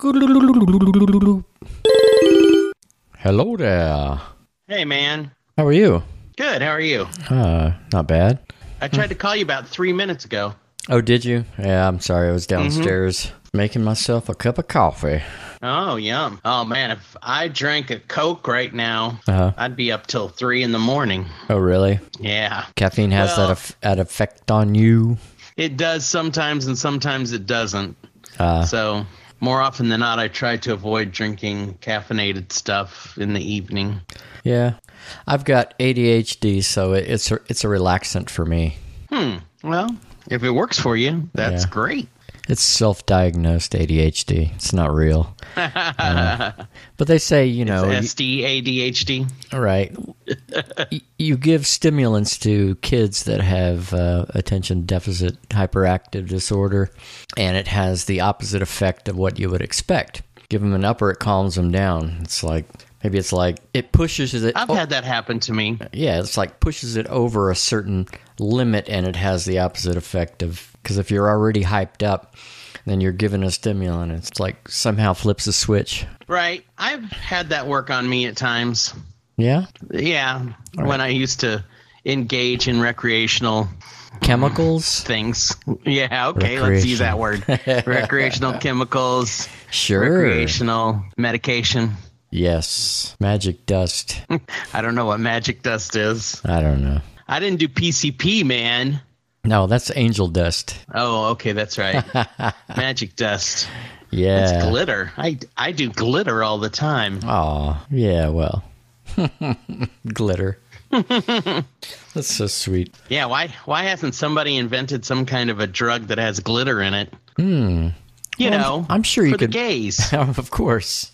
Hello there. Hey, man. How are you? Good. How are you? Uh, not bad. I tried to call you about three minutes ago. Oh, did you? Yeah, I'm sorry. I was downstairs making myself a cup of coffee. Oh, yum. Oh, man. If I drank a Coke right now, Uh-huh. I'd be up till three in the morning. Oh, really? Yeah. Caffeine has Well- that, eff- that effect on you? It does sometimes, and sometimes it doesn't. Uh, So, more often than not, I try to avoid drinking caffeinated stuff in the evening. yeah. I've got ADHD, so it's a, it's a relaxant for me. Hmm. Well, if it works for you, that's Yeah. great. It's self-diagnosed ADHD. It's not real. Uh, but they say, you know, y- SD, ADHD. right? y- you give stimulants to kids that have uh, attention deficit hyperactive disorder, and it has the opposite effect of what you would expect. Give them an upper, it calms them down. It's like maybe it's like it pushes it. I've had that happen to me. yeah, it's like pushes it over a certain limit, and it has the opposite effect of because if you're already hyped up, then you're given a stimulant. It's like somehow flips a switch. Right. I've had that work on me at times. Yeah, Yeah, when I used to engage in recreational chemicals. things. Yeah, okay, let's use that word. recreational chemicals, Sure. recreational medication. Yes, magic dust. I don't know what magic dust is. I don't know. I didn't do PCP, man. No, that's angel dust. Oh, okay, that's right. magic dust. Yeah. It's glitter. I, I do glitter all the time. Oh, yeah, well. Glitter. that's so sweet. Yeah, why why hasn't somebody invented some kind of a drug that has glitter in it? Hmm. You Well, know, I'm- I'm sure you for the could- gays. of course.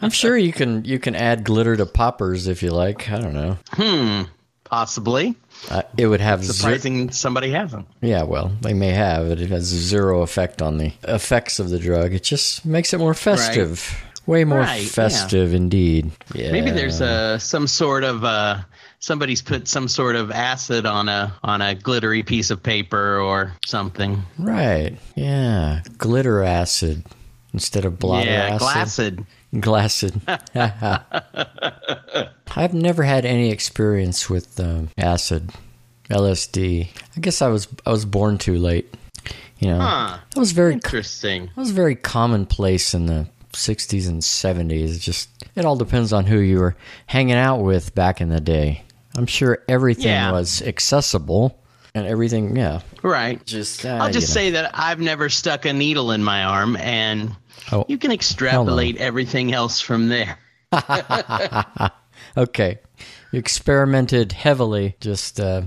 I'm sure you can you can add glitter to poppers if you like. I don't know. Hmm, possibly. Uh, it would have Surprising somebody hasn't. yeah, well, they may have, but it has zero effect on the effects of the drug. It just makes it more festive. Way more Right, yeah. festive indeed. Yeah. Maybe there's a some sort of uh, somebody's put some sort of acid on a on a glittery piece of paper or something. Right. Yeah. Glitter acid instead of blotter yeah, acid. Glassed. I've never had any experience with um, acid, LSD. I guess I was I was born too late. You know, Huh. that was very Interesting. that was very commonplace in the 60s and 70s. It just it all depends on who you were hanging out with back in the day. I'm sure everything Yeah. was accessible and everything. Yeah, Right. just uh, I'll just you know. say that I've never stuck a needle in my arm, and Oh, you can extrapolate everything else from there. Okay. You experimented heavily, just uh,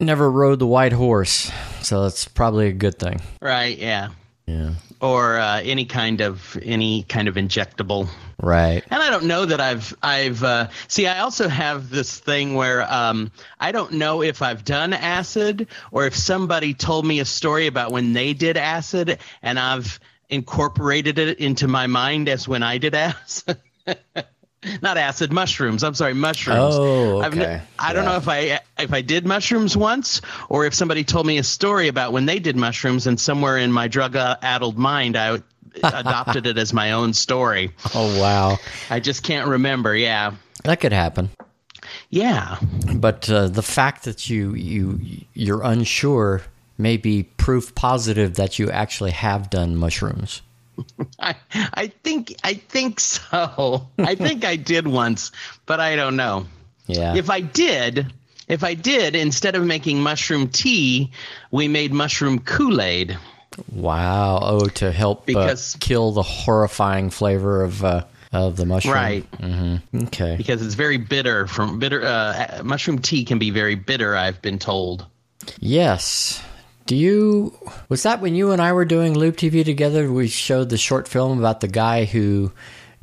never rode the white horse. So that's probably a good thing. Right? Yeah. Yeah. Or uh, any kind of any kind of injectable. Right. And I don't know that I've I've uh, see. I also have this thing where um, I don't know if I've done acid or if somebody told me a story about when they did acid, and I've incorporated it into my mind as when I did acid. Not acid, mushrooms. I'm sorry, mushrooms. Oh, I've n- okay. I don't know if I if I did mushrooms once, or if somebody told me a story about when they did mushrooms, and somewhere in my drug-addled mind, I adopted it as my own story. Oh, wow. I just can't remember. Yeah. That could happen. Yeah. But uh, the fact that you, you, you're unsure may be proof positive that you actually have done mushrooms. I I think I think so. I think I did once, but I don't know. Yeah. If I did, if I did, instead of making mushroom tea, we made mushroom Kool-Aid. wow. Oh, to help Because- uh, kill the horrifying flavor of, uh, of the mushroom. Right. Mm-hmm. Okay. Because it's very bitter from bitter uh, mushroom tea can be very bitter, I've been told. Yes. Do you was that when you and I were doing Loop TV together? We showed the short film about the guy who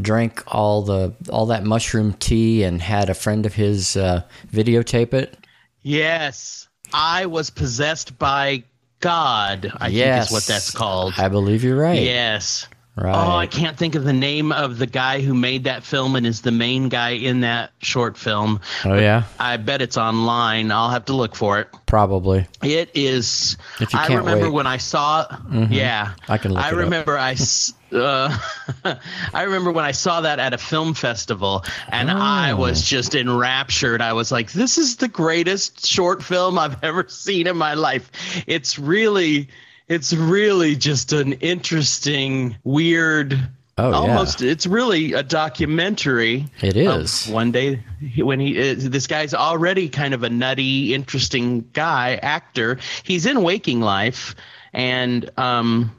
drank all the all that mushroom tea and had a friend of his uh, videotape it. Yes. I was possessed by God, I yes, think is what that's called. I believe you're right. Yes. Right. Oh, I can't think of the name of the guy who made that film and is the main guy in that short film. Oh yeah, I bet it's online. I'll have to look for it. probably. It is. If you I can't remember wait. Mm-hmm. when I saw. Yeah, I can look I it up. remember I. Uh, I remember when I saw that at a film festival, and I Oh. was just enraptured. I was like, "This is the greatest short film I've ever seen in my life." It's really, it's really just an interesting, weird. Oh, yeah. almost. It's really a documentary. it is one day when he uh, this guy's already kind of a nutty interesting guy actor he's in waking life and um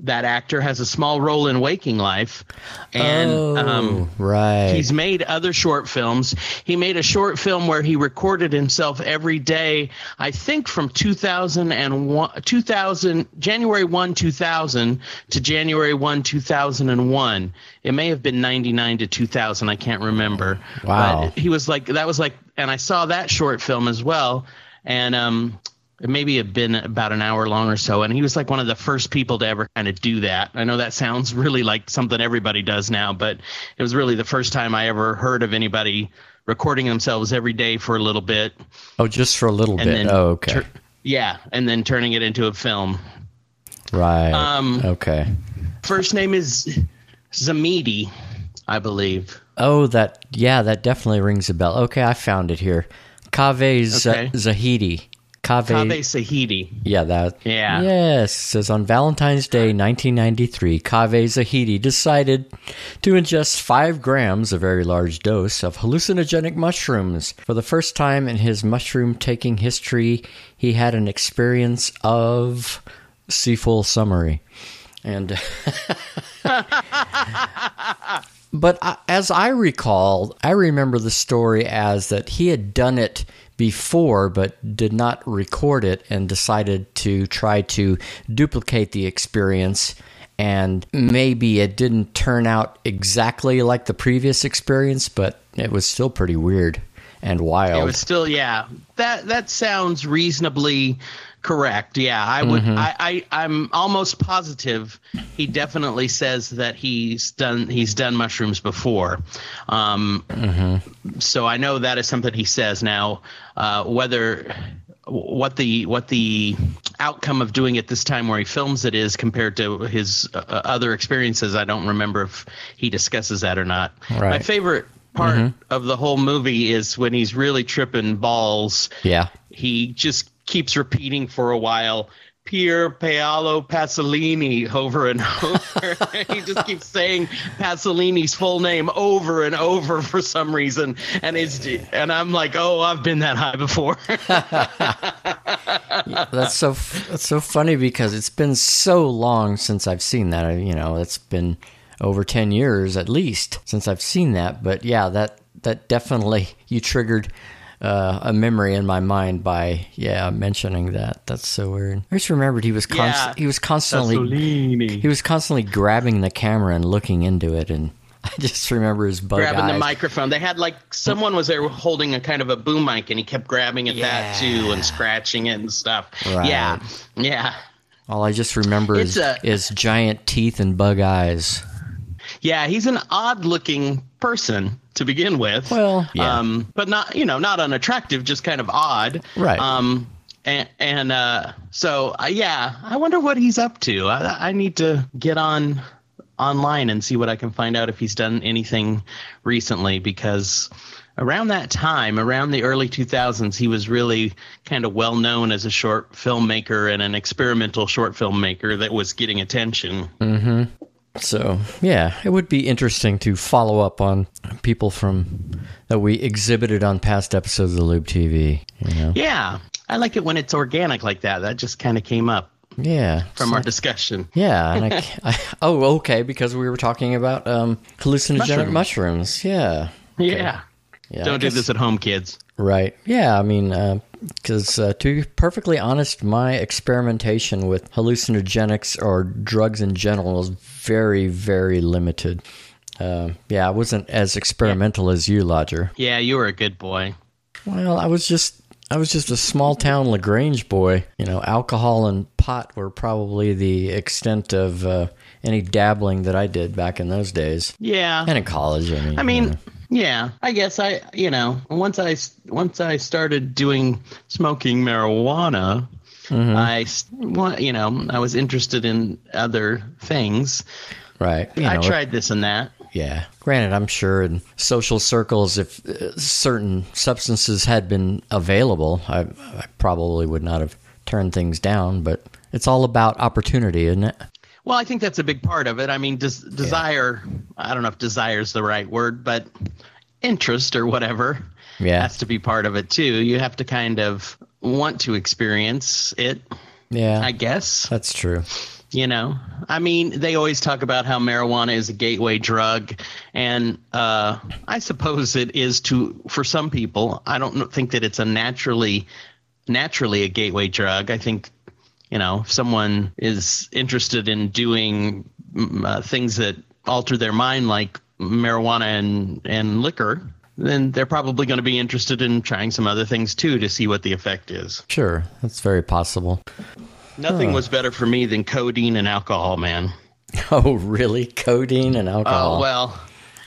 that actor has a small role in waking life and oh, um right. He's made other short films. He made a short film where he recorded himself every day, I think from 2001, 2000, January 1, 2000 to January 1, 2001. It may have been 99 to 2000. I can't remember. Wow. But he was like, that was like, and I saw that short film as well. And, um, it maybe had been about an hour long or so and he was like one of the first people to ever kind of do that i know that sounds really like something everybody does now but it was really the first time i ever heard of anybody recording themselves every day for a little bit oh, just for a little and bit. then oh, okay. tur- yeah and then turning it into a film right. um, okay. first name is zamidi i believe Oh, that yeah, that definitely rings a bell. Okay, I found it here. Caveh Z- Okay. Zahedi. Caveh. Kabe Sahidi. Yeah, that. Yeah. Yes, says on Valentine's Day, 1993, Caveh Zahedi decided to ingest five grams, a very large dose, of hallucinogenic mushrooms. For the first time in his mushroom taking history, he had an experience of. See full summary. And. But as I recall, I remember the story as that he had done it before but did not record it and decided to try to duplicate the experience. And maybe it didn't turn out exactly like the previous experience, but it was still pretty weird and wild. It was still, yeah. That that sounds reasonably correct. Yeah, I would. Mm-hmm. I, I I'm almost positive he definitely says that he's done he's done mushrooms before. Um, Mm-hmm. So I know that is something he says now. Uh, whether what the what the outcome of doing it this time where he films it is compared to his uh, other experiences, I don't remember if he discusses that or not. My favorite part of the whole movie is when he's really tripping balls. yeah. He just keeps repeating for a while. Pier Paolo Pasolini over and over. he just keeps saying Pasolini's full name over and over for some reason, and it's and I'm like, oh, I've been that high before. that's so that's so funny because it's been so long since I've seen that. You know, it's been over ten years at least since I've seen that. But yeah, that that definitely you triggered uh, a memory in my mind by yeah mentioning that. That's so weird. I just remembered he was const- Yeah. he was constantly Pasolini. he was constantly grabbing the camera and looking into it, and I just remember his bug grabbing the microphone. They had like someone was there holding a kind of a boom mic, and he kept grabbing at that too and scratching it and stuff. Right. Yeah, yeah, All I just remember It's is, a- is giant teeth and bug eyes. Yeah. He's an odd-looking person to begin with. Well, yeah. um, but not you know not unattractive, just kind of odd. Right. Um, and and uh, so uh, yeah, I wonder what he's up to. I, I need to get on online and see what I can find out if he's done anything recently because around that time, around the early 2000s, he was really kind of well known as a short filmmaker and an experimental short filmmaker that was getting attention. So yeah, it would be interesting to follow up on people from that we exhibited on past episodes of the Loop TV. You know, Yeah, I like it when it's organic like that. That just kind of came up yeah, from our discussion. yeah. And I, I, oh, okay, because we were talking about um, hallucinogenic Mushrooms. mushrooms. Yeah, Yeah. yeah. Don't do this at home, kids. Right. Yeah. I mean, because uh, to be perfectly honest, my experimentation with hallucinogenics or drugs in general is very, very limited. Uh, yeah, I wasn't as experimental as you, Lodger. Yeah, you were a good boy. Well, I was just I was just a small town La Grange boy. You know, alcohol and pot were probably the extent of uh, any dabbling that I did back in those days. Yeah. And in college, I mean. I mean, you know. yeah. I guess I, you know, once I once I started doing smoking marijuana, Mm-hmm. I, s- wa- you know, I was interested in other things. right. You I know, tried this and that. Yeah. Granted, I'm sure in social circles, if uh, certain substances had been available, I, I probably would not have turned things down. But it's all about opportunity, isn't it? Well, I think that's a big part of it. I mean, des- desire. I don't know if desire is the right word, but interest or whatever Yeah. has to be part of it too. You have to kind of want to experience it. Yeah. I guess. that's true. You know, I mean, they always talk about how marijuana is a gateway drug, and uh, I suppose it is to for some people. I don't think that it's a naturally naturally a gateway drug. I think you know, if someone is interested in doing mm, uh, things that alter their mind, like marijuana and and liquor, then they're probably going to be interested in trying some other things too to see what the effect is. Sure. That's very possible. Nothing was better for me than codeine and alcohol, man. Oh, really? Codeine and uh, alcohol. Oh well.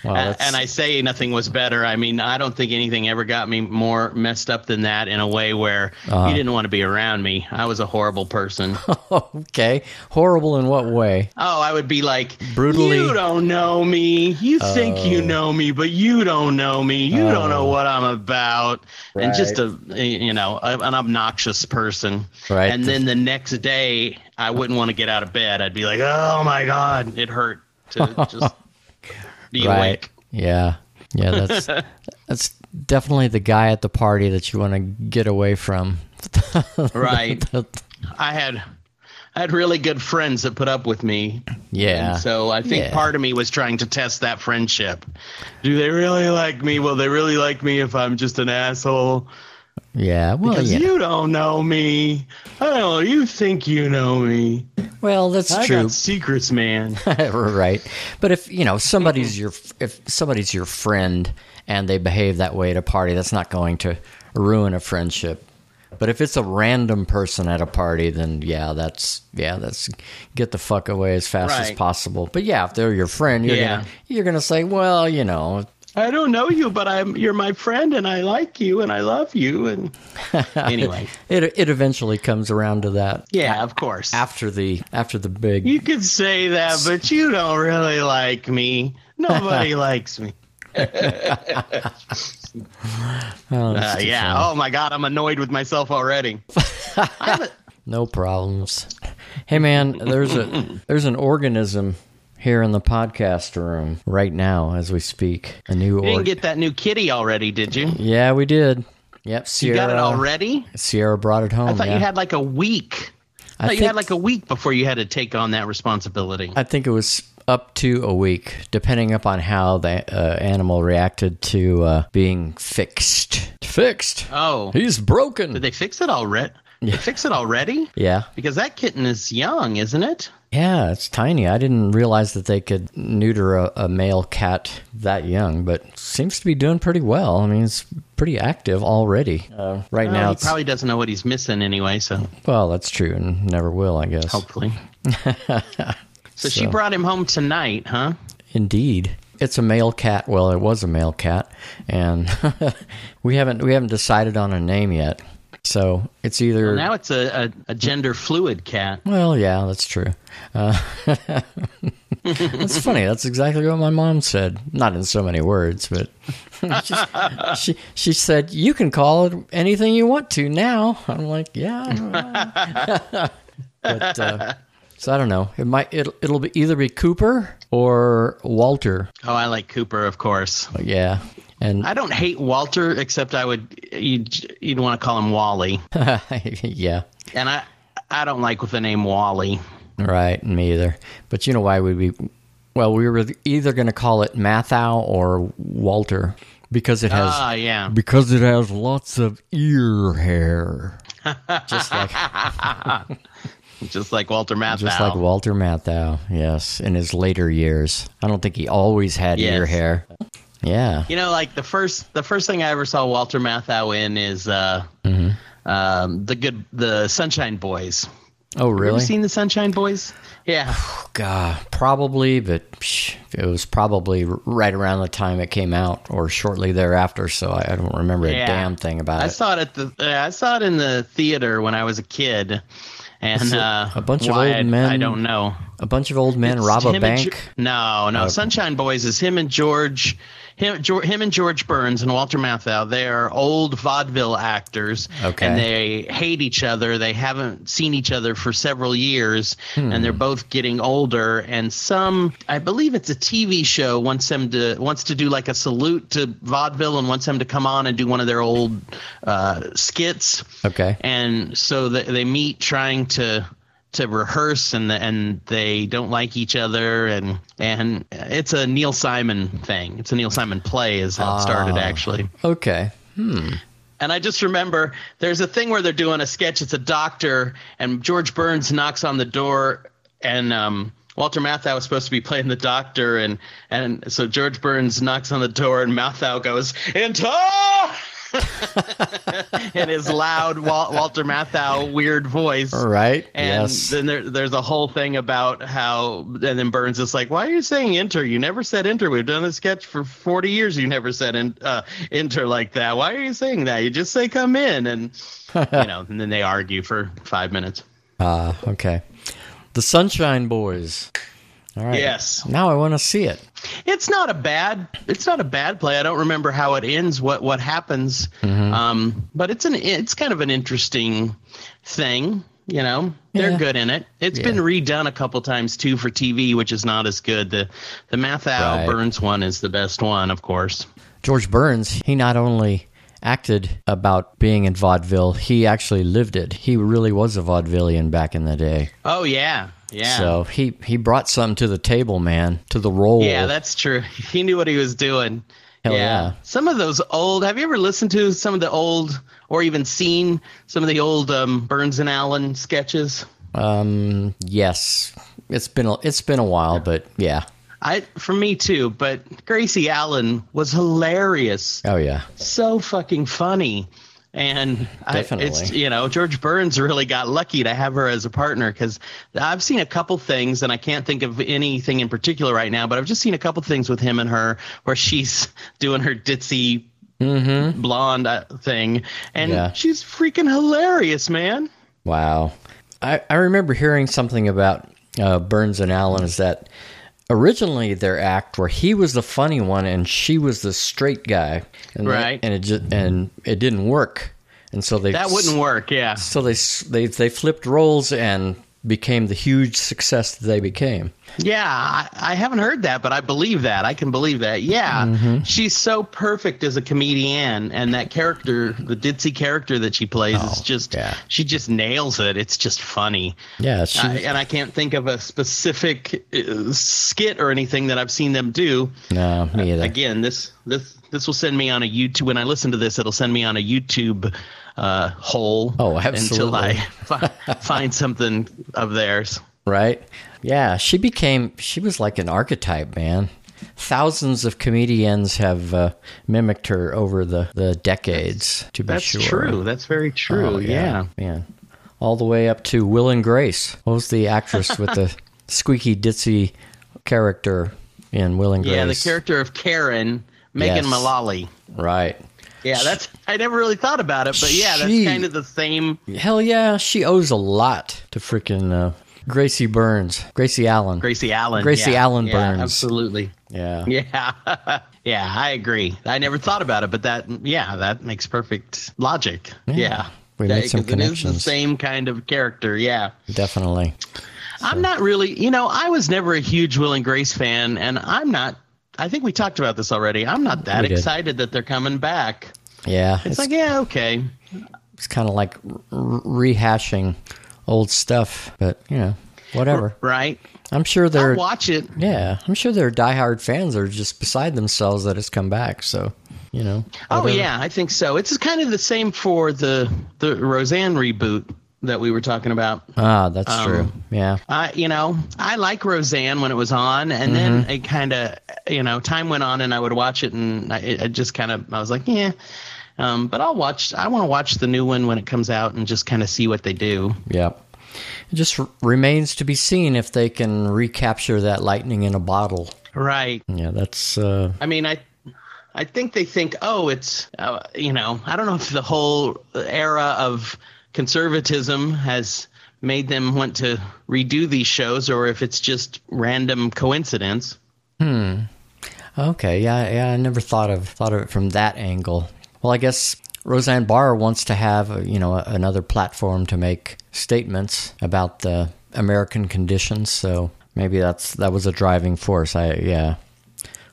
Wow, A- and I say nothing was better. I mean, I don't think anything ever got me more messed up than that in a way where Uh-huh. you didn't want to be around me. I was a horrible person. okay. Horrible in what way? oh, I would be like, Brutally- You don't know me. You think you know me, but you don't know me. You don't know what I'm about. And just a, you know, an obnoxious person. Right. And then the next day, I wouldn't want to get out of bed. I'd be like, Oh my God, it hurt to just right. awake. Yeah. Yeah, that's that's definitely the guy at the party that you want to get away from. Right. I had I had really good friends that put up with me. yeah. And so I think Yeah. part of me was trying to test that friendship. Do they really like me? Will they really like me if I'm just an asshole? Yeah. Well, Because yeah. you don't know me. I don't know. You think you know me. well, that's I true. got secrets, man. right. But if you know somebody's your if somebody's your friend and they behave that way at a party, that's not going to ruin a friendship. But if it's a random person at a party, then yeah, that's yeah, that's get the fuck away as fast as possible. But yeah, if they're your friend, you're Yeah. gonna you're gonna say, well, you know, I don't know you, but I'm you're my friend and I like you and I love you and anyway. it it eventually comes around to that Yeah, of course. after the after the big You could say that, but you don't really like me. Nobody likes me. Oh, Uh, yeah. funny. Oh my God, I'm annoyed with myself already. No problems. Hey man, there's a there's an organism here in the podcast room right now as we speak. A new You didn't get that new kitty already, did you? yeah, we did. Yep, You Sierra. got it already? Sierra brought it home. I thought yeah. you had like a week. I I thought you think, had like a week before you had to take on that responsibility. I think it was up to a week, depending upon how the uh, animal reacted to uh, being fixed. Fixed. oh, He's broken. did they fix it already? They fix it already? yeah. Because that kitten is young, isn't it? Yeah, it's tiny. I didn't realize that they could neuter a, a male cat that young, but seems to be doing pretty well. I mean, it's pretty active already. Uh, right Well, now, he probably doesn't know what he's missing anyway. So well, that's true, and never will, I guess. hopefully. so, she brought him home tonight, huh? Indeed, it's a male cat. Well, it was a male cat, and we haven't we haven't decided on a name yet. So it's either Now it's a, a, a gender fluid cat. Well, yeah, that's true. Uh, that's funny. That's exactly what my mom said. Not in so many words, but she, she she said you can call it anything you want to now. I'm like, yeah. but uh, so I don't know. It might it'll, it'll be either be Cooper or Walter. Oh, I like Cooper, of course. But yeah, and I don't hate Walter, except I would you'd, you'd want to call him Wally, yeah, and I I don't like with the name Wally. right. Me either. But you know why we'd be? Well, we were either going to call it Matthau or Walter because it has Ah, yeah. because it has lots of ear hair, just like Just like Walter Matthau. just like Walter Matthau. Yes, in his later years. I don't think he always had Yes. ear hair. Yeah, You know, like the first the first thing I ever saw Walter Matthau in is uh, Mm-hmm. um, the good the Sunshine Boys. Oh, Have you really? seen the Sunshine Boys? Yeah. God, probably, but psh, it was probably right around the time it came out, or shortly thereafter. So I, I don't remember a damn thing about I it. saw it at the. Uh, I saw it in the theater when I was a kid, and uh, a bunch of old I- men? I don't know. a bunch of old men It's rob a bank. Ge- no, no. Sunshine Boys is him and George, him, him and George Burns and Walter Matthau. They are old vaudeville actors, Okay. and they hate each other. They haven't seen each other for several years, Hmm. and they're both getting older. And some, I believe it's a TV show, wants them to wants to do like a salute to vaudeville and wants them to come on and do one of their old uh, skits okay. and so they, they meet trying to to rehearse and and they don't like each other and and it's a Neil Simon thing. It's a Neil Simon play is how it started Ah. actually. Okay. Hmm. And I just remember there's a thing where they're doing a sketch. It's a doctor and George Burns knocks on the door and um Walter Matthau was supposed to be playing the doctor, and and so George Burns knocks on the door, and Matthau goes into in his loud Wal- Walter Matthau weird voice. All right. And yes. then there, there's a whole thing about how, and then Burns is like, "Why are you saying enter? You never said enter. We've done this sketch for 40 years. You never said in, uh, enter like that. Why are you saying that? You just say come in." And you know, and then they argue for five minutes. Ah, okay. The Sunshine Boys. All right. Yes. Now I want to see it. It's not a bad. It's not a bad play. I don't remember how it ends. What what happens? Mm-hmm. Um, but it's an it's kind of an interesting thing. You know, they're Yeah. good in it. It's Yeah. been redone a couple times too for TV, which is not as good. The the Matthau Right. Burns one is the best one, of course. George Burns, he not only acted about being in vaudeville, he actually lived it. He really was a vaudevillian back in the day. Oh yeah, yeah. So he, he brought something to the table, man, to the role. Yeah, that's true. He knew what he was doing. Hell yeah. Some of those old. Have you ever listened to some of the old, or even seen some of the old um, Burns and Allen sketches? um, yes. It's been a, it's been a while, but yeah. I, for me too. But Gracie Allen was hilarious. Oh yeah. So fucking funny. And I, it's you know George Burns really got lucky to have her as a partner because I've seen a couple things and I can't think of anything in particular right now, but I've just seen a couple things with him and her where she's doing her ditzy blonde uh, thing, and Yeah. she's freaking hilarious, man. Wow. I, I remember hearing something about uh, Burns and Allen is that originally their act where he was the funny one and she was the straight guy, and that- Right. and it just and it didn't work, and so they That wouldn't work, yeah. So they they they flipped roles and became the huge success that they became. Yeah, I, I haven't heard that, but I believe that. I can believe that. Yeah, she's so perfect as a comedian, and that character, the ditzy character that she plays, is just yeah. she just nails it. It's just funny. Yeah, I, and I can't think of a specific uh, skit or anything that I've seen them do. no, me either. Again, this this this will send me on a YouTube. When I listen to this, it'll send me on a YouTube uh, hole. Oh, Until. I fi- find something of theirs. right? Yeah, she became she was like an archetype, man. Thousands of comedians have uh, mimicked her over the, the decades. To be That's sure, true. That's very true. Oh, yeah. man. All the way up to Will and Grace. What was the actress with the squeaky ditzy character in Will and Grace? Yeah, the character of Karen, Megan Yes. Mullally. Right. Yeah, that's I never really thought about it, but yeah, that's She- kind of the same. Hell yeah, she owes a lot to freaking uh, Gracie Burns, Gracie Allen. Gracie Allen. Gracie yeah, Allen yeah, Burns. Absolutely. Yeah. Yeah. yeah, I agree. I never thought about it, but that yeah, that makes perfect logic. Yeah. We made some 'cause it is the connections. same kind of character, yeah. Definitely. I'm not really, you know, I was never a huge Will and Grace fan, and I'm not. I think we talked about this already. I'm not that excited that they're coming back. Yeah. It's, like, yeah, okay. it's kind of like r- rehashing old stuff, but you know, whatever. Right? I'm sure I'll they're watch it. yeah, I'm sure their diehard fans are just beside themselves that it's come back. So, you know. Oh yeah, I think so. It's kind of the same for the the Roseanne reboot that we were talking about. Ah, that's Um, true. Yeah. I you know I like Roseanne when it was on, and Mm-hmm. then it kind of you know time went on, and I would watch it, and I, it just kind of I was like yeah. Um, but I'll watch. I want to watch the new one when it comes out and just kind of see what they do. Yep. It just r- remains to be seen if they can recapture that lightning in a bottle. Right. Yeah, that's uh, I mean, I I think they think, oh, it's uh, you know, I don't know if the whole era of conservatism has made them want to redo these shows or if it's just random coincidence. Hmm. Okay. Yeah, yeah. I never thought of thought of it from that angle. Well, I guess Roseanne Barr wants to have uh, you know another platform to make statements about the American conditions. So maybe that's that was a driving force. I yeah.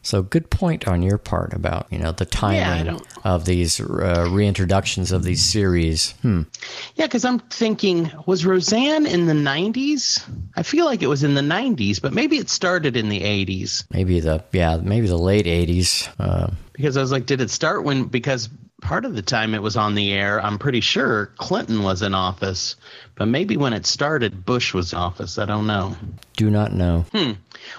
So good point on your part about you know the timing don't- of these uh, reintroductions of these series. Hmm. Yeah, because I'm thinking, was Roseanne in the 90s? I feel like it was in the 90s, but maybe it started in the 80s. Maybe the yeah maybe the late eighties. Uh, Because I was like, did it start when? Because part of the time it was on the air, I'm pretty sure Clinton was in office, but maybe when it started, Bush was in office. I don't know. do not know. Hmm.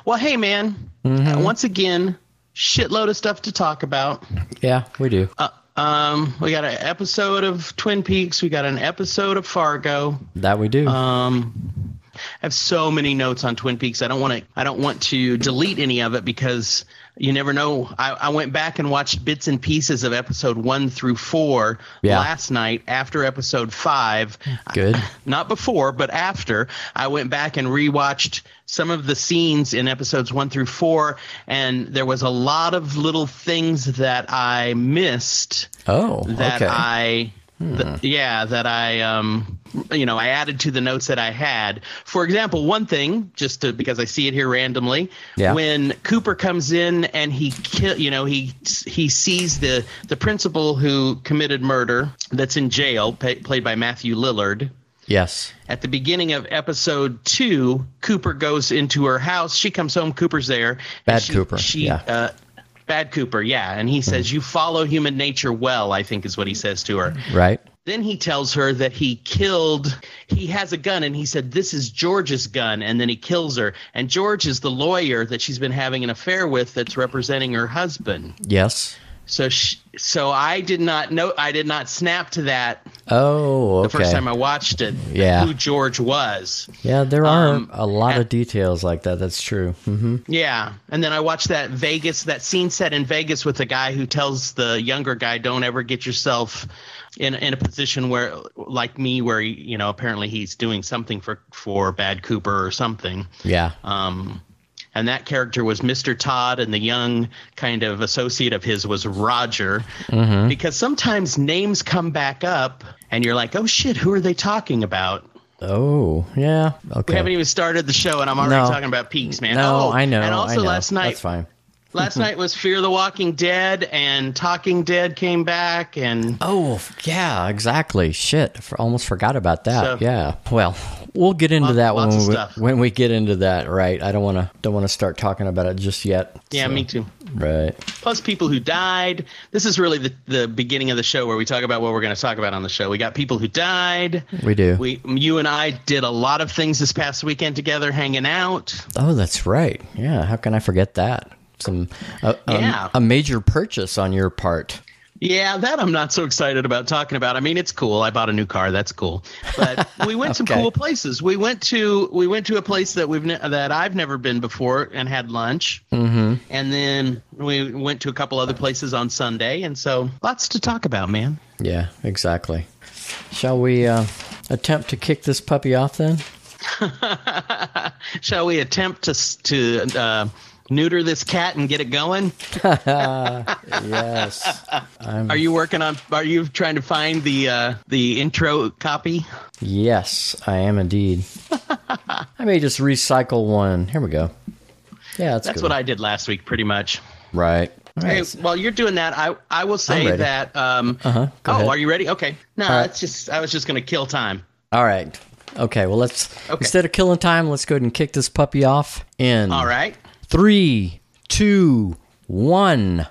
Well, hey, man. uh, once again, shitload of stuff to talk about. Yeah, we do. Uh, um, we got an episode of Twin Peaks. We got an episode of Fargo. That we do. Um, I have so many notes on Twin Peaks. I don't want to. I don't want to delete any of it because you never know. I, I went back and watched bits and pieces of episode one through four Yeah. last night after episode five. Good. Not before, but after. I went back and rewatched some of the scenes in episodes one through four, and there was a lot of little things that I missed Oh, that okay. I th- yeah that I um you know I added to the notes that I had. For example, one thing just to, because I see it here randomly, Yeah. when Cooper comes in and he kill you know he he sees the the principal who committed murder that's in jail played by Matthew Lillard. yes. At the beginning of episode two, Cooper goes into her house. She comes home. Cooper's there. Bad she- Cooper, She, yeah. uh, bad Cooper. Yeah, and he says, mm-hmm. "You follow human nature well." I think is what he says to her. Right. Then he tells her that he killed. He has a gun, and he said, "This is George's gun." And then he kills her. And George is the lawyer that she's been having an affair with, that's representing her husband. Yes. So, she, so I did not know. I did not snap to that Oh, the first time I watched it. Yeah. who George was. yeah, there are Um, a lot and- of details like that. That's true. hmm Yeah, and then I watched that Vegas, that scene set in Vegas with the guy who tells the younger guy, "Don't ever get yourself in in a position where, like me, where you know apparently he's doing something for for Bad Cooper or something." Yeah. Um, and that character was Mr. Todd, and the young kind of associate of his was Roger. Mm-hmm. Because sometimes names come back up, and you're like, "Oh shit, who are they talking about?" Oh, yeah. Okay. We haven't even started the show, and I'm already No. talking about peaks, man. no, oh, I know. And also know. last night, That's fine. Last night was Fear the Walking Dead, and Talking Dead came back, and Oh, yeah, exactly. Shit, almost forgot about that. So- yeah. Well, we'll get into Lot- that when we, when we get into that. Right. I don't want to don't want to start talking about it just yet. yeah, So, me too. Right. Plus, people who died. This is really the, the beginning of the show where we talk about what we're going to talk about on the show. We got people who died. We do. We, you and I did a lot of things this past weekend together, hanging out. oh, that's right. Yeah. How can I forget that? Some a, a- Yeah. a major purchase on your part. Yeah, that I'm not so excited about talking about. I mean, it's cool. I bought a new car. That's cool. But we went some Okay. cool places. We went to we went to a place that we've ne- that I've never been before and had lunch. Mm-hmm. And then we went to a couple other places on Sunday, and so lots to talk about, man. Yeah, exactly. Shall we uh, attempt to kick this puppy off then? Shall we attempt to to uh, neuter this cat and get it going? Yes. I'm, Are you working on? Are you trying to find the uh, the intro copy? yes, I am indeed. I may just recycle one. Here we go. Yeah, that's, That's good. what I did last week, pretty much. Right. All Hey, right. while you're doing that, I I will say that. Um, Uh-huh. Go oh, ahead. are you ready? Okay. No, right. that's just I was just gonna kill time. All right. Okay. Well, let's Okay. instead of killing time, let's go ahead and kick this puppy off in All right. Three, two, one.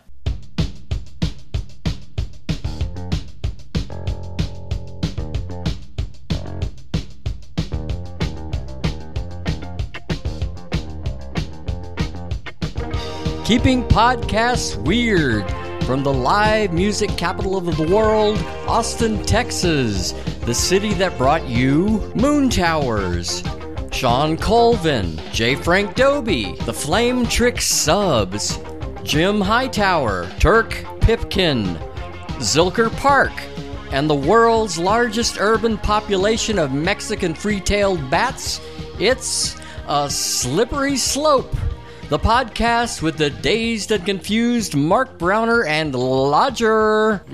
Keeping podcasts weird from the live music capital of the world, Austin, Texas. the city that brought you Moon Towers, Shawn Colvin, J. Frank Dobie, the Flametrick Subs, Jim Hightower, Turk Pipkin, Zilker Park, and the world's largest urban population of Mexican free tailed bats. It's a slippery slope. The podcast with the dazed and confused Mark Brauner and Lodger.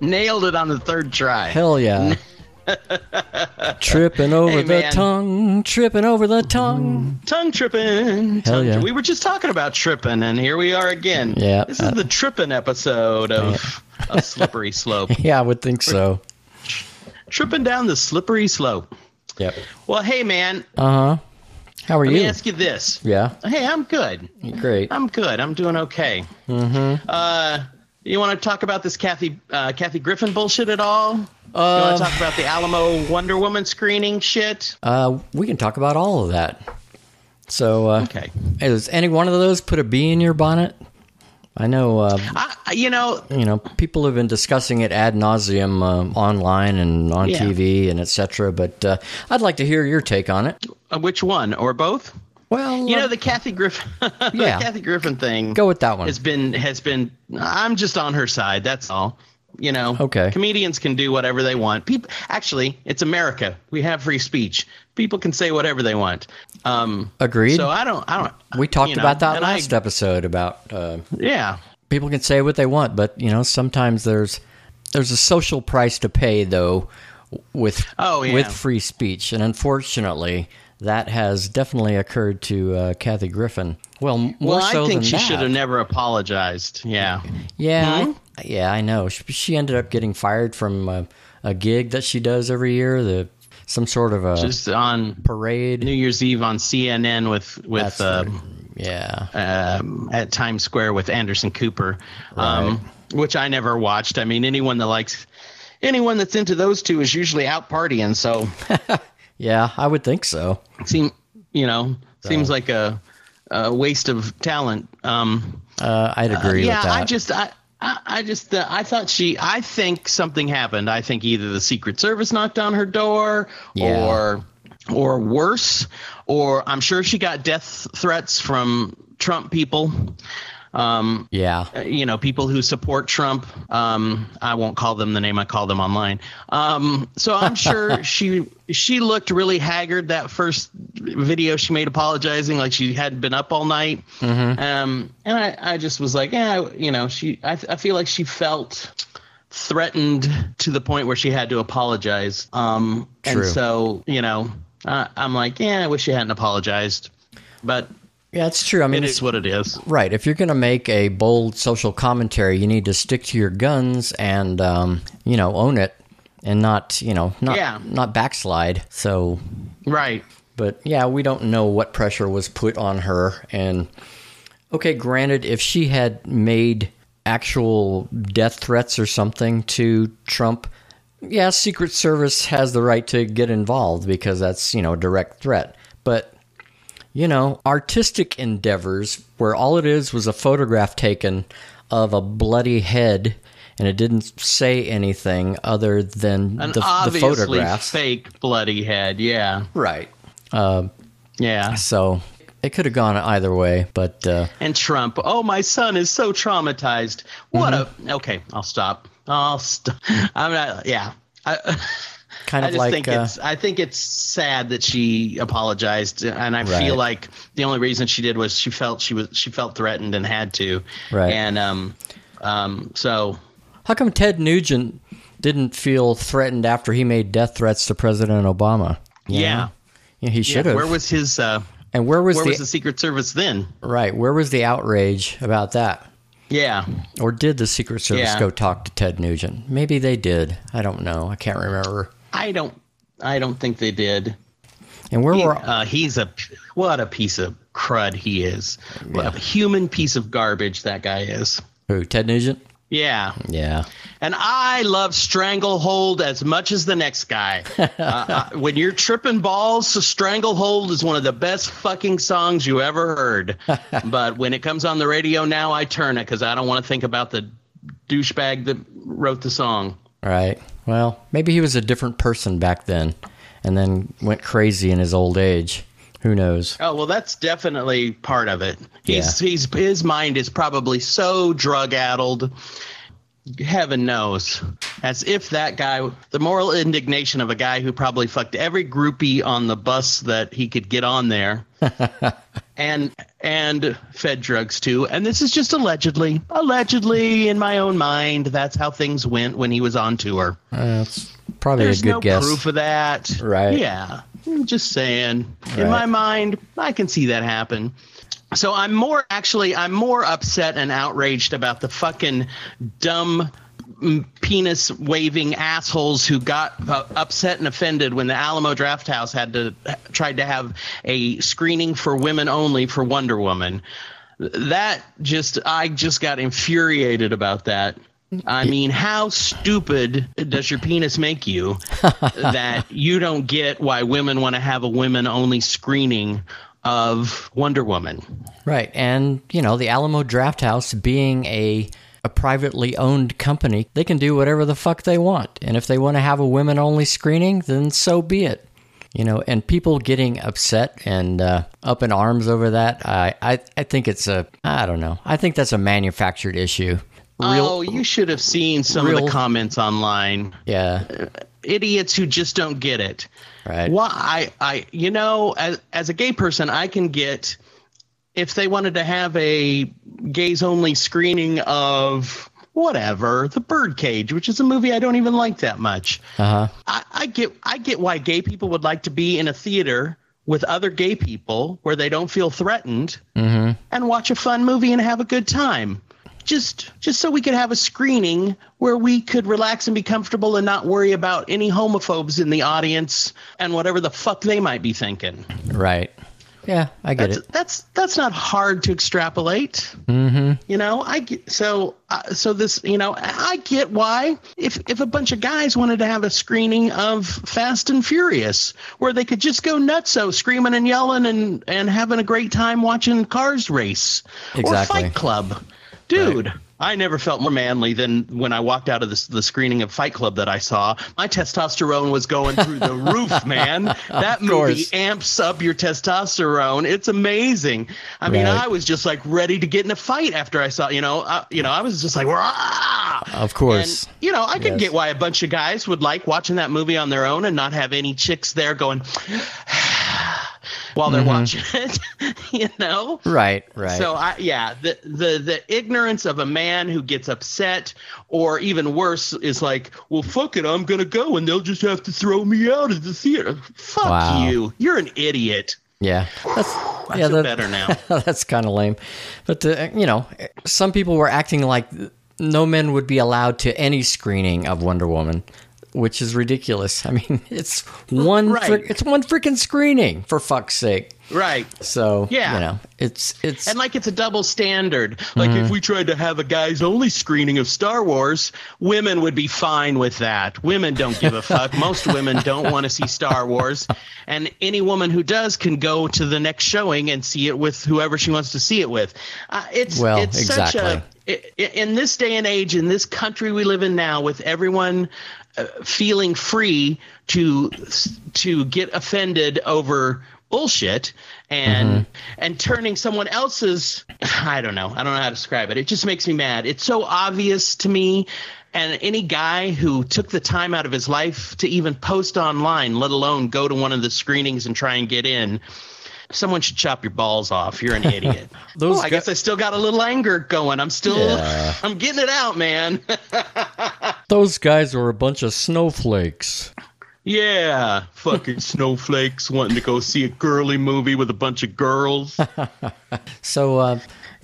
Nailed it on the third try. Hell yeah. tripping over Hey, the man. tongue, tripping over the tongue. Tongue tripping. Hell Tongue yeah. tri- We were just talking about tripping, and here we are again. Yeah, This is uh, the tripping episode of a slippery slope. Yeah, I would think so. tripping down the slippery slope. Yep. Well, hey, man, Uh huh. How are let you? Let me ask you this. yeah, Hey, I'm good. great. I'm good. I'm doing okay. Mm-hmm. Uh, you want to talk about this Kathy uh, Kathy Griffin bullshit at all? You Uh, want to talk about the Alamo Wonder Woman screening shit? Uh, we can talk about all of that. So, uh, Okay. has any one of those put a bee in your bonnet? I know, uh, I, you know, you know, people have been discussing it ad nauseum um online and on Yeah. TV and etc. But uh, I'd like to hear your take on it. uh, which one or both? Well, You uh, know, the Kathy Griffin, Yeah. Kathy Griffin thing. go with that one. has been has been. I'm just on her side. That's all. You know, Okay. Comedians can do whatever they want. People, actually, it's America. We have free speech. People can say whatever they want. Um, Agreed. So I don't. I don't. we talked you know, about that and I- last episode about uh, Yeah. people can say what they want, but you know, sometimes there's there's a social price to pay though with Oh, yeah. with free speech, and unfortunately, that has definitely occurred to uh, Kathy Griffin. Well, more Well, so I think she that. should have never apologized. Yeah. Yeah, Hmm? Yeah, I know. She, she ended up getting fired from a, a gig that she does every year. The some sort of a Just on parade. New Year's Eve on CNN with with uh, right. yeah, um, at Times Square with Anderson Cooper, um, which I never watched. I mean, anyone that likes anyone that's into those two is usually out partying. So yeah, I would think so. seem you know seems like a, a waste of talent. Um, Uh, I'd agree yeah, with that. I just I. I I just, uh, I thought she, I think something happened. I think either the Secret Service knocked on her door, Yeah. or, or worse, or I'm sure she got death threats from Trump people. Um, yeah, you know, people who support Trump. Um, I won't call them the name I call them online. Um, so I'm sure she she looked really haggard that first video she made apologizing, like she hadn't been up all night. Um, and I, I just was like, yeah, you know, she. I, I feel like she felt threatened to the point where she had to apologize. Um, and so you know, uh, I'm like, yeah, I wish she hadn't apologized, but yeah, it's true. I mean, it it's is what it is. Right. If you're going to make a bold social commentary, you need to stick to your guns and, um, you know, own it and not, you know, not Yeah. not backslide. So, Right. but yeah, we don't know what pressure was put on her. And okay, granted, if she had made actual death threats or something to Trump, yeah, Secret Service has the right to get involved because that's you know a direct threat. But you know, artistic endeavors where all it is was a photograph taken of a bloody head and it didn't say anything other than An the, the obviously fake bloody head. Yeah, Right. Uh, yeah. so it could have gone either way, but uh, And Trump. Oh, my son is so traumatized. What a. Okay, I'll stop. I'll stop. I'm not. Yeah. I, kind I of just like think uh, it's. I think it's sad that she apologized, and I Right. feel like the only reason she did was she felt she was she felt threatened and had to. Right. And um, um. So how come Ted Nugent didn't feel threatened after he made death threats to President Obama? Yeah. Yeah, he should have. Where was his? Uh, and where was where the was the Secret Service then? right? Where was the outrage about that? Yeah. Or did the Secret Service Yeah. go talk to Ted Nugent? Maybe they did. I don't know. I can't remember. I don't. I don't think they did. And where He- were uh, he's a what a piece of crud he is. What a human piece of garbage that guy is. who? Ted Nugent? Yeah, Yeah. and I love Stranglehold as much as the next guy. uh, uh, when you're tripping balls, Stranglehold is one of the best fucking songs you ever heard. but when it comes on the radio now, I turn it because I don't want to think about the douchebag that wrote the song. Right. Well, maybe he was a different person back then and then went crazy in his old age. Who knows? Oh well, that's definitely part of it. He's yeah. he's his mind is probably so drug addled. Heaven knows, as if that guy, the moral indignation of a guy who probably fucked every groupie on the bus that he could get on there, and and fed drugs too. And this is just allegedly, allegedly in my own mind. That's how things went when he was on tour. Uh, that's probably There's a good no guess. proof of that, right? Yeah, I'm just saying. Right. In my mind, I can see that happen. So I'm more actually I'm more upset and outraged about the fucking dumb penis waving assholes who got uh, upset and offended when the Alamo Drafthouse had to tried to have a screening for women only for Wonder Woman. That just I just got infuriated about that. I mean, how stupid does your penis make you that you don't get why women want to have a women only screening of Wonder Woman? Right. And, you know, the Alamo Drafthouse being a a privately owned company, they can do whatever the fuck they want. And if they want to have a women only screening, then so be it. You know, and people getting upset and uh, up in arms over that, I, I, I think it's a, I don't know. I think that's a manufactured issue. Real, oh, you should have seen some real, of the comments online. Yeah. Idiots who just don't get it. Right. Why I, I you know, as as a gay person, I can get if they wanted to have a gays only screening of whatever the birdcage which is a movie i don't even like that much uh-huh. I, I get i get why gay people would like to be in a theater with other gay people where they don't feel threatened mm-hmm. and watch a fun movie and have a good time just just so we could have a screening where we could relax and be comfortable and not worry about any homophobes in the audience and whatever the fuck they might be thinking right yeah, I get that's, it. That's that's not hard to extrapolate. Mm-hmm. You know, I get so uh, so this. You know, I get why if if a bunch of guys wanted to have a screening of Fast and Furious where they could just go nuts, so screaming and yelling and and having a great time watching cars race exactly. or Fight Club, dude. Right. I never felt more manly than when I walked out of the, the screening of Fight Club that I saw. My testosterone was going through the roof, man. That movie amps up your testosterone. It's amazing. I mean, I was just like ready to get in a fight after I saw, you know, uh, you know, I was just like, Rah! Of course. And, you know, I could Yes. get why a bunch of guys would like watching that movie on their own and not have any chicks there going while they're watching it, you know? right, right. So I yeah, the the the ignorance of a man who gets upset or even worse is like, well fuck it, I'm going to go and they'll just have to throw me out of the theater. Fuck Wow. you. You're an idiot. yeah, that's I yeah, feel that- better now. that's kind of lame. But uh, you know, some people were acting like no men would be allowed to any screening of Wonder Woman, which is ridiculous. I mean, it's one Right. frick- it's one freaking screening for fuck's sake. Right. So Yeah. you know, it's it's And like it's a double standard. Like Mm-hmm. if we tried to have a guys only screening of Star Wars, women would be fine with that. Women don't give a fuck. Most women don't want to see Star Wars. And any woman who does can go to the next showing and see it with whoever she wants to see it with. Uh, it's Well, it's such exactly. a i- i- in this day and age in this country we live in now with everyone feeling free to to get offended over bullshit and Mm-hmm. and turning someone else's I don't know I don't know how to describe it. It just makes me mad. It's so obvious to me. And any guy who took the time out of his life to even post online let alone go to one of the screenings and try and get in someone should chop your balls off you're an idiot Those oh, I gu- guess I still got a little anger going I'm still Yeah. I'm getting it out man those guys were a bunch of snowflakes. Yeah, fucking snowflakes wanting to go see a girly movie with a bunch of girls. So uh,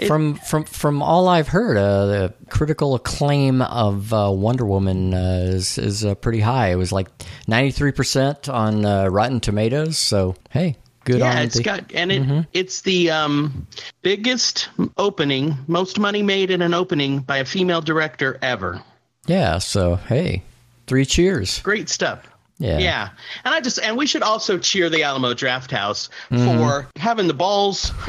from from from all I've heard, uh, the critical acclaim of uh, Wonder Woman uh, is is uh, pretty high. It was like ninety three percent on uh, Rotten Tomatoes. So hey, good yeah, it's the- got and it it's the um, biggest opening, most money made in an opening by a female director ever. yeah. So hey, three cheers. Great stuff. Yeah. Yeah. And I just and we should also cheer the Alamo Draft House Mm-hmm. for having the balls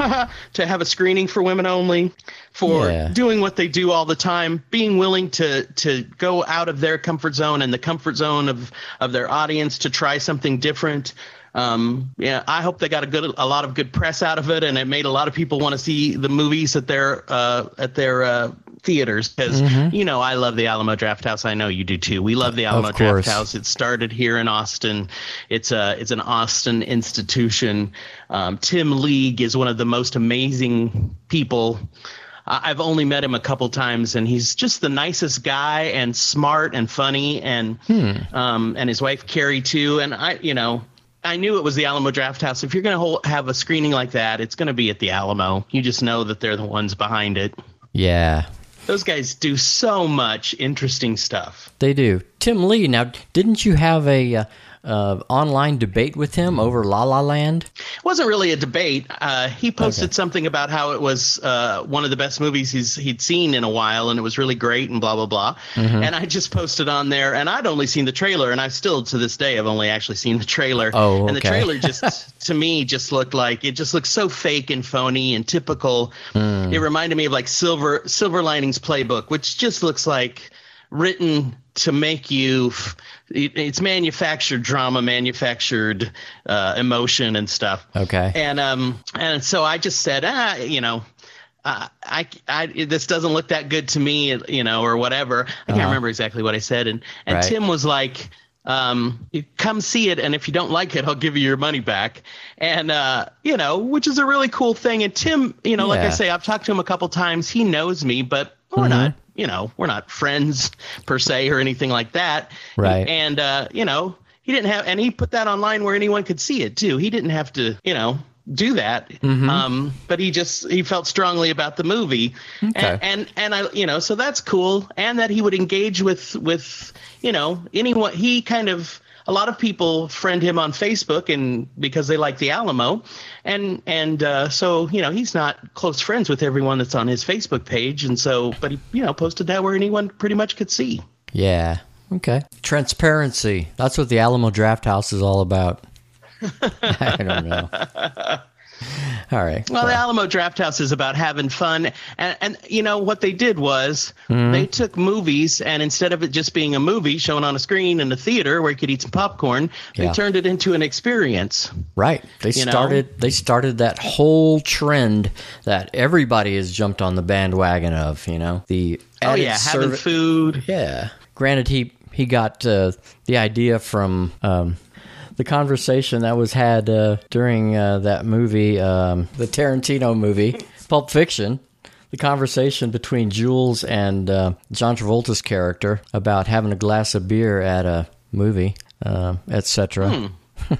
to have a screening for women only, for Yeah. doing what they do all the time, being willing to to go out of their comfort zone and the comfort zone of of their audience to try something different. Um, yeah, I hope they got a good a lot of good press out of it, and it made a lot of people want to see the movies at their uh, at their uh, theaters because Mm-hmm. you know I love the Alamo Draft House. I know you do too. We love the Alamo Draft. House. It started here in Austin. It's a it's an Austin institution. Um, Tim League is one of the most amazing people. I've only met him a couple times, and he's just the nicest guy and smart and funny, and um, and his wife Karrie too. And I, you know, I knew it was the Alamo Draft House. If you're going to have a screening like that, it's going to be at the Alamo. You just know that they're the ones behind it. Yeah. Those guys do so much interesting stuff. They do. Tim Lee. Now, didn't you have a uh, uh, online debate with him over La La Land? It wasn't really a debate. Uh, he posted something about how it was uh, one of the best movies he's he'd seen in a while, and it was really great, and blah blah blah. Mm-hmm. And I just posted on there, and I'd only seen the trailer, and I still to this day have only actually seen the trailer. Oh, And the trailer just to me just looked like it just looked so fake and phony and typical. Hmm. It reminded me of like Silver Silver Linings Playbook, which just looks like written to make you f- it's manufactured drama manufactured uh, emotion and stuff Okay. and um and so i just said ah you know uh, I, I, this doesn't look that good to me, you know, or whatever. I can't remember exactly what I said. And, and Right. Tim was like, um, come see it. And if you don't like it, I'll give you your money back. And, uh, you know, which is a really cool thing. And Tim, you know, like I say, I've talked to him a couple times. He knows me, but we're not, you know, we're not friends per se or anything like that. Right. And, uh, you know, he didn't have, and he put that online where anyone could see it too. He didn't have to, you know, do that. Mm-hmm. Um, but he just he felt strongly about the movie, Okay. and, and and I you know so that's cool, and that he would engage with with you know anyone. He kind of a lot of people friend him on Facebook and because they like the Alamo, and and uh, so you know he's not close friends with everyone that's on his Facebook page, and so but he you know posted that where anyone pretty much could see. Yeah. Okay. Transparency. That's what the Alamo Draft House is all about. I don't know. All right. Well, the Alamo Draft House is about having fun, and and you know what they did was Mm-hmm. they took movies, and instead of it just being a movie shown on a screen in a theater where you could eat some popcorn, they turned it into an experience. Right. They You know? started they started that whole trend that everybody has jumped on the bandwagon of, you know. The Oh yeah, having serv- food. Yeah. Granted he he got uh, the idea from um, the conversation that was had uh, during uh, that movie, um, the Tarantino movie, Pulp Fiction. The conversation between Jules and uh, John Travolta's character about having a glass of beer at a movie, uh, etc. Hmm.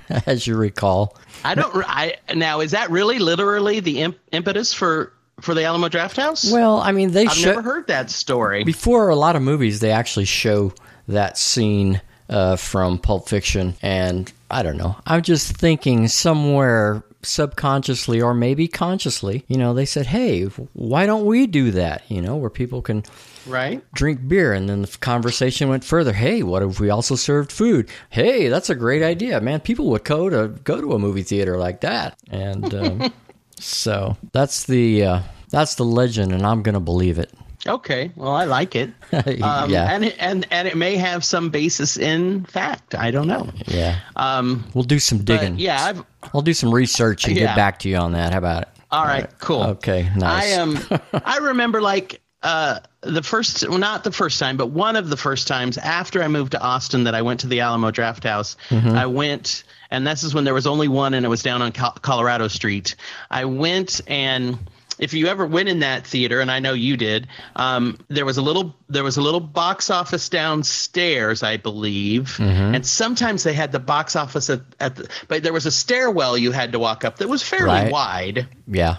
As you recall, I don't. I now is that really literally the imp- impetus for for the Alamo Draft House? well, I mean, they I've show never heard that story. before a lot of movies they actually show that scene uh, from Pulp Fiction, and I don't know. I'm just thinking somewhere subconsciously or maybe consciously, you know, they said, "Hey, why don't we do that?" You know, where people can right? drink beer, and then the conversation went further. Hey, what if we also served food? Hey, that's a great idea, man. People would go to go to a movie theater like that, and um, so that's the uh, that's the legend, and I'm gonna believe it. Okay. Well, I like it. Um, yeah, And it, and and it may have some basis in fact. I don't know. yeah. Um, We'll do some digging. yeah. I've, I'll do some research and Yeah. get back to you on that. How about it? All right, cool. Okay, nice. I um I remember like uh the first well, not the first time, but one of the first times after I moved to Austin that I went to the Alamo Draft House. Mm-hmm. I went and this is when there was only one and it was down on Col- Colorado Street. I went and if you ever went in that theater, and I know you did, um, there was a little there was a little box office downstairs, I believe, Mm-hmm. and sometimes they had the box office at, at the, but there was a stairwell you had to walk up that was fairly Right. wide yeah.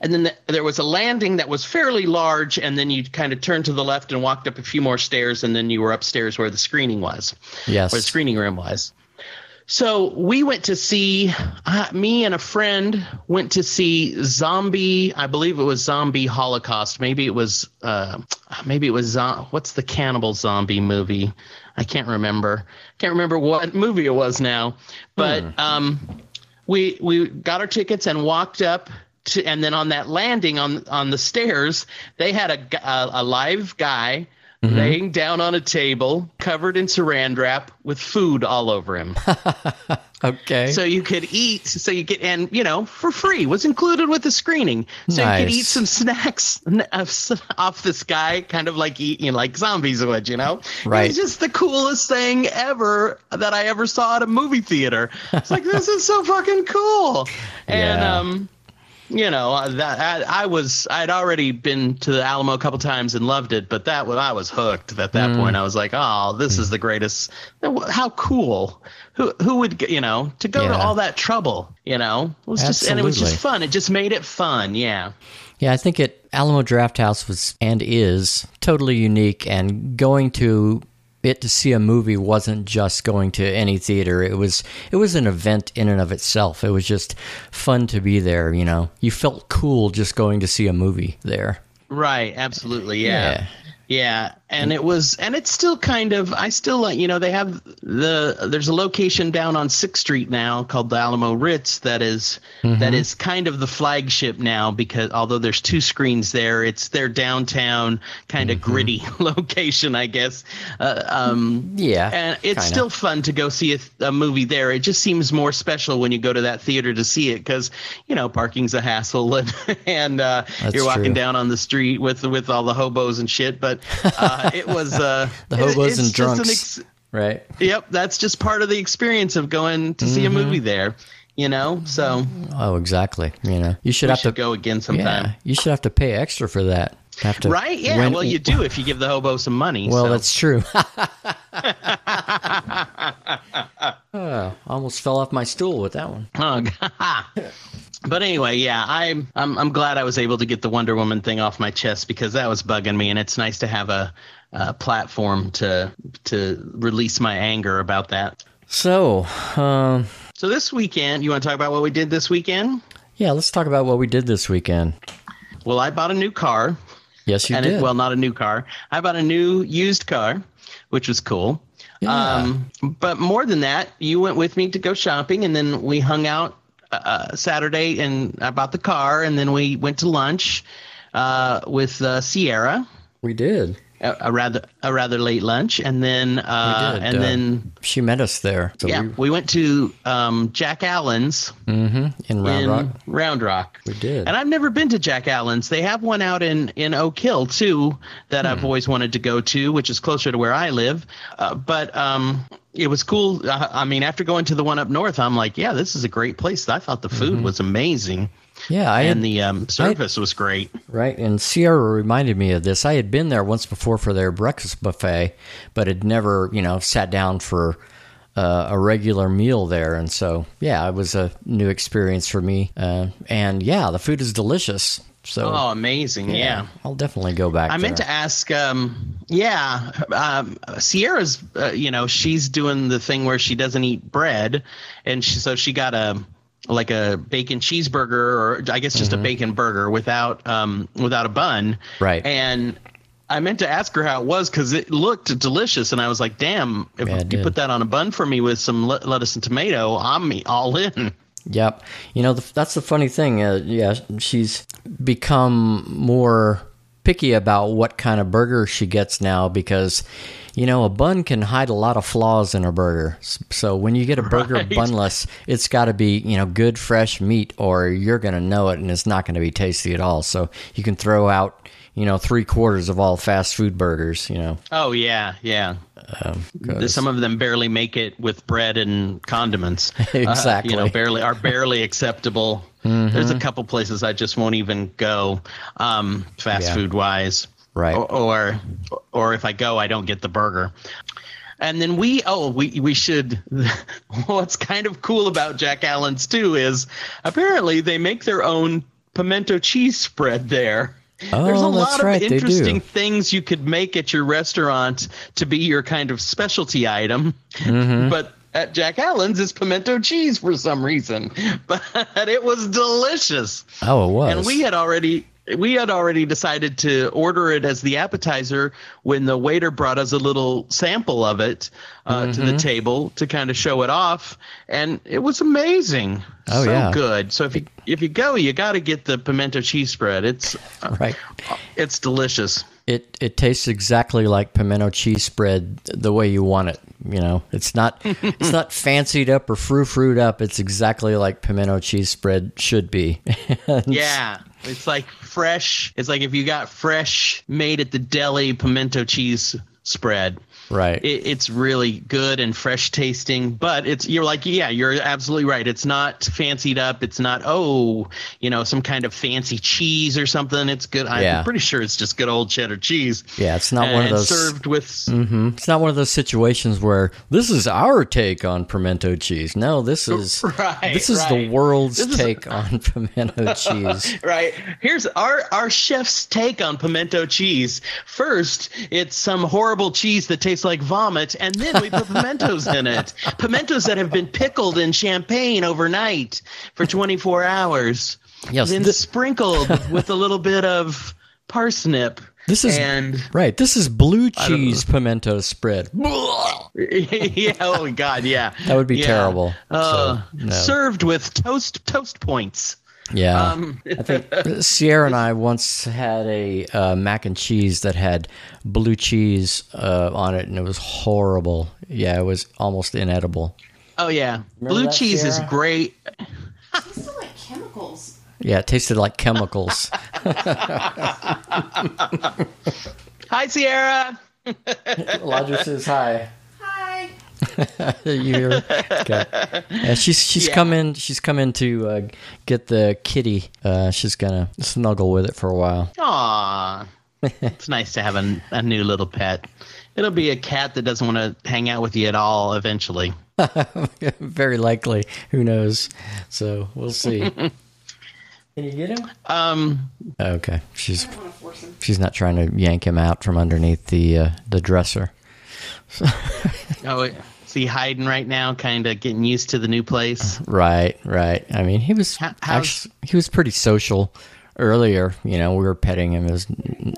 and then the, there was a landing that was fairly large and then you kind of turned to the left and walked up a few more stairs and then you were upstairs where the screening was Yes. where the screening room was So we went to see, uh, me and a friend went to see Zombie. I believe it was Zombie Holocaust. Maybe it was, uh, maybe it was zo- what's the cannibal zombie movie? I can't remember. Can't remember what movie it was now. But um, we we got our tickets and walked up. To, and then on that landing on on the stairs, they had a a, a live guy laying down on a table covered in saran wrap with food all over him. Okay. so you could eat so you get and you know for free was included with the screening so you could eat some snacks off this guy kind of like eating like zombies would you know Right. it's just the coolest thing ever that i ever saw at a movie theater it's like this is so fucking cool and Yeah. um you know that I, I was I'd already been to the Alamo a couple times and loved it, but that I was hooked at that mm. point. I was like, oh, this is mm. the greatest. How cool! Who who would you know to go to all that trouble? You know, it was just and it was just fun. It just made it fun. Yeah. Yeah, I think it Alamo Draft House was and is totally unique and going to it to see a movie wasn't just going to any theater. It was it was an event in and of itself. It was just fun to be there, you know. You felt cool just going to see a movie there. Right, absolutely, yeah. Yeah. yeah. And it was and it's still kind of I still like, you know, they have the there's a location down on 6th Street now called the Alamo Ritz that is- that is kind of the flagship now because although there's two screens there, it's their downtown kind of gritty location, I guess. Uh, um Yeah. and it's kinda. still fun to go see a, a movie there. It just seems more special when you go to that theater to see it because you know parking's a hassle and and uh, you're walking true. down on the street with with all the hobos and shit. But uh, it was uh, The hobos it's and drunks. ex- right? yep, that's just part of the experience of going to see Mm-hmm. a movie there. You know, so Oh, exactly. You know. You should have should to go again sometime. Yeah. You should have to pay extra for that. Have to Right? Yeah. rent- well, you do if you give the hobo some money. Well, so. that's true. oh, almost fell off my stool with that one. Oh, but anyway, yeah, I'm I'm I'm glad I was able to get the Wonder Woman thing off my chest because that was bugging me, and it's nice to have a, a platform to to release my anger about that. So, um, So this weekend, you want to talk about what we did this weekend? yeah, let's talk about what we did this weekend. Well, I bought a new car, Yes, you and did. it, well, not a new car. I bought a new used car, which was cool. Yeah. Um, but more than that, you went with me to go shopping, and then we hung out uh, Saturday, and I bought the car, and then we went to lunch uh, with uh, Sierra, we did. a, a rather a rather late lunch, and then uh, and then She met us there. So yeah, we, we went to um, Jack Allen's in Round in Rock. Round Rock. We did. And I've never been to Jack Allen's. They have one out in in Oak Hill too that I've Hmm. always wanted to go to, which is closer to where I live. Uh, but um, it was cool. I mean, after going to the one up north, I'm like, yeah, this is a great place. I thought the food was amazing Yeah, I had, and the um, service was great. right. And Sierra reminded me of this. I had been there once before for their breakfast buffet, but had never, you know, sat down for uh, a regular meal there. And so, yeah, it was a new experience for me. Uh, and yeah, the food is delicious. So, Oh, amazing! Yeah. I'll definitely go back. I meant there. to ask, um, yeah, um, Sierra's, uh, you know, she's doing the thing where she doesn't eat bread, and she, so she got a like a bacon cheeseburger, or I guess just a bacon burger without um, without a bun, Mm-hmm. Right. And I meant to ask her how it was because it looked delicious, and I was like, damn, if Yeah, you did. put that on a bun for me with some le- lettuce and tomato, I'm all in. Yep. You know, the, that's the funny thing. Uh, yeah, she's become more picky about what kind of burger she gets now because, you know, a bun can hide a lot of flaws in a burger. So when you get a burger Right. bunless, it's got to be, you know, good fresh meat or you're going to know it and it's not going to be tasty at all. So you can throw out, you know, three quarters of all fast food burgers, you know. Oh yeah, yeah. The- Some of them barely make it with bread and condiments. Uh, Exactly. you know, barely are barely acceptable. There's a couple places I just won't even go, um, fast Yeah. food wise. Right. Or, or or if I go, I don't get the burger. And then we oh we we should what's kind of cool about Jack Allen's too is apparently they make their own pimento cheese spread there. Oh, There's a that's lot right, of interesting things you could make at your restaurant to be your kind of specialty item. Mm-hmm. But at Jack Allen's is pimento cheese for some reason, but it was delicious. Oh, it was. And we had already we had already decided to order it as the appetizer when the waiter brought us a little sample of it uh, mm-hmm. to the mm-hmm. table to kind of show it off, and it was amazing. Oh so yeah, good. So if you if you go, you got to get the pimento cheese spread. It's uh, right. It's delicious. It it tastes exactly like pimento cheese spread the way you want it. You know, it's not it's not fancied up or frou fruit up. It's exactly like pimento cheese spread should be. yeah, it's like fresh. It's like if you got fresh made at the deli pimento cheese spread. Right. It, it's really good and fresh tasting, but it's you're like yeah, you're absolutely right. It's not fancied up. It's not oh, you know, some kind of fancy cheese or something. It's good. I'm pretty sure it's just good old cheddar cheese. Yeah, it's not and one of those served with. Mm-hmm, it's not one of those situations where this is our take on pimento cheese. No, this is right, this is right. the world's this take is, on pimento cheese. right. Here's our our chef's take on pimento cheese. First, it's some horrible cheese that tastes tastes like vomit, and then we put pimentos in it. Pimentos that have been pickled in champagne overnight for 24 hours. Yes, then sprinkled with a little bit of parsnip. This is and, right. This is blue cheese pimento spread. yeah. Oh God. Yeah. That would be yeah. terrible. Uh, so, no. Served with toast toast points. Yeah, um, I think Sierra and I once had a uh, mac and cheese that had blue cheese uh, on it, and it was horrible. Yeah, it was almost inedible. Oh yeah, Remember blue cheese Sierra? is great. It tasted like chemicals. Yeah, it tasted like chemicals. hi, Sierra. Lodger says hi. you okay. Yeah, she's she's yeah. come in. She's come in to uh, get the kitty. Uh, she's gonna snuggle with it for a while. Aww, it's nice to have a, a new little pet. It'll be a cat that doesn't want to hang out with you at all eventually. Very likely. Who knows? So we'll see. Can you get him? Um. Okay. She's she's not trying to yank him out from underneath the uh, the dresser. oh, hiding right now, kind of getting used to the new place? Right, right. I mean, he was actually, he was pretty social earlier. You know, we were petting him. It was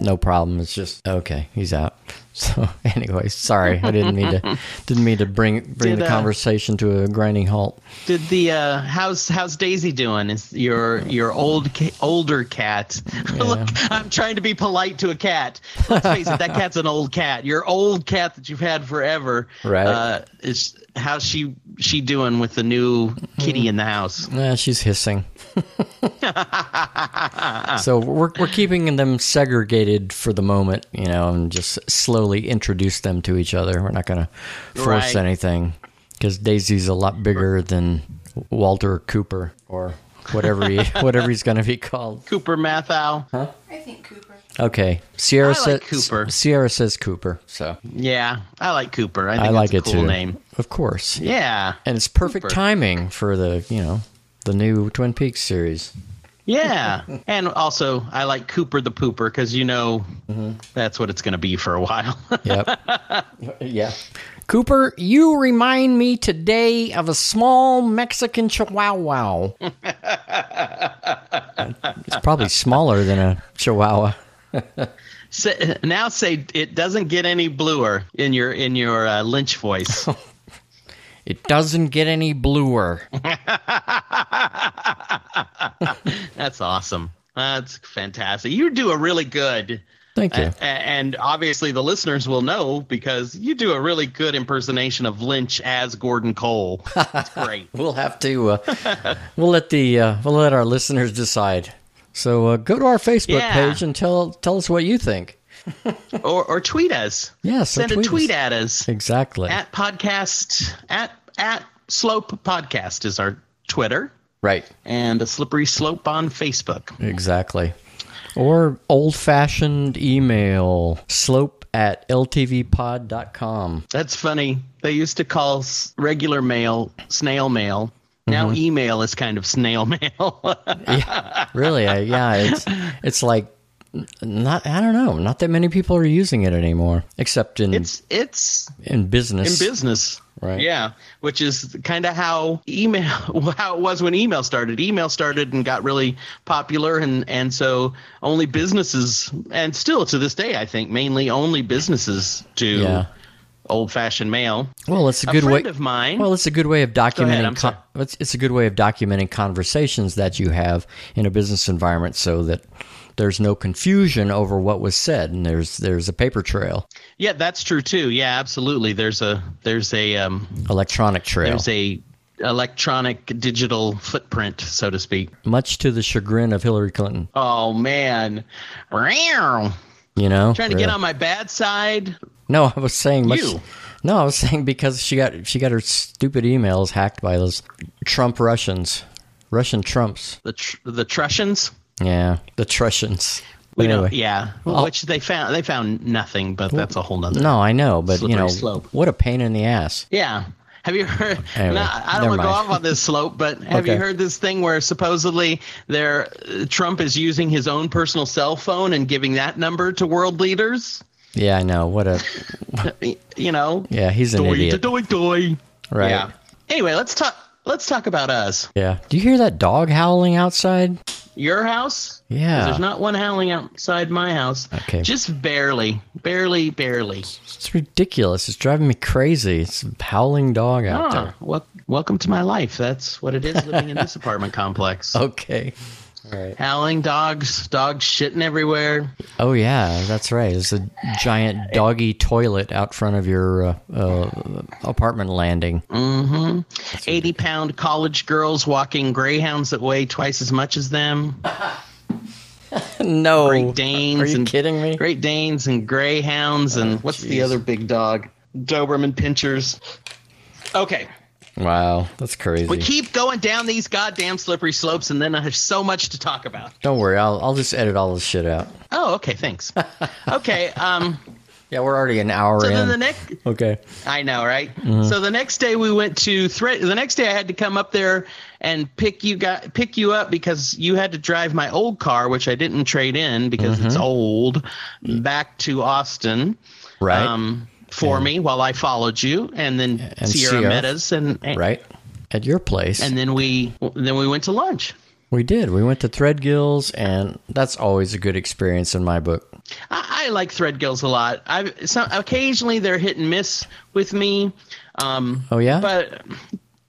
no problem. It's just okay. He's out. So anyway, sorry, I didn't mean to didn't mean to bring bring did, the uh, conversation to a grinding halt. Did the uh, how's how's Daisy doing? Is your your old older cat? Yeah. Look, I'm trying to be polite to a cat. Let's face it, that cat's an old cat. Your old cat that you've had forever. Right. Uh, is how's she she doing with the new kitty in the house? Yeah, she's hissing. so we're we're keeping them segregated for the moment, you know, and just slowly introduce them to each other. We're not going to force right. anything because Daisy's a lot bigger than Walter Cooper or whatever he whatever he's going to be called. Cooper Matthau. Huh? I think Cooper. Okay, Sierra like says Cooper. Sierra says Cooper. So yeah, I like Cooper. I, I like it cool too. Name, of course. Yeah, and it's perfect Cooper. timing for the you know the new Twin Peaks series. Yeah, and also I like Cooper the Pooper because you know mm-hmm. that's what it's going to be for a while. yep. Yeah. Cooper, you remind me today of a small Mexican Chihuahua. it's probably smaller than a Chihuahua. Say, now say it doesn't get any bluer in your in your uh, Lynch voice. It doesn't get any bluer. That's awesome. That's fantastic. You do a really good. Thank you. and obviously, the listeners will know because you do a really good impersonation of Lynch as Gordon Cole. That's great. we'll have to. Uh, we'll let the. Uh, we'll let our listeners decide. So uh, go to our Facebook yeah. page and tell tell us what you think. or or tweet us. Yes, send tweet a tweet us. at us. Exactly. At podcast at at Slope Podcast is our Twitter. Right. And a slippery slope on Facebook. Exactly. Or old fashioned email slope at ltvpod.com. That's funny. They used to call regular mail snail mail. Now mm-hmm. email is kind of snail mail. yeah, really. I, yeah, it's it's like Not I don't know. Not that many people are using it anymore, except in It's it's in business. in business. Right. Yeah, which is kind of how email how it was when email started. Email started and got really popular, and and so only businesses, and still to this day, I think mainly only businesses do Yeah. Old fashioned mail. Well, it's a A good friend way. of mine. Well, it's a good way of ahead, documenting. I'm sorry. it's, it's a good way of documenting conversations that you have in a business environment, so that there's no confusion over what was said, and there's there's a paper trail, yeah, that's true too. Yeah, absolutely. There's a there's a um, electronic trail. there's a electronic digital footprint, so to speak. much to the chagrin of Hillary Clinton. Oh man, You know, trying to get on my bad side. No, I was saying much. You. No, I was saying because she got she got her stupid emails hacked by those Trump Russians, Russian Trumps. The tr- the Trussians. Yeah, the Trussians. We Anyway. don't. Yeah, Well- which they found. They found nothing, but that's a whole nother. No, I know, but you know, slope. what a pain in the ass. Yeah. Have you heard? Anyway, no, I don't want to go off on this slope, but have you heard this thing where supposedly there Trump is using his own personal cell phone and giving that number to world leaders? Yeah, I know. What a You know, yeah, he's an doy, idiot. doy, doy. Right. Yeah. Anyway, let's talk. Let's talk about us. Yeah. Do you hear that dog howling outside? Your house? Yeah. There's not one howling outside my house. Okay. Just barely, barely, barely. It's ridiculous. It's driving me crazy. It's a howling dog out Ah, well, welcome to my life. That's what it is living in this apartment complex. Okay. Right. Howling dogs, dogs shitting everywhere. Oh yeah, that's right. It's a giant doggy toilet out front of your uh, uh, apartment landing. Mm. 80 pound college girls walking greyhounds that weigh twice as much as them. no. Great Danes. Are you and, kidding me? Great Danes and greyhounds. And what's the other big dog? Doberman pinschers. Okay. Wow, that's crazy. We keep going down these goddamn slippery slopes, and then I have so much to talk about. Don't worry, I'll I'll just edit all this shit out. Oh, okay, thanks. okay, um, Yeah, we're already an hour so in. then the next, okay. I know, right? So the next day we went to Thread. The next day I had to come up there and pick you got pick you up because you had to drive my old car, which I didn't trade in because it's old, back to Austin. Right. Um, for me while I followed you, and then And Sierra Sierra. met us, and right. At your place. and then we then we went to lunch. we did. We went to Threadgills and that's always a good experience in my book. I, I like Threadgills a lot. I some occasionally they're hit and miss with me. Um, Oh, yeah? but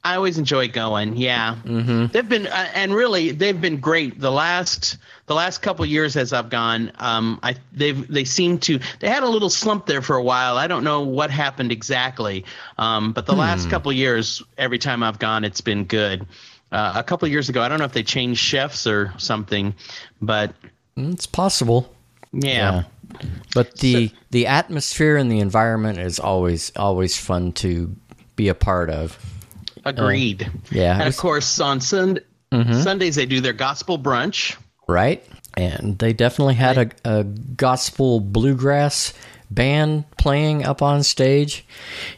I always enjoy going. Yeah, mm-hmm. they've been uh, and really they've been great. The last the last couple years as I've gone, um, I they've they seem to they had a little slump there for a while. I don't know what happened exactly, um, but the Hmm. last couple years, every time I've gone, it's been good. Uh, a couple years ago, I don't know if they changed chefs or something, but It's possible. yeah. But the the atmosphere and the environment is always always fun to be a part of. Agreed. yeah, And of was- Mm-hmm. course, on Sundays they do their gospel brunch. right? And they definitely had a, a gospel bluegrass band playing up on stage.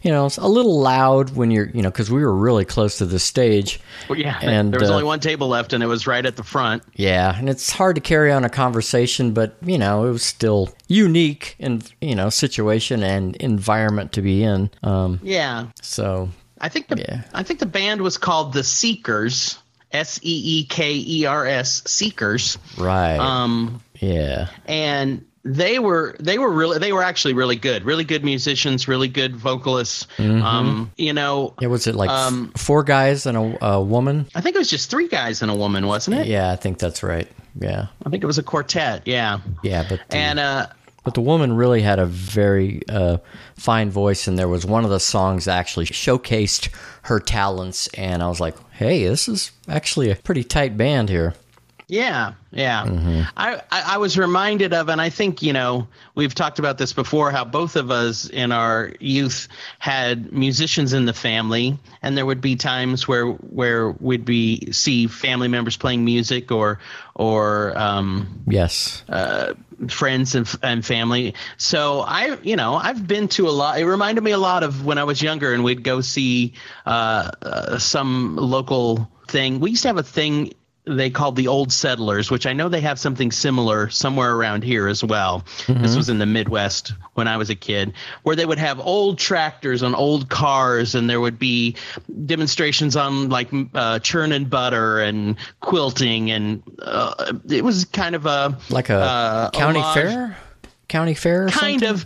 You know, it's a little loud when you're, you know, because we were really close to the stage. Well, yeah, And, there was uh, only one table left, and it was right at the front. Yeah, and it's hard to carry on a conversation, but you know, it was still unique and you know, situation and environment to be in. Um, Yeah, so I think the Yeah. I think the band was called the Seekers, S E E K E R S, Seekers. right, Um, yeah, and they were they were really they were actually really good, really good musicians, really good vocalists. Mm-hmm. Um, you know, yeah. Was it like f- Um, four guys and a, a woman? I think it was just three guys and a woman, wasn't it? Yeah, I think that's right. Yeah, I think it was a quartet. Yeah, yeah, but the, and uh, but the woman really had a very uh, fine voice, and there was one of the songs that actually showcased her talents, and I was like, hey, this is actually a pretty tight band here. Yeah, yeah. Mm-hmm. I, I I was reminded of, and I think you know we've talked about this before. How both of us in our youth had musicians in the family, and there would be times where where we'd be see family members playing music or or um, Yes, friends and, and family. So I, you know, I've been to a lot. It reminded me a lot of when I was younger, and we'd go see uh, uh, some local thing. We used to have a thing they called the Old Settlers, which I know they have something similar somewhere around here as well. Mm-hmm. This was in the Midwest when I was a kid, where they would have old tractors on old cars, and there would be demonstrations on like uh, churning butter and quilting, and uh, it was kind of a Like a uh, county homage- fair? County fair or kind something? of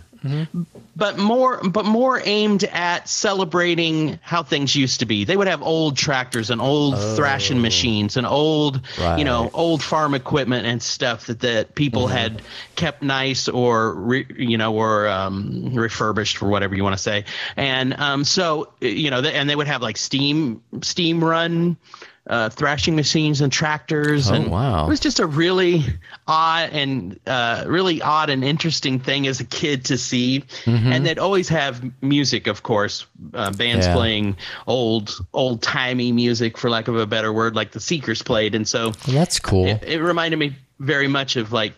but more but more aimed at celebrating how things used to be they would have old tractors and old thrashing machines and old you know Oh. Old farm equipment and stuff that that people Mm-hmm. had kept nice or re, you know or um, refurbished or whatever you want to say and um, so you know and they would have like steam steam run uh, thrashing machines and tractors Oh, and wow. it was just a really odd and uh, really odd and interesting thing as a kid to see. And they'd always have music, of course, uh, bands Yeah. playing old old timey music, for lack of a better word, like the Seekers played. And so that's cool. it, it reminded me very much of like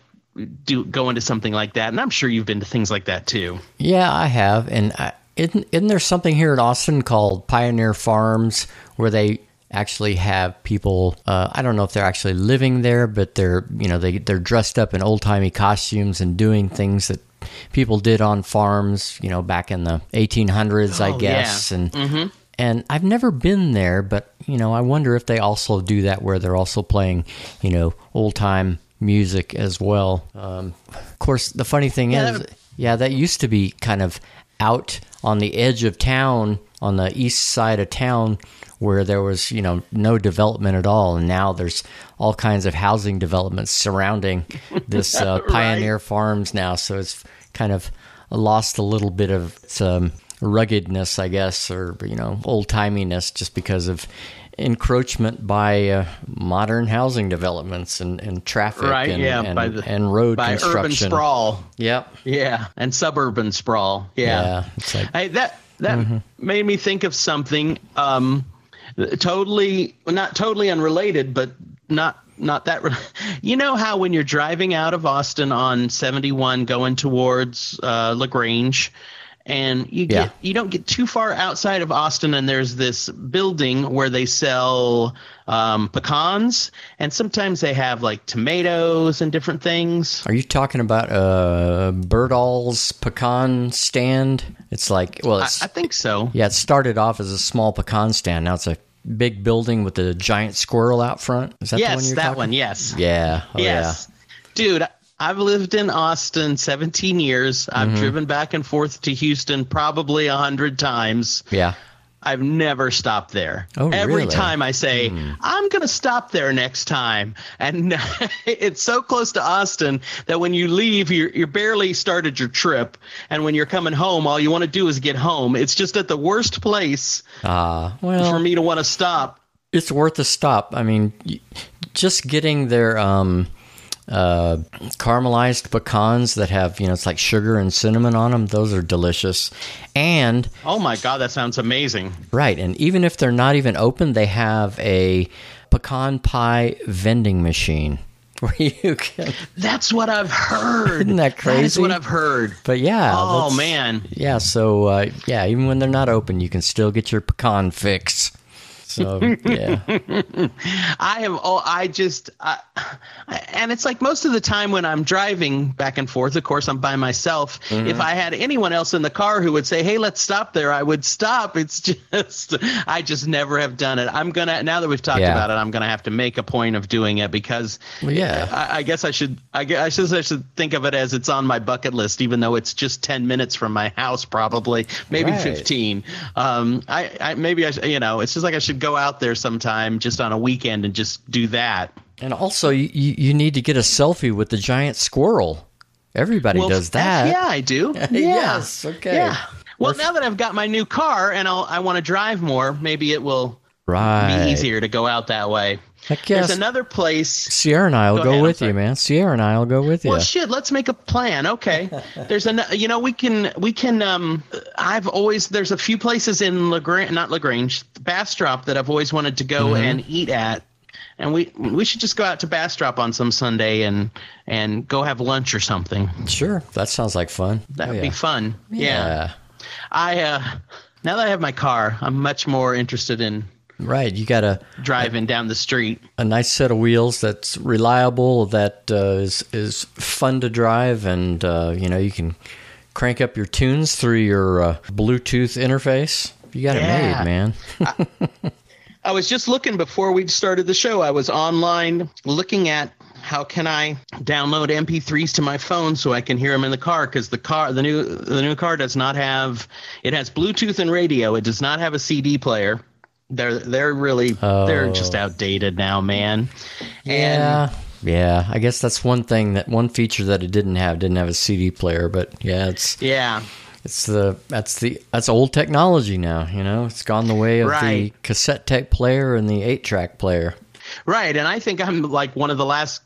do going to something like that. And I'm sure you've been to things like that too. Yeah, I have. And I, isn't, isn't there something here in Austin called Pioneer Farms where they actually have people? Uh, I don't know if they're actually living there, but they're you know they they're dressed up in old timey costumes and doing things that people did on farms. You know, back in the 1800s, I Oh, guess. yeah. And and I've never been there, but you know, I wonder if they also do that where they're also playing, you know, old time music as well. Um, of course, the funny thing Yeah, is, that- yeah, that used to be kind of out on the edge of town, on the east side of town, where there was, you know, no development at all, and now there's all kinds of housing developments surrounding this uh, Pioneer Farms now. So it's kind of lost a little bit of its um, ruggedness, I guess, or you know, old timiness, just because of encroachment by uh, modern housing developments and, and traffic Right, and, yeah, and, by the- and road By urban construction. sprawl. Yep. Yeah. And suburban sprawl. Yeah. It's like Hey, that that Mm-hmm. made me think of something um, totally not totally unrelated, but not not that. Re- you know how when you're driving out of Austin on 71 going towards uh, La Grange. And you get Yeah. you don't get too far outside of Austin, and there's this building where they sell um, pecans, and sometimes they have like tomatoes and different things. Are you talking about uh, Berdoll's pecan stand? It's like, well, I, it's, I think so. yeah, it started off as a small pecan stand. Now it's a big building with a giant squirrel out front. Is that the one yes, you're that talking? one. Yes. Yeah. Oh, yes. Dude, I've lived in Austin 17 years. I've Mm-hmm. driven back and forth to Houston probably a hundred times. yeah. I've never stopped there. Oh, Every really? Time I say, I'm going to stop there next time. And it's so close to Austin that when you leave, you're, you're barely started your trip. And when you're coming home, all you want to do is get home. It's just at the worst place Uh, well, for me to want to stop. it's worth a stop. I mean, just getting there. um, uh, caramelized pecans that have, you know, it's like sugar and cinnamon on them. Those are delicious. And Oh my God, that sounds amazing. Right, and even if they're not even open, they have a pecan pie vending machine where you can. That's what I've heard. Isn't that crazy? That is what I've heard. But yeah, Oh man. yeah. So uh, yeah, even when they're not open, you can still get your pecan fix. So yeah, I have. Oh, I just. I, and it's like most of the time when I'm driving back and forth. Of course, I'm by myself. Mm-hmm. If I had anyone else in the car who would say, "Hey, let's stop there," I would stop. It's just. I just never have done it. I'm gonna. Now that we've talked Yeah. about it, I'm gonna have to make a point of doing it because. Well, yeah. I, I guess I should. I guess I should, I should think of it as it's on my bucket list, even though it's just ten minutes from my house, probably maybe Right. fifteen. Um, I, I maybe I, you know, it's just like I should go out there sometime, just on a weekend, and just do that. and also you, you need to get a selfie with the giant squirrel. Everybody does that. Yeah, I do. Yeah. Yes, okay. Yeah. Well, now that I've got my new car and I'll, I want to drive more, maybe it will Right. be easier to go out that way. Heck yes. There's another place Sierra and I will Go go, ahead, with you, man. Sierra and I will go with you. Well, shit. Let's make a plan. Okay. There's an. You know, we can. We can. Um. I've always. There's a few places in La Grange, not La Grange, Bastrop that I've always wanted to go Mm-hmm. and eat at. And we we should just go out to Bastrop on some Sunday and and go have lunch or something. Sure, that sounds like fun. That Oh, would yeah. be fun. Yeah. Yeah. I uh now that I have my car, I'm much more interested in Right. You got a driving down the street. a nice set of wheels that's reliable, that uh, is is fun to drive, and uh, you know you can crank up your tunes through your uh, Bluetooth interface. You got Yeah. it made, man. I was just looking before we started the show. I was online looking at how can I download MP3s to my phone so I can hear them in the car because the car the new the new car does not have it has Bluetooth and radio. It does not have a CD player. They're they're really they're just outdated now, man. And Yeah. Yeah, I guess that's one thing that one feature that it didn't have didn't have a CD player, but yeah, it's yeah. it's the that's the that's old technology now. You know, it's gone the way of the cassette tape player and the eight track player. Right, and I think I'm like one of the last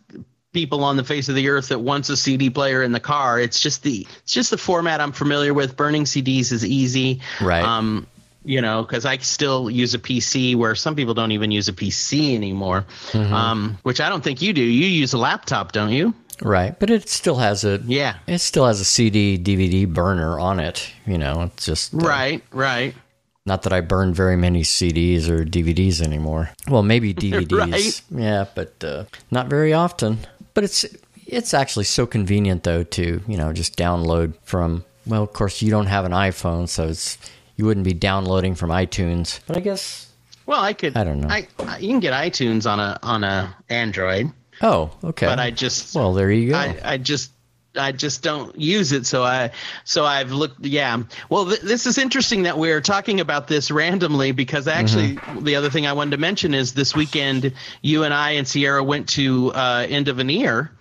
people on the face of the earth that wants a CD player in the car. It's just the it's just the format I'm familiar with. Burning CDs is easy. Right. Um, you know, because I still use a PC where some people don't even use a PC anymore. Mm-hmm. Um, which I don't think you do. You use a laptop, don't you? Right, but it still has a Yeah. It still has a CD DVD burner on it. You know, it's just uh, Right. Right. Not that I burn very many CDs or DVDs anymore. Well, maybe DVDs. Right. Yeah, but uh, not very often. But it's it's actually so convenient though to you know just download from. Well, of course you don't have an iPhone, so it's you wouldn't be downloading from iTunes. But I guess. Well, I could. I don't know. I, I you can get iTunes on a on a Android, Oh, okay. but I just well, there you go. I, I just I just don't use it. So I so I've looked. Yeah. Well, th- this is interesting that we're talking about this randomly because actually Mm-hmm. the other thing I wanted to mention is this weekend you and I and Sierra went to uh, End of an Ear.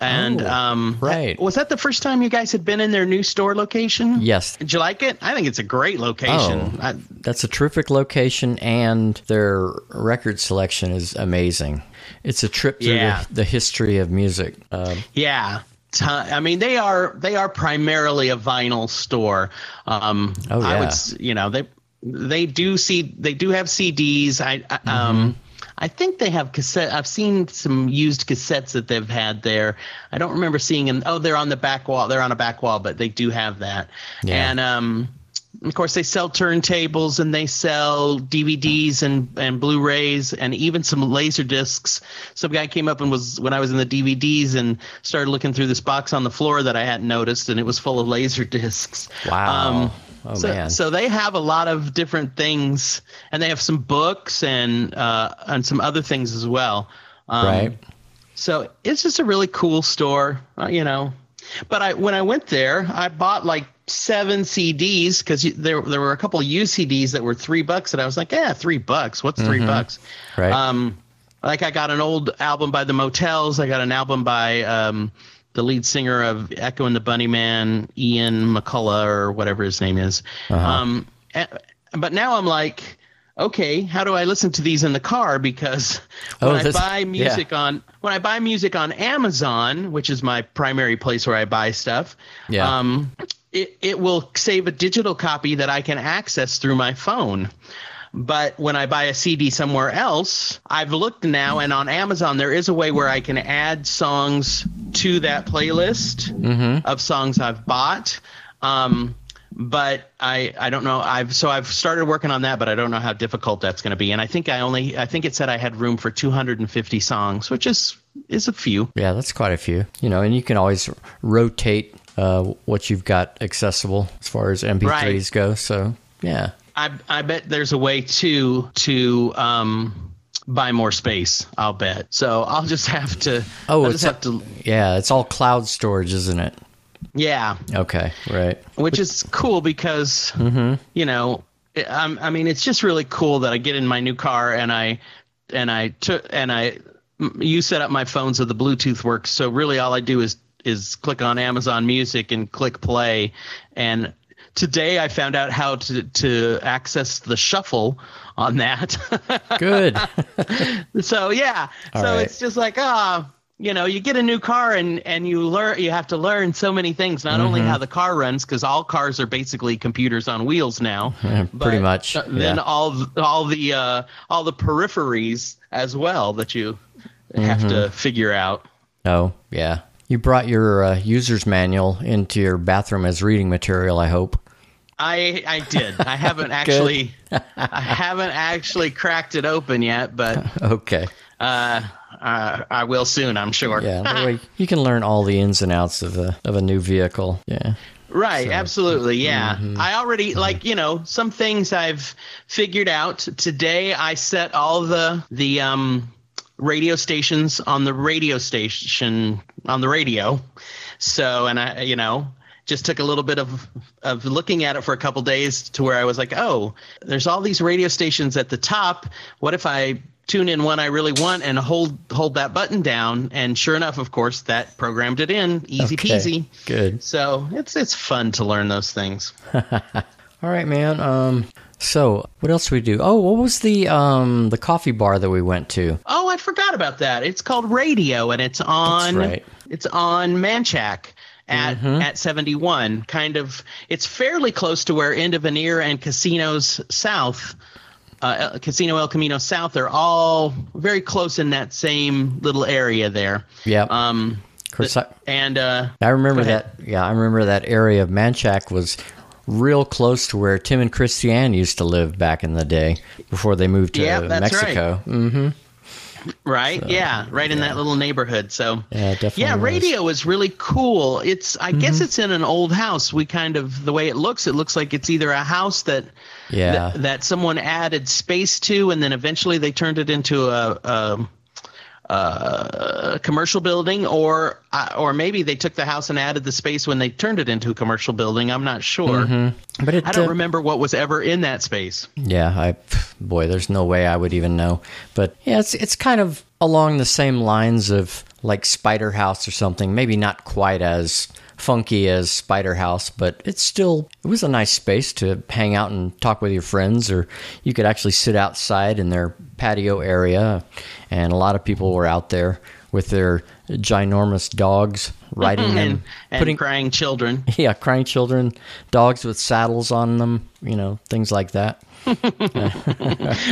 And Oh, um, right. was that the first time you guys had been in their new store location? yes, Did you like it? I think it's a great location. Oh. I, That's a terrific location, and their record selection is amazing. It's a trip through Yeah. the, the history of music. Um, Yeah. I mean, they are they are primarily a vinyl store. Um, Oh, I yeah. would, you know, they they do see they do have CDs. I, I um. I think they have cassette. I've seen some used cassettes that they've had there. I don't remember seeing them. Oh, they're on the back wall. They're on a back wall, but they do have that. Yeah. And um, of course, they sell turntables and they sell DVDs and, and Blu-rays and even some laser discs. Some guy came up and was when I was in the DVDs and started looking through this box on the floor that I hadn't noticed, and it was full of laser discs. Wow. Oh, so, man. so they have a lot of different things, and they have some books and uh, and some other things as well. Um, right. so it's just a really cool store, uh, you know. But I when I went there, I bought like seven CDs because there there were a couple of used CDs that were three bucks, and I was like, yeah, three bucks. What's 3 bucks? Right. Um, like I got an old album by the Motels. I got an album by um, the lead singer of Echo and the Bunnymen, Ian McCulloch or whatever his name is. Um, but now I'm like, okay, how do I listen to these in the car? Because when Oh, I buy music on when I buy music on Amazon, which is my primary place where I buy stuff, Yeah. um, it, it will save a digital copy that I can access through my phone. But when I buy a CD somewhere else, I've looked now, and on Amazon there is a way where I can add songs to that playlist of songs I've bought. Um, but I, I don't know. I've so I've started working on that, but I don't know how difficult that's going to be. And I think I only I think it said I had room for 250 songs, which is is a few. Yeah, that's quite a few. You know, and you can always rotate uh, what you've got accessible as far as MP3s Right. go. So, yeah. I I bet there's a way to to um buy more space. I'll bet. So I'll just have to. Oh, I'll it's just have to. Yeah, it's all cloud storage, isn't it? Yeah, Okay, right. which is cool because you know I'm, I mean it's just really cool that I get in my new car and I and I took and I you set up my phone so the Bluetooth works. So really all I do is is click on Amazon Music and click play. And today I found out how to to access the shuffle on that. Good. so yeah All so right. it's just like ah you know you get a new car and and you learn you have to learn so many things not only Mm-hmm. how the car runs because all cars are basically computers on wheels now pretty but, much, uh, then yeah. all all the uh all the peripheries as well that you have Mm-hmm. to figure out oh, yeah. You brought your uh, user's manual into your bathroom as reading material, I hope. I I did. I haven't actually I haven't actually cracked it open yet, but Okay. uh, uh, I will soon. I'm sure. Yeah, you can learn all the ins and outs of a of a new vehicle. Yeah. Right, absolutely. Yeah. Mm-hmm. I already like, you know, some things I've figured out. Today I set all the the um radio stations on the radio station on the radio. So, and I you know, just took a little bit of of looking at it for a couple days to where I was like, "Oh, there's all these radio stations at the top. What if I tune in one I really want and hold hold that button down?" And sure enough, of course, that programmed it in. Easy Okay, peasy. Good. So it's it's fun to learn those things. All right, man. Um. So what else do we do? Oh, what was the um the coffee bar that we went to? Oh, I forgot about that. It's called Radio, and it's on right. it's on Manchac at at seventy one. Kind of, it's fairly close to where End of an Ear and Casinos South. Uh, El- Casino El Camino South are all very close in that same little area there. Yeah. Um, of course, I, and uh, I remember that. Yeah, I remember that area of Manchac was real close to where Tim and Christiane used to live back in the day before they moved to Yeah, that's right. Mexico. Right. yeah. Right in that little neighborhood. So Yeah, definitely Yeah, was. radio is really cool. It's I Mm-hmm. guess it's in an old house. We kind of the way it looks, it looks like it's either a house that Yeah. that, that someone added space to, and then eventually they turned it into a. a a commercial building, or uh, or maybe they took the house and added the space when they turned it into a commercial building. I'm not sure. But it, I don't uh, remember what was ever in that space. Yeah, I boy, there's no way I would even know. But yeah, it's it's kind of along the same lines of like Spider House or something. Maybe not quite as funky as Spider House, but it's still it was a nice space to hang out and talk with your friends or you could actually sit outside in their patio area and a lot of people were out there with their ginormous dogs riding them And, and putting crying children. yeah, crying children, dogs with saddles on them, you know, things like that.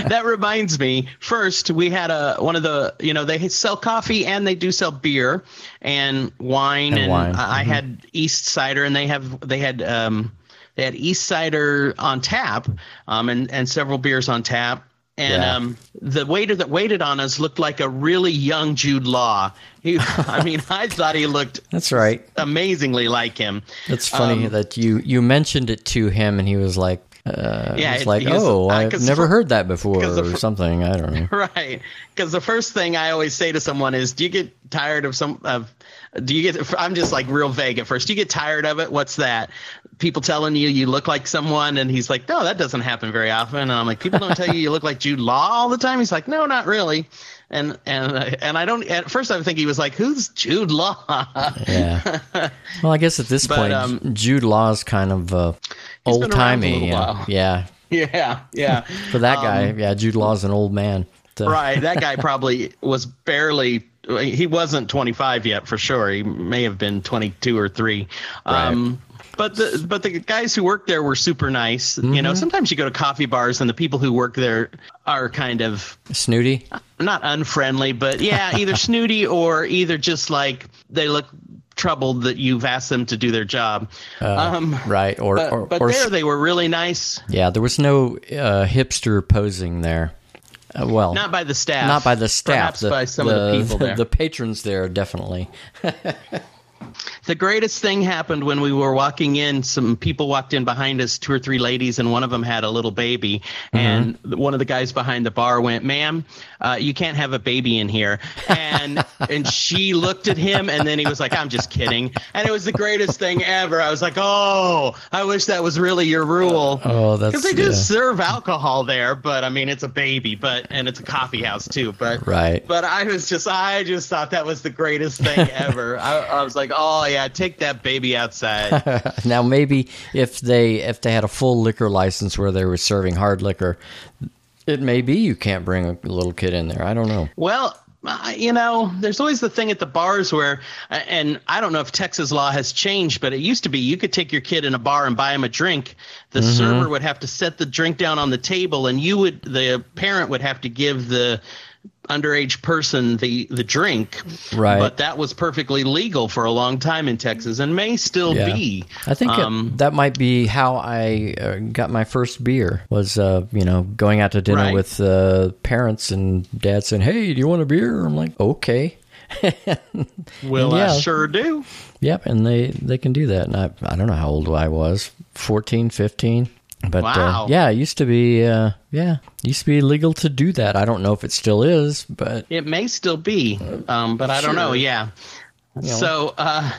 that reminds me. First, we had a one of the you know they sell coffee and they do sell beer and wine And and, wine, I I had East Cider and they have they had um they had East Cider on tap um and and several beers on tap. And Yeah. um, the waiter that waited on us looked like a really young Jude Law. He, I mean, I thought he looked That's right. amazingly like him. It's funny Um, that you you mentioned it to him, and he was like, uh, Yeah, it's like, oh, I've never heard that before or something. I don't know. Right. Because the first thing I always say to someone is, do you get tired of some of, do you get, I'm just like real vague at first. Do you get tired of it? What's that? People telling you you look like someone. And he's like, no, that doesn't happen very often. And I'm like, people don't tell you you look like Jude Law all the time. He's like, no, not really. And, and, and I don't, at first I think he was like, who's Jude Law? Yeah. well, I guess at this But, point, um, Jude Law's kind of uh, old been timey. Yeah. yeah. yeah. Yeah. For that guy, Um, yeah, Jude Law's an old man. So- right. That guy probably was barely. He wasn't 25 yet, for sure. He may have been 22 or three. Um, but the but the guys who work there were super nice. You know, sometimes you go to coffee bars and the people who work there are kind of Snooty. not unfriendly, but yeah, either snooty or either just like they look troubled that you've asked them to do their job. um, Right. Or, but or, but or there they were really nice. yeah, there was no uh, hipster posing there. Uh, well, Not by the staff. not by the staff. Perhaps the, by some of the people there. The patrons there, definitely. The greatest thing happened when we were walking in. Some people walked in behind us, two or three ladies, and one of them had a little baby. And one of the guys behind the bar went, "Ma'am, uh, you can't have a baby in here." And and she looked at him, and then he was like, "I'm just kidding." And it was the greatest thing ever. I was like, "Oh, I wish that was really your rule." Oh, that's because they do yeah. serve alcohol there, but I mean, it's a baby, but and it's a coffee house too, but Right. But I was just, I just thought that was the greatest thing ever. I, I was like, oh yeah, take that baby outside. now maybe if they if they had a full liquor license where they were serving hard liquor, it may be you can't bring a little kid in there. I don't know. well. You know, there's always the thing at the bars where, and I don't know if Texas law has changed, but it used to be you could take your kid in a bar and buy him a drink. The mm-hmm. server would have to set the drink down on the table, and you would, the parent would have to give the underage person the the drink. Right. But that was perfectly legal for a long time in Texas and may still Yeah. be. I think it- Um, that might be how I uh, got my first beer. Was uh, you know going out to dinner Right. with uh, parents and dad saying, "Hey, do you want a beer?" I'm like, "Okay." Well, yeah. I sure do. Yep, and they they can do that. And I I don't know how old I was, 14, 15. But Wow. uh, yeah, it used to be uh, yeah, used to be legal to do that. I don't know if it still is, but It may still be, um, but I don't know. Yeah. know. So, uh,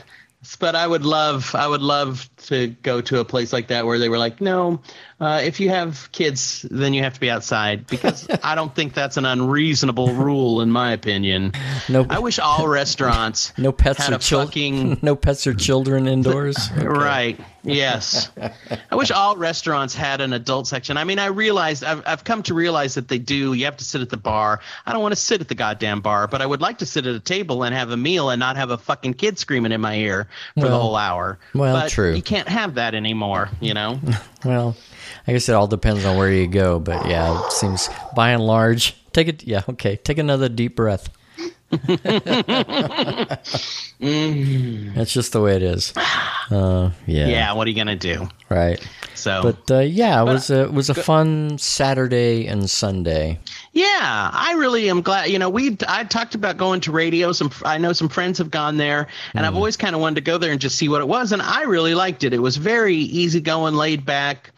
but I would love, I would love to go to a place like that where they were like, no, uh, if you have kids, then you have to be outside because I don't think that's an unreasonable rule in my opinion. no I wish all restaurants no pets had or a children fucking no pets or children indoors. Right. Yes. I wish all restaurants had an adult section. I mean, I realized I've I've come to realize that they do. You have to sit at the bar. I don't want to sit at the goddamn bar, but I would like to sit at a table and have a meal and not have a fucking kid screaming in my ear for the whole hour. well, but true. You can't have that anymore, you know. Well, I guess it all depends on where you go, but yeah, it seems by and large. Take it, yeah, okay. Take another deep breath. That's just the way it is. Uh, yeah, yeah, what are you going to do? right. So But uh, yeah, it was a it was a fun Saturday and Sunday. Yeah, I really am glad. You know, we I talked about going to radio. Some I know some friends have gone there, and I've always kind of wanted to go there and just see what it was, and I really liked it. It was very easygoing, laid back,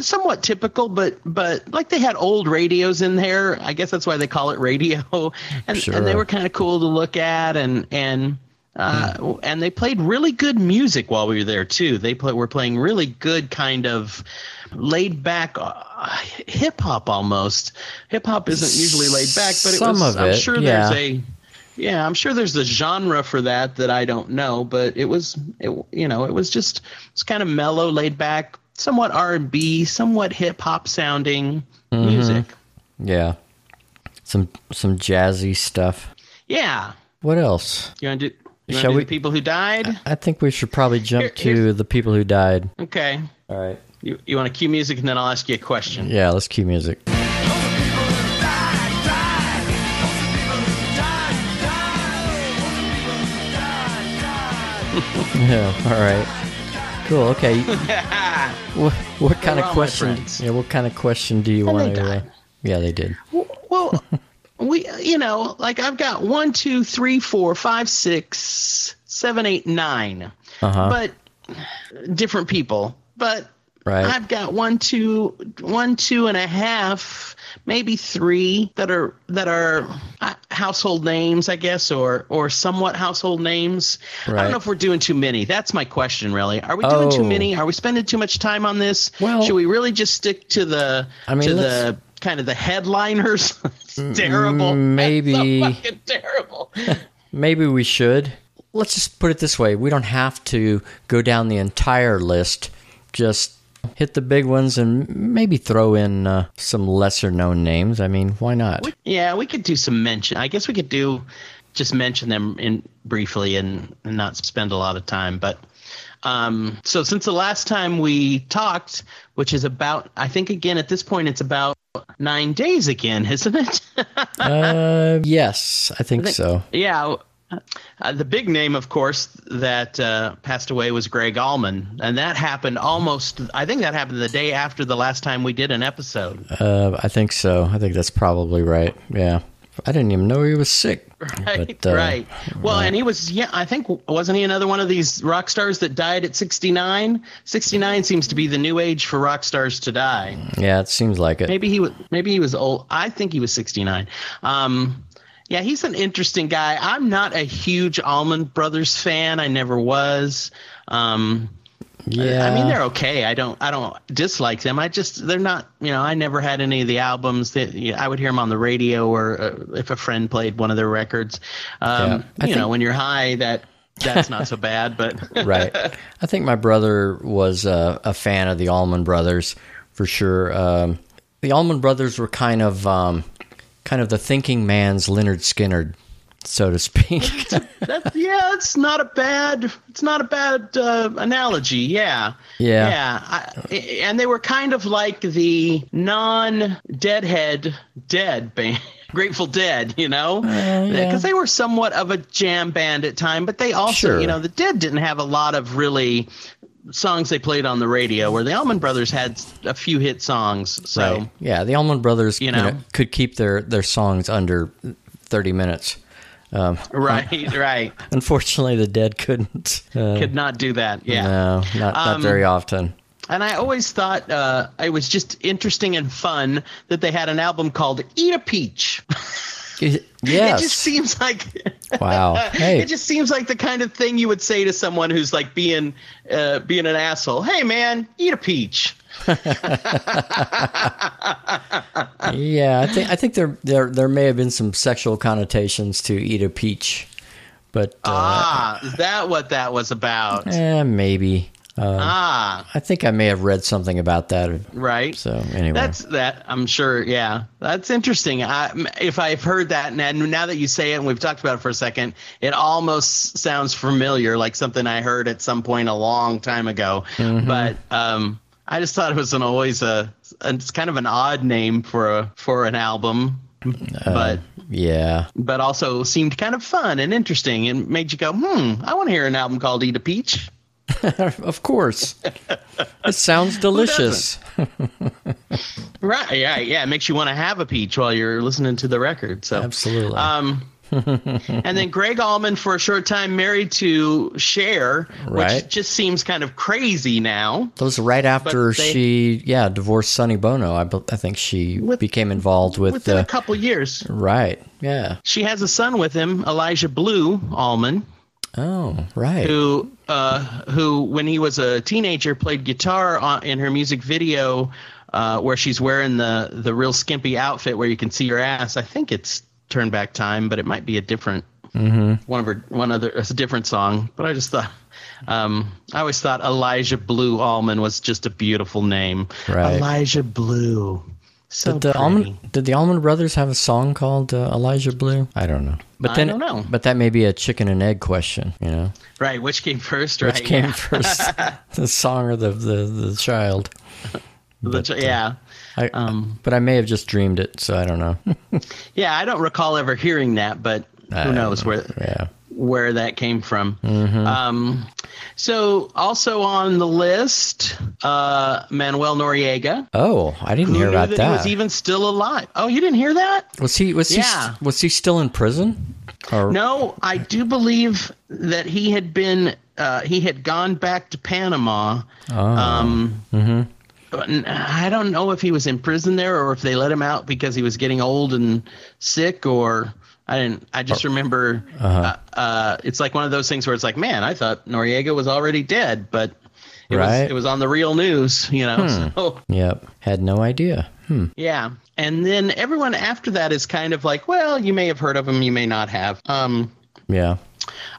somewhat typical, but but like they had old radios in there. I guess that's why they call it radio, and Sure. and they were kind of cool to look at, and and. Uh, and they played really good music while we were there too. They play, were playing really good kind of laid back uh, hip hop almost. Hip hop isn't usually laid back, but it Some was. of I'm it, sure yeah. there's a. Yeah, I'm sure there's a genre for that that I don't know, but it was, it, you know, it was just it's kind of mellow, laid back, somewhat R&B, somewhat hip hop sounding Mm-hmm. music. Yeah, some some jazzy stuff. Yeah, What else? you want to do? You Shall do we- the people who died? I think we should probably jump Here- to the people who died. Okay. All right. You, you want to cue music and then I'll ask you a question. Yeah, let's cue music. Yeah. All right. Cool. Okay. what what kind of question? Yeah. What kind of question do you And want to? Uh, yeah, they did. Well, we, you know, like I've got one, two, three, four, five, six, seven, eight, nine, Uh-huh. but different people. But Right. I've got one, two, one, two and a half, maybe three that are that are uh, household names, I guess, or or somewhat household names. I don't know if we're doing too many. That's my question, really. Are we doing too Oh. many? Are we spending too much time on this? Well- should we really just stick to the I mean, to the kind of the headliners? it's terrible. maybe- fucking terrible. Maybe we should. Let's just put it this way: we don't have to go down the entire list. Just hit the big ones and maybe throw in uh, some lesser known names. I mean, why not? Yeah, we could do some mention. I guess we could do just mention them in briefly and, and not spend a lot of time. But um, so since the last time we talked, which is about, I think again at this point it's about nine days again, isn't it? uh, yes, I think so. yeah. Uh, the big name, of course, that uh, passed away was Gregg Allman, and that happened almost. I think that happened the day after the last time we did an episode. Uh, I think so. I think that's probably right. Yeah, I didn't even know he was sick. Right, But, uh, right. Well, and he was, yeah, I think, wasn't he another one of these rock stars that died at 69? 69 seems to be the new age for rock stars to die. Yeah, it seems like it. Maybe he was, maybe he was old. I think he was 69. Um, yeah, he's an interesting guy. I'm not a huge Allman Brothers fan. I never was. Um, Yeah, I mean, they're okay. I don't, I don't dislike them. I just, they're not, you know, I never had any of the albums that you know, I would hear them on the radio or uh, if a friend played one of their records. Um, Yeah, you know, when you're high, that that's not so bad. But right. I think my brother was uh, a fan of the Allman Brothers for sure. Um, the Allman Brothers were kind of um, kind of the thinking man's Lynyrd Skynyrd, so to speak. that, yeah, it's not a bad, it's not a bad uh, analogy. Yeah, Yeah. yeah. I, and they were kind of like the non-deadhead dead band. Grateful Dead, you know, Uh, because yeah. they were somewhat of a jam band at time, but they also, Sure. you know, the Dead didn't have a lot of really songs they played on the radio. Where the Allman Brothers had a few hit songs, so Right. Yeah, the Allman Brothers, You you know. know, could keep their their songs under thirty minutes. Um, right, right, unfortunately, the Dead couldn't. Uh, could not do that. Yeah. No, not not Um, very often. And I always thought uh, it was just interesting and fun that they had an album called "Eat a Peach." Yes. It just seems like wow. Hey, it just seems like the kind of thing you would say to someone who's like being uh, being an asshole. Hey, man, eat a peach. yeah, I think I think there there there may have been some sexual connotations to eat a peach, but uh, ah, is that what that was about? eh, maybe. Uh, ah, I think I may have read something about that. right. So anyway, That's that. I'm sure. Yeah, that's interesting. I, if I've heard that, and now that you say it, and we've talked about it for a second, it almost sounds familiar, like something I heard at some point a long time ago. Mm-hmm. But um, I just thought it was an always a. It's kind of an odd name for a for an album, but yeah, but also seemed kind of fun and interesting, and made you go, hmm, I want to hear an album called "Eat a Peach." of course. it sounds delicious. Right. Yeah. Yeah. It makes you want to have a peach while you're listening to the record. So Absolutely. Um, and then Gregg Allman, for a short time, married to Cher, Right. which just seems kind of crazy now. That was right after they- she, yeah, divorced Sonny Bono. I, I think she With- became involved with. Within Uh, a couple years, right. Yeah. she has a son with him, Elijah Blue Allman, Oh, right. who, uh, who when he was a teenager, played guitar on, in her music video. Uh, where she's wearing the the real skimpy outfit where you can see her ass. I think it's Turn Back Time, but it might be a different Mm-hmm. one of her one other it's a different song. But I just thought um, I always thought Elijah Blue Allman was just a beautiful name. Right. Elijah Blue. So Did the pretty. Allman did the Allman Brothers have a song called uh, Elijah Blue? I don't know. But I then, don't know. But that may be a chicken and egg question. You know, Right, which came first, right? which came yeah. first, the song or the the, the child? The ch- yeah. I, Um, but I may have just dreamed it, so I don't know. Yeah, I don't recall ever hearing that, but who knows where yeah. Where that came from. Mm-hmm. Um, so also on the list, uh, Manuel Noriega. Oh, I didn't hear about that, that. he was even still alive? Oh, you didn't hear that? Was he was he Yeah. was he still in prison? Or No, I do believe that he had been uh, he had gone back to Panama. Oh. Um, n- I don't know if he was in prison there or if they let him out because he was getting old and sick or I didn't. I just remember uh, uh, it's like one of those things where it's like, man, I thought Noriega was already dead, but it Right. was it was on the real news, you know. So Yep, had no idea. Hmm. yeah, and then everyone after that is kind of like, well, you may have heard of him, you may not have. Um, Yeah.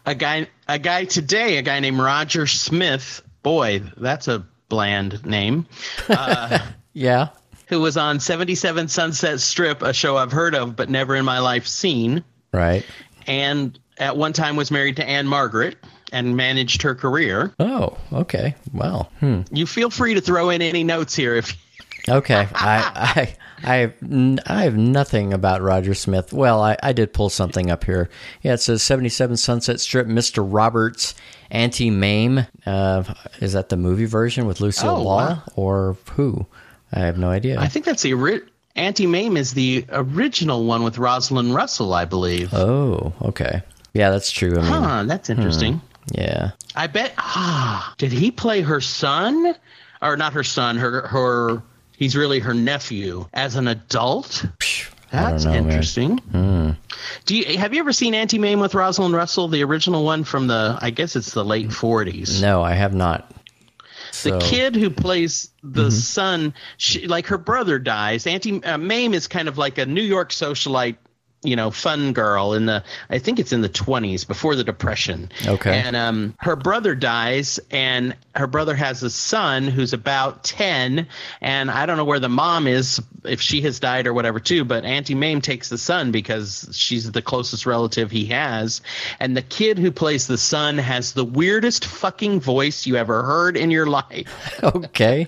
a guy a guy today, a guy named Roger Smith. Boy, that's a bland name. Yeah. Who was on 77 Sunset Strip, a show I've heard of but never in my life seen, Right. and at one time was married to Ann-Margret and managed her career. Oh, okay. Well, hmm. You feel free to throw in any notes here if Okay. I I I I have nothing about Roger Smith. Well, I, I did pull something up here. Yeah, it says 77 Sunset Strip, Mr. Roberts, Auntie Mame. Uh, is that the movie version with Lucille Oh, Ball wow. or who? I have no idea. I think that's the ori- Auntie Mame is the original one with Rosalind Russell, I believe. oh, okay. Yeah, that's true. I mean, Huh, that's interesting. yeah. I bet. Ah, did he play her son, or not her son? Her her. He's really her nephew as an adult. That's know, interesting. Do you have you ever seen Auntie Mame with Rosalind Russell, the original one from the? I guess it's the late forties. No, I have not. The kid who plays the Mm-hmm. son, she, like her brother dies. Auntie uh, Mame is kind of like a New York socialite you know, fun girl in the I think it's in the 20s before the depression. Okay. And um her brother dies and her brother has a son who's about 10 and I don't know where the mom is if she has died or whatever too, but Auntie Mame takes the son because she's the closest relative he has. And the kid who plays the son has the weirdest fucking voice you ever heard in your life. Okay.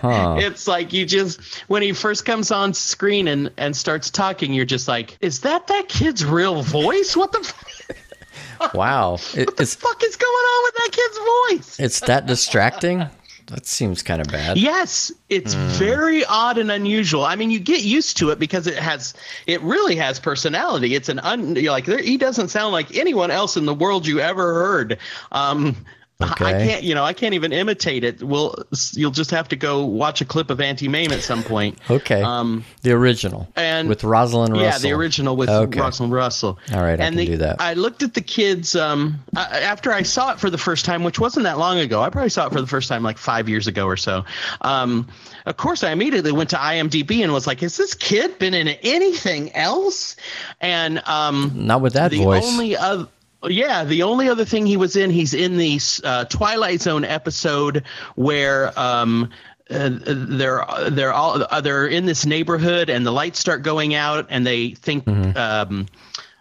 Huh. It's like you just when he first comes on screen and and starts talking, you're just like, is that that kid's real voice? What the f- Wow. It, what the fuck is going on with that kid's voice? it's that distracting. That seems kind of bad. Yes, it's Hmm. very odd and unusual. I mean, you get used to it because it has, it really has personality. It's an un, you're like there, he doesn't sound like anyone else in the world you ever heard. Um, I can't, you know, I can't even imitate it. Well, you'll just have to go watch a clip of Auntie Mame at some point. Okay. Um, the original. and- with Rosalind Russell. Yeah, the original with Okay. Rosalind Russell. All right, I and can the- do that. I looked at the kids um, I- after I saw it for the first time, which wasn't that long ago. I probably saw it for the first time like five years ago or so. Um, of course, I immediately went to IMDb and was like, "Has this kid been in anything else?" And um, Not with that the voice. only other yeah the only other thing he was in he's in the uh, twilight zone episode where um uh, they're they're all uh, they're in this neighborhood and the lights start going out and they think Mm-hmm. um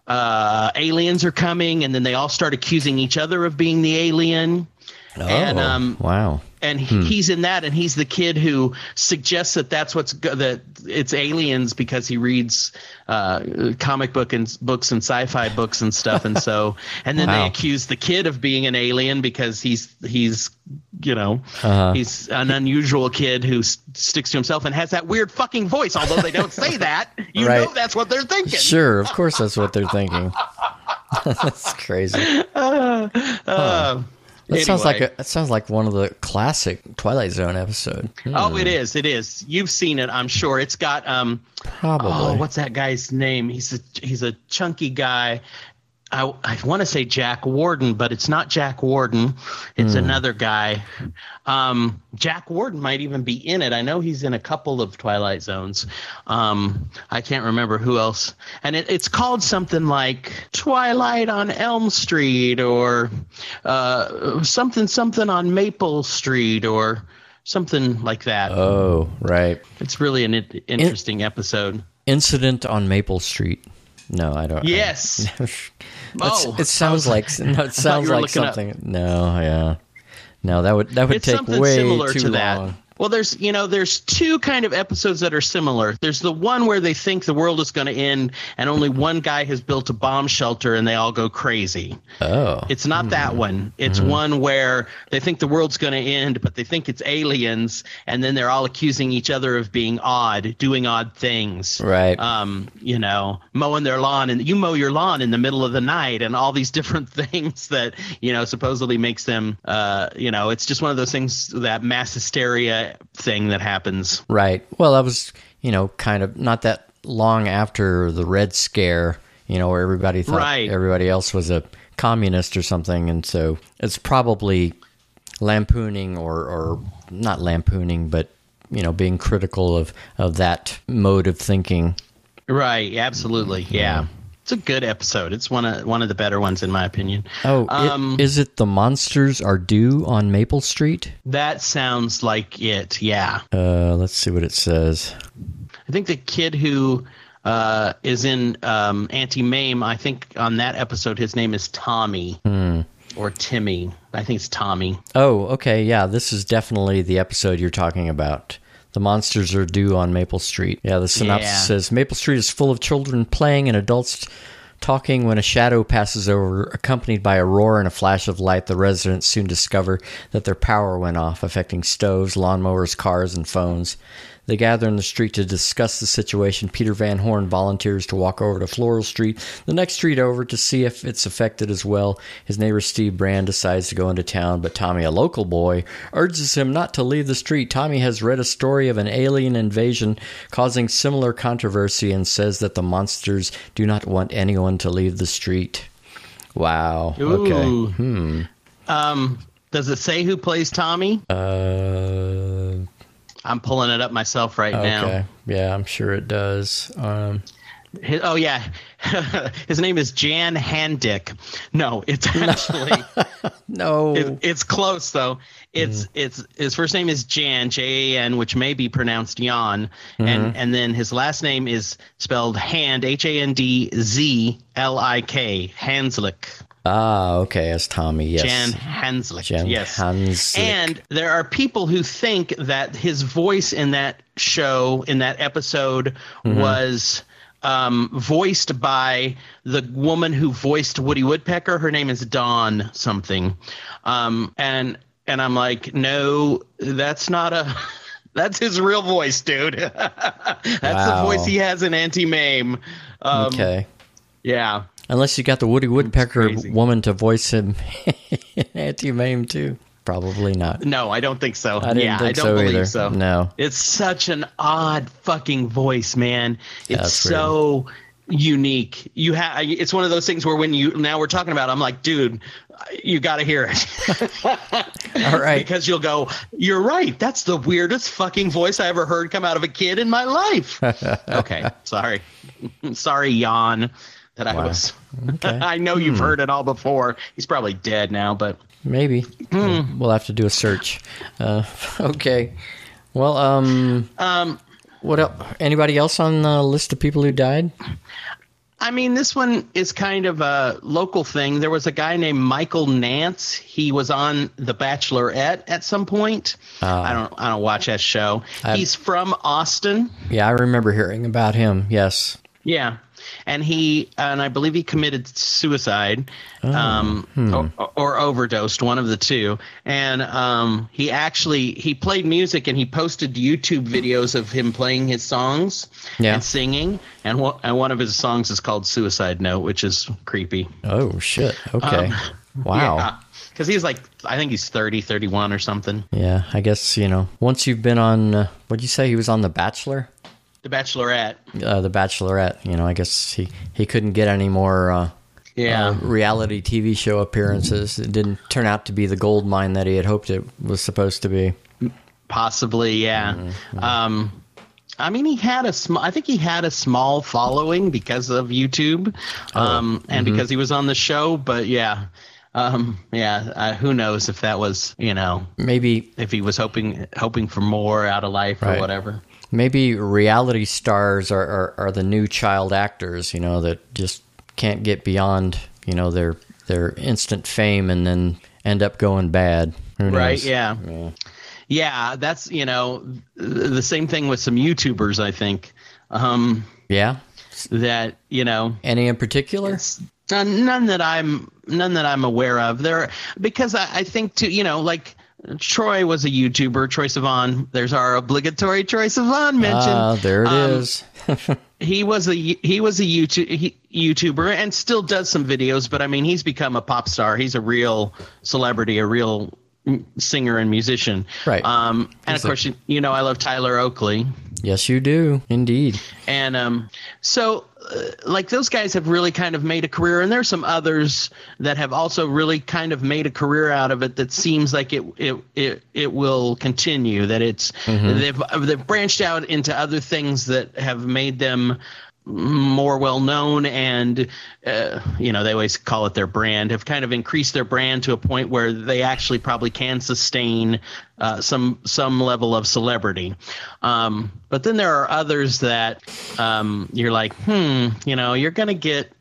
uh aliens are coming and then they all start accusing each other of being the alien oh, and um wow. and he, he's in that, and he's the kid who suggests that that's what's go- that it's aliens because he reads uh, comic book and books and sci-fi books and stuff, and so and then Wow. they accuse the kid of being an alien because he's he's you know Uh-huh. he's an unusual kid who s- sticks to himself and has that weird fucking voice. Although they don't say that, you Right. know that's what they're thinking. Sure, of course that's what they're thinking. that's crazy. Uh, That sounds like anyway. a, that sounds like one of the classic Twilight Zone episode. Oh, it is. It is. You've seen it, I'm sure. It's got um Probably. Oh, what's that guy's name? He's a he's a chunky guy. I I want to say Jack Warden, but it's not Jack Warden. It's another guy. Um, Jack Warden might even be in it. I know he's in a couple of Twilight Zones. Um, I can't remember who else. And it, it's called something like Twilight on Elm Street or uh, something something on Maple Street or something like that. oh, right. It's really an in- interesting episode. Incident on Maple Street. No, I don't. Yes. Oh, that's- Oh, it sounds like no, it sounds like looking up. something. No, yeah, no, that would that would it's take way too to that. Well, there's you know there's two kind of episodes that are similar. There's the one where they think the world is going to end and only one guy has built a bomb shelter and they all go crazy. Oh, It's not that one. It's Mm-hmm. one where they think the world's going to end, but they think it's aliens, and then they're all accusing each other of being odd, doing odd things. Right. Um, you know, mowing their lawn, and you mow your lawn in the middle of the night, and all these different things that you know supposedly makes them. Uh, you know, it's just one of those things that mass hysteria thing that happens. right. Well, that was you know kind of not that long after the Red Scare. You know, where everybody thought Right. everybody else was a communist or something, and so it's probably lampooning or or not lampooning, but you know, being critical of of that mode of thinking. Right. Absolutely. Yeah. It's a good episode. It's one of one of the better ones in my opinion. Oh, Um, is it the monsters are due on Maple Street? That sounds like it. Yeah. Uh, let's see what it says. I think the kid who uh, is in um, Auntie Mame, I think on that episode his name is Tommy or Timmy. I think it's Tommy. Oh, okay, yeah, this is definitely the episode you're talking about. The monsters are due on Maple Street. Yeah, the synopsis Yeah. says Maple Street is full of children playing and adults talking when a shadow passes over, accompanied by a roar and a flash of light. The residents soon discover that their power went off, affecting stoves, lawnmowers, cars, and phones. They gather in the street to discuss the situation. Peter Van Horn volunteers to walk over to Floral Street, the next street over, to see if it's affected as well. His neighbor Steve Brand decides to go into town, but Tommy, a local boy, urges him not to leave the street. Tommy has read a story of an alien invasion causing similar controversy and says that the monsters do not want anyone to leave the street. Wow. Okay. Ooh. Um, does it say who plays Tommy? Uh, I'm pulling it up myself right okay. now. Yeah, I'm sure it does. Um, His, oh yeah, his name is Jan Handick. No, it's actually No. it, it's close though. It's it's his first name is Jan J A N, which may be pronounced Jan, and and then his last name is spelled Hand H A N D Z L I K Handzlik. Ah, okay. As Tommy, yes. Jan Handzlik. Jan yes. Handzlik. And there are people who think that his voice in that show, in that episode, Mm-hmm. was um, voiced by the woman who voiced Woody Woodpecker. Her name is Dawn something. Um, and and I'm like, no, that's not a. That's his real voice, dude. that's the voice he has in Auntie Mame. Um, okay. Yeah. Unless you got the Woody Woodpecker woman to voice him in Auntie Mame too. Probably not. No, I don't think so. I didn't yeah, think I don't so believe either. so. No. It's such an odd fucking voice, man. It's That's so unique. You have it's one of those things where when you now we're talking about it, I'm like, dude, you got to hear it. All right. because you'll go, you're right. That's the weirdest fucking voice I ever heard come out of a kid in my life. okay, sorry. sorry, Jan, that I was Okay. Hmm. I know you've heard it all before. He's probably dead now, but Maybe. Hmm. We'll have to do a search. Uh, okay. Well, um, um what else? Anybody else on the list of people who died? I mean, this one is kind of a local thing. There was a guy named Michael Nance. He was on The Bachelorette at some point. I don't. I don't watch that show. I've- He's from Austin. Yeah, I remember hearing about him. Yes. Yeah, and he and I believe he committed suicide, um, or, or overdosed, one of the two. And um, he actually he played music and he posted YouTube videos of him playing his songs Yeah. and singing. And, wha- and one of his songs is called "Suicide Note," which is creepy. Oh shit. Okay. wow. Um, Because he's like, I think he's 30, 31 or something. Yeah, I guess you know. Once you've been on, uh, what'd you say? He was on The Bachelor, The Bachelorette. uh, The Bachelorette. You know, I guess he he couldn't get any more uh, Yeah. uh, reality TV show appearances. It didn't turn out to be the gold mine that he had hoped it was supposed to be. Possibly, yeah. Mm-hmm. Um, I mean, he had a small. I think he had a small following because of YouTube, Oh, um, and mm-hmm. because he was on the show. But yeah, um, yeah. Uh, who knows if that was, you know, Maybe if he was hoping hoping for more out of life or whatever. Maybe reality stars are, are, are the new child actors. You know that just can't get beyond you know their their instant fame and then end up going bad. Right? Yeah. yeah. That's you know the same thing with some YouTubers. I think um, Yeah. that you know Any in particular? None, none that I'm none that I'm aware of. There because I, I think too, you know, like Troy was a YouTuber, Troye Sivan. There's our obligatory Troye Sivan mention. Ah, there it Um, is. He was a he was a YouTube he, YouTuber and still does some videos, but I mean, he's become a pop star. He's a real celebrity, a real singer and musician. Right. Um, and He's of course, you, you know, I love Tyler Oakley. yes, you do. Indeed. And um, so, Uh, like those guys have really kind of made a career, and there's some others that have also really kind of made a career out of it. That seems like it it it, it will continue. That it's mm-hmm. they've they've branched out into other things that have made them more well known and uh, you know they always call it their brand have kind of increased their brand to a point where they actually probably can sustain uh, some some level of celebrity. Um, but then there are others that um, you're like hmm you know you're gonna get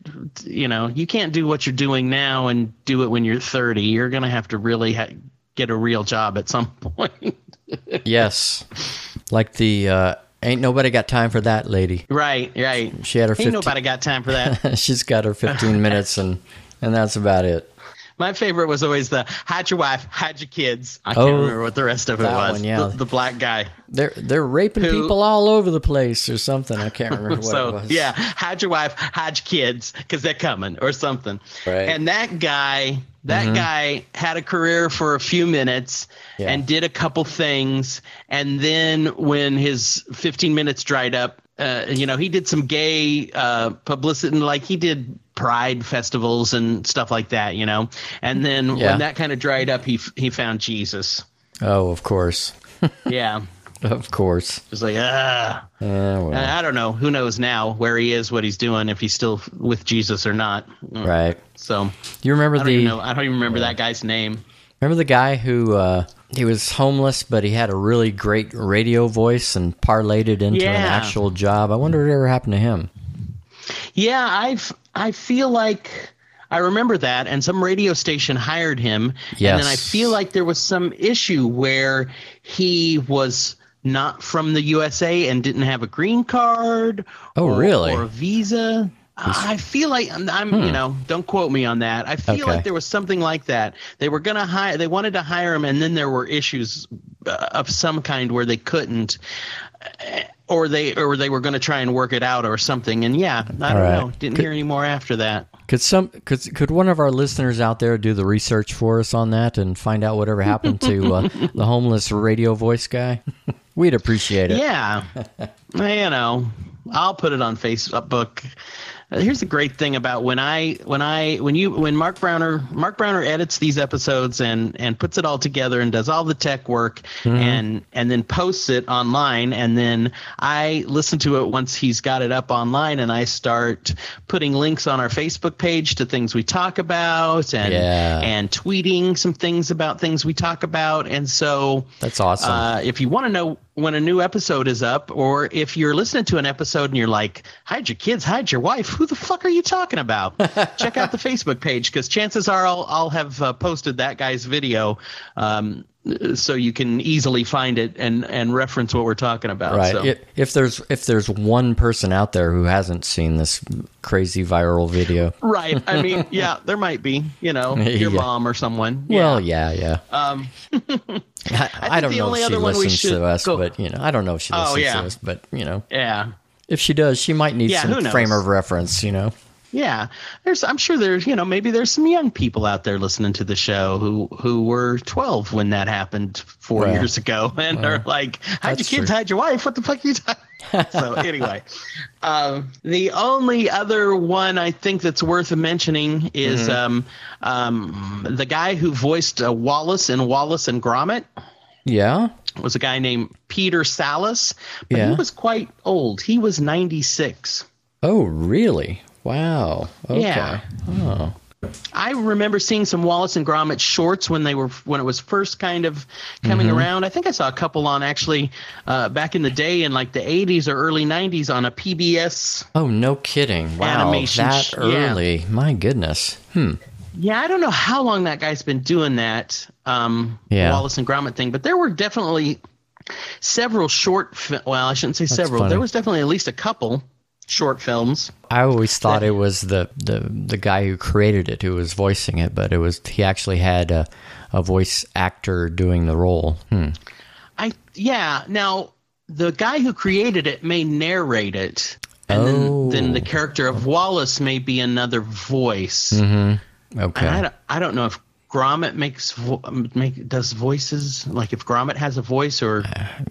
you know you can't do what you're doing now and do it when you're 30 you're gonna have to really ha- get a real job at some point. Yes. Like the uh, ain't nobody got time for that lady. right right She had her ain't 15 nobody got time for that She's got her 15 minutes and and that's about it. My favorite was always the hide your wife, hide your kids. I Oh, can't remember what the rest of it was. one, yeah. The, the black guy. They're they're raping Who- people all over the place or something. I can't remember what it so was. yeah, hide your wife, hide your kids, because they're coming or something. Right. Mm-hmm. And that guy, that guy had a career for a few minutes Yeah. and did a couple things, and then when his 15 minutes dried up, uh, you know, he did some gay uh, publicity, like he did pride festivals and stuff like that, you know. And then Yeah. when that kind of dried up, he f- he found Jesus. Oh, of course. Yeah. Of course. Just like ah. Uh, well, I don't know. Who knows now where he is, what he's doing, if he's still with Jesus or not. right. So You remember I the know. I don't even remember that guy's name. remember the guy who uh, he was homeless, but he had a really great radio voice and parlayed it into an actual job. I wonder what ever happened to him. Yeah, I've I feel like I remember that, and some radio station hired him, and then I feel like there was some issue where he was not from the USA and didn't have a green card. Oh, or, really? Or a visa. I feel like I'm, I'm you know, don't quote me on that. I feel Okay. like there was something like that. They were gonna hire, they wanted to hire him, and then there were issues uh, of some kind where they couldn't, uh, or they or they were gonna try and work it out or something. And yeah, I don't right. know. Didn't hear any more after that. Could some could could one of our listeners out there do the research for us on that and find out whatever happened to uh, the homeless radio voice guy? We'd appreciate it. Yeah, you know, I'll put it on Facebook. Uh, Here's the great thing about when I when I when you when Mark Brauner Mark Brauner edits these episodes and and puts it all together and does all the tech work and and then posts it online and then I listen to it once he's got it up online and I start putting links on our Facebook page to things we talk about and Yeah. and tweeting some things about things we talk about and so That's awesome. uh, if you want to know when a new episode is up, or if you're listening to an episode and you're like, hide your kids, hide your wife, who the fuck are you talking about? Check out the Facebook page because chances are I'll, I'll have uh, posted that guy's video um, so you can easily find it and, and reference what we're talking about. right. So. If, if there's if there's one person out there who hasn't seen this crazy viral video, Right. I mean, yeah, there might be, you know, your Yeah. mom or someone. well, yeah, yeah. Um, I, I don't know if she other one we listens to us, go- but you know, I don't know if she Oh, listens yeah. to us, but you know, yeah. if she does, she might need some frame of reference. You know. Yeah, there's. I'm sure there's. You know, maybe there's some young people out there listening to the show who who were 12 when that happened four Well, years ago, and are like, "Hide your kids, true. hide your wife. What the fuck are you talking?" so anyway, um, the only other one I think that's worth mentioning is Mm-hmm. um, um, the guy who voiced uh, Wallace in Wallace and Gromit Yeah. was a guy named Peter Sallis, but Yeah. he was quite old. He was 96. Oh, really? Wow. Okay. Yeah. Oh. I remember seeing some Wallace and Gromit shorts when they were when it was first kind of coming Mm-hmm. around. I think I saw a couple on actually uh, back in the day in like the 80s or early 90s on a PBS. Oh, no kidding. Wow. Animation that sh- yeah. early. My goodness. Hmm. Yeah, I don't know how long that guy's been doing that um, Yeah. Wallace and Gromit thing, but there were definitely several short. Fi- well, I shouldn't say several. funny. There was definitely at least a couple short films. I always thought it was the, the, the guy who created it who was voicing it, but it was he actually had a, a voice actor doing the role. Hmm. I yeah. Now the guy who created it may narrate it, and Oh. then then the character of Wallace may be another voice. Mm-hmm. Okay. I don't, I don't know if Gromit makes vo- make does voices like if Gromit has a voice or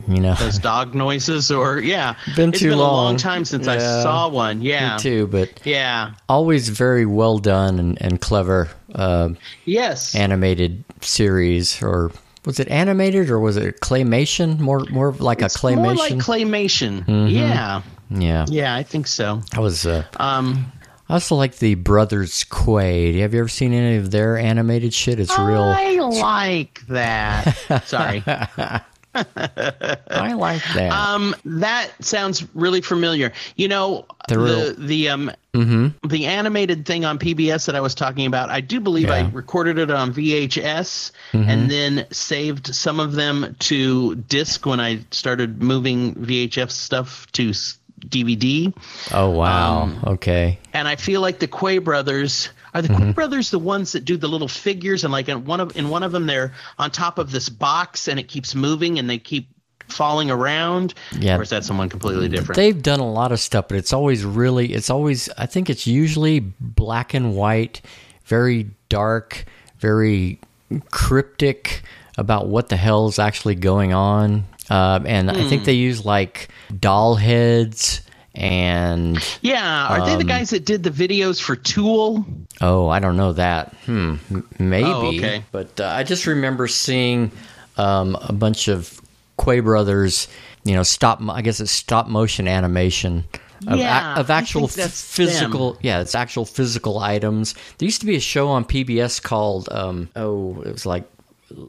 you know, does dog noises or yeah. Been it's too been a long long. time since I saw one. Yeah. me too, but Yeah. always very well done and, and clever uh, Yes. animated series or was it animated or was it claymation more more like It's a claymation More like claymation. Mm-hmm. Yeah. yeah Yeah, I think so. i was uh, Um i also like the brothers Quay have you ever seen any of their animated shit it's real I like that. Sorry. i like that Um, that sounds really familiar. You know, The the real- the, um mm-hmm the animated thing on PBS that I was talking about. I do believe I Yeah. Mm-hmm. recorded it on VHS and then saved some of them to disc when I started moving VHS stuff to DVD. oh wow Um, okay And I feel like the Quay brothers are the Mm-hmm. Quay brothers the ones that do the little figures and like in one of in one of them they're on top of this box and it keeps moving and they keep falling around. Yeah. Or is that someone completely different? they've done a lot of stuff but it's always really it's always i think it's usually black and white very dark very cryptic about what the hell's actually going on um, and i Hmm. think they use like doll heads and yeah. Are Um, they the guys that did the videos for Tool? oh i don't know that hmm m- maybe Oh, okay. but uh, i just remember seeing um, a bunch of Quay Brothers, you know, stop. I guess it's stop motion animation. Of, Yeah, of actual physical, yeah, it's actual physical items. There used to be a show on PBS called, um, oh, it was like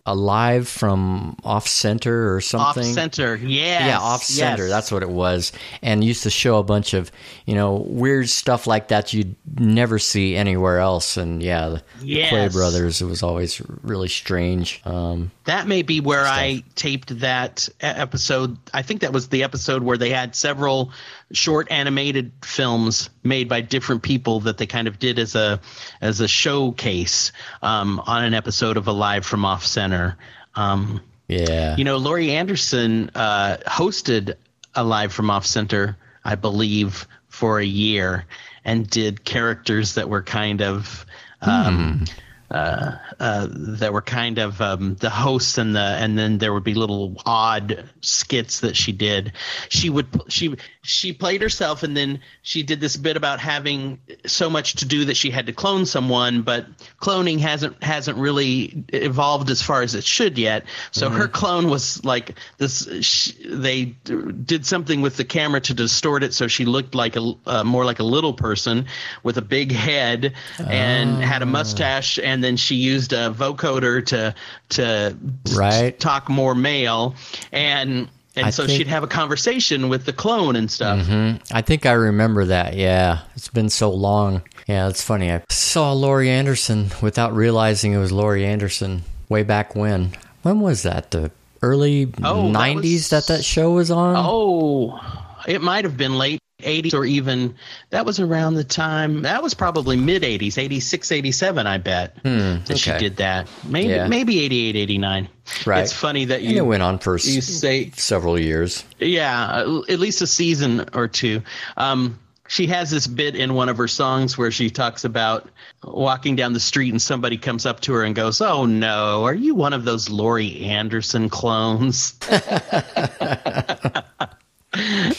Alive from Off Center or something. Off center, yes, Yeah, off center. yes. That's what it was. And used to show a bunch of, you know, weird stuff like that you'd never see anywhere else. And yeah, the Yes. Quay brothers, it was always really strange. Um, That may be where I taped that episode. I think that was the episode where they had several short animated films made by different people that they kind of did as a as a showcase um, on an episode of Alive from Off Center. Um, yeah. you know, Laurie Anderson uh, hosted Alive from Off Center, I believe, for a year and did characters that were kind of. Um, uh, uh, that were kind of um, the hosts and the and then there would be little odd skits that she did. She would she she played herself and then she did this bit about having so much to do that she had to clone someone, but cloning hasn't hasn't really evolved as far as it should yet. So her clone was like this. Sh they did something with the camera to distort it so she looked like a uh, more like a little person with a big head and had a mustache and then she used a vocoder to to Right. talk more male and and I so think- she'd have a conversation with the clone and stuff. Mm-hmm. I think I remember that. Yeah. It's been so long. Yeah, it's funny. I saw Laurie Anderson without realizing it was Laurie Anderson way back when. When was that? The early Oh, that 90s was- that that show was on? Oh, it might have been late 80s or even that was around the time that was probably mid 80s 86 87 i bet that she Hmm, did that maybe Yeah. maybe 88 89 Right. it's funny that and it you went on for you say several years. yeah at least a season or two um she has this bit in one of her songs where she talks about walking down the street and somebody comes up to her and goes, "Oh no, are you one of those Laurie Anderson clones?"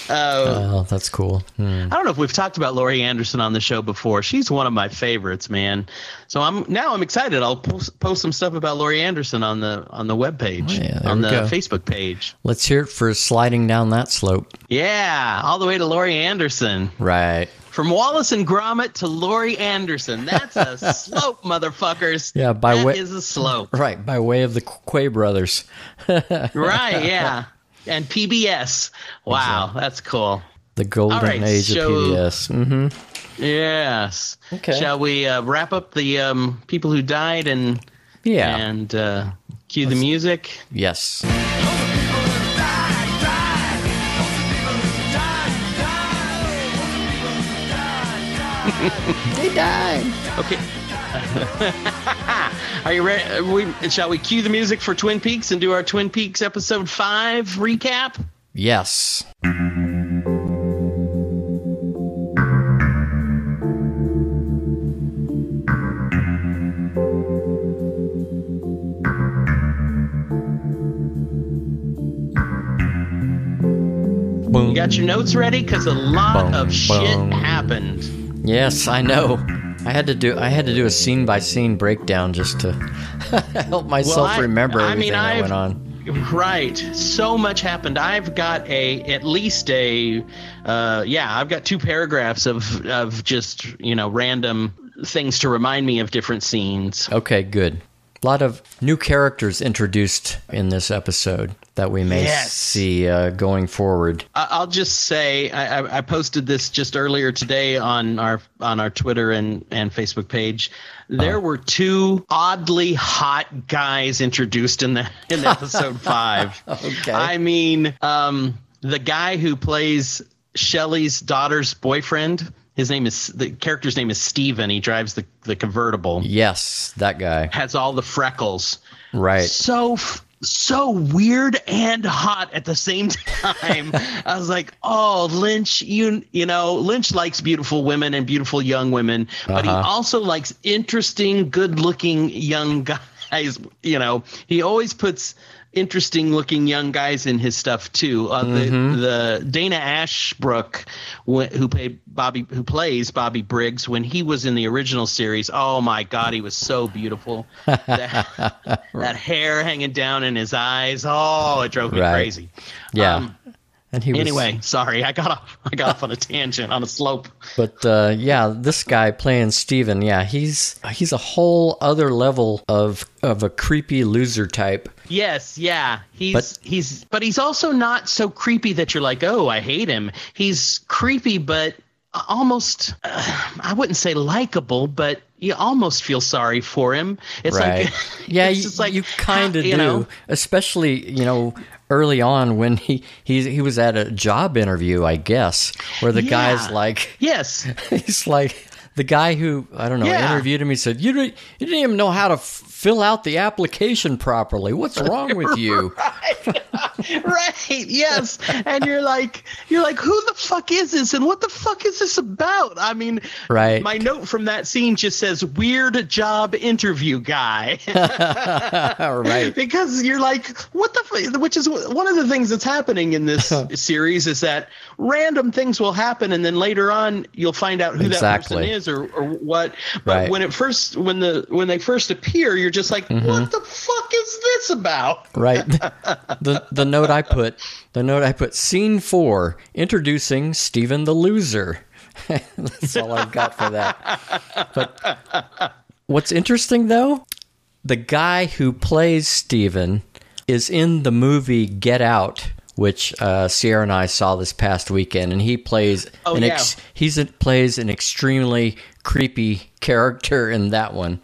Oh, that's cool. Hmm. I don't know if we've talked about Laurie Anderson on the show before. She's one of my favorites, man. So I'm now I'm excited. I'll post, post some stuff about Laurie Anderson on the on the webpage, Oh, yeah, on the go. Facebook page. Let's hear it for sliding down that slope. Yeah, all the way to Laurie Anderson. Right. From Wallace and Gromit to Laurie Anderson. That's a slope, motherfuckers. Yeah, by That way- is a slope. Right, by way of the Quay brothers. right, yeah. And PBS. Wow, that's cool. The golden right, age so- of PBS. Mm-hmm. Yes. Okay. Shall we uh, wrap up the um, people who died and Yeah. and uh, cue the music? yes. they died. Okay. Are you ready? We, shall we cue the music for Twin Peaks and do our Twin Peaks episode five recap? Yes. Boom. You got your notes ready? Because a lot Boom, of shit boom. happened. Yes, I know. I had to do I had to do a scene by scene breakdown just to help myself I- remember I everything mean, that I've- went on. Right. So much happened. I've got a at least a uh, yeah. I've got two paragraphs of of just you know random things to remind me of different scenes. Okay, good. A lot of new characters introduced in this episode that we may Yes. see uh, going forward. I- I'll just say I, I- I posted this just earlier today on our on our Twitter and, and Facebook page. There were two oddly hot guys introduced in the in episode five. Okay. I mean, um, the guy who plays Shelley's daughter's boyfriend. His name is the character's name is Steven. He drives the the convertible. Yes, that guy. Has all the freckles Right. so so weird and hot at the same time. I was like, "Oh, Lynch, you you know, Lynch likes beautiful women and beautiful young women, but he Uh-huh. also likes interesting, good-looking young guys, you know. He always puts interesting looking young guys in his stuff too. Uh, Mm-hmm. the, the Dana Ashbrook, wh- who played Bobby, who plays Bobby Briggs, when he was in the original series, oh my God, he was so beautiful. that, that hair hanging down in his eyes, oh, it drove me Right. crazy. Yeah. Um, and he was, anyway, sorry, I got off. I got off on a tangent on a slope. But uh, yeah, this guy playing Steven, yeah, he's he's a whole other level of of a creepy loser type. Yes, yeah. He's But- he's but he's also not so creepy that you're like, "Oh, I hate him." He's creepy but almost uh, I wouldn't say likable, but you almost feel sorry for him. It's right. like yeah, it's you, like you kind of do, you know, especially you know early on when he he he was at a job interview, I guess, where the guy's like Yes. he's like the guy who I don't know Yeah. interviewed him. He said, "You didn't, you didn't even know how to f- fill out the application properly. What's wrong with you?" right right. yes and you're like you're like who the fuck is this and what the fuck is this about i mean Right. my note from that scene just says weird job interview guy right. because you're like what the f-? which is one of the things that's happening in this series is that random things will happen and then later on you'll find out who that person is or, or what but Right. When it first when the when they first appear you're just like what the fuck is this about Right. the the note I put the note I put scene four introducing Stephen the loser. That's all I've got for that. But what's interesting though, the guy who plays Stephen is in the movie Get Out, which uh, Sierra and I saw this past weekend, and he plays Oh, an yeah. he's a, plays an extremely creepy character in that one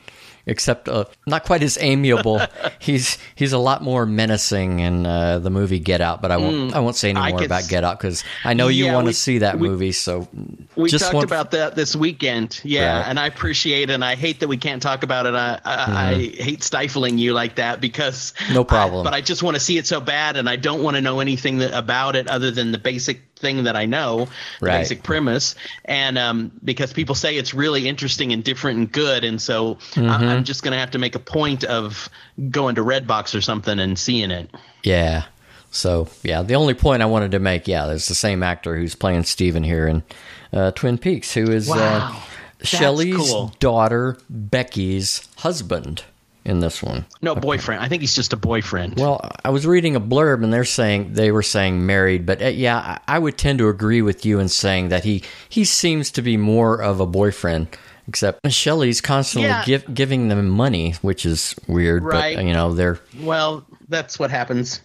except uh, not quite as amiable he's he's a lot more menacing in uh, the movie get out but i won't i won't say any Mm. I more about s- get out because i know you Yeah, want to see that we- movie so We talked want about that this weekend, yeah, Right. and I appreciate and I hate that we can't talk about it. I I, I hate stifling you like that because Mm-hmm. No problem. I- but I just want to see it so bad, and I don't want to know anything that, about it other than the basic thing that I know, Right. basic premise, and um, because people say it's really interesting and different and good, and so Mm-hmm. I, I'm just gonna have to make a point of going to Redbox or something and seeing it. Yeah. So yeah, the only point I wanted to make, yeah, there's the same actor who's playing Steven here in uh, Twin Peaks, who is Wow. uh, Shelley's cool. daughter Becky's husband in this one. No boyfriend. I think he's just a boyfriend. Well, I was reading a blurb and they're saying they were saying married, but uh, yeah, I I would tend to agree with you in saying that he he seems to be more of a boyfriend. Except Shelley's constantly Yeah. give, giving them money, which is weird. Right. But you know they're well, that's what happens.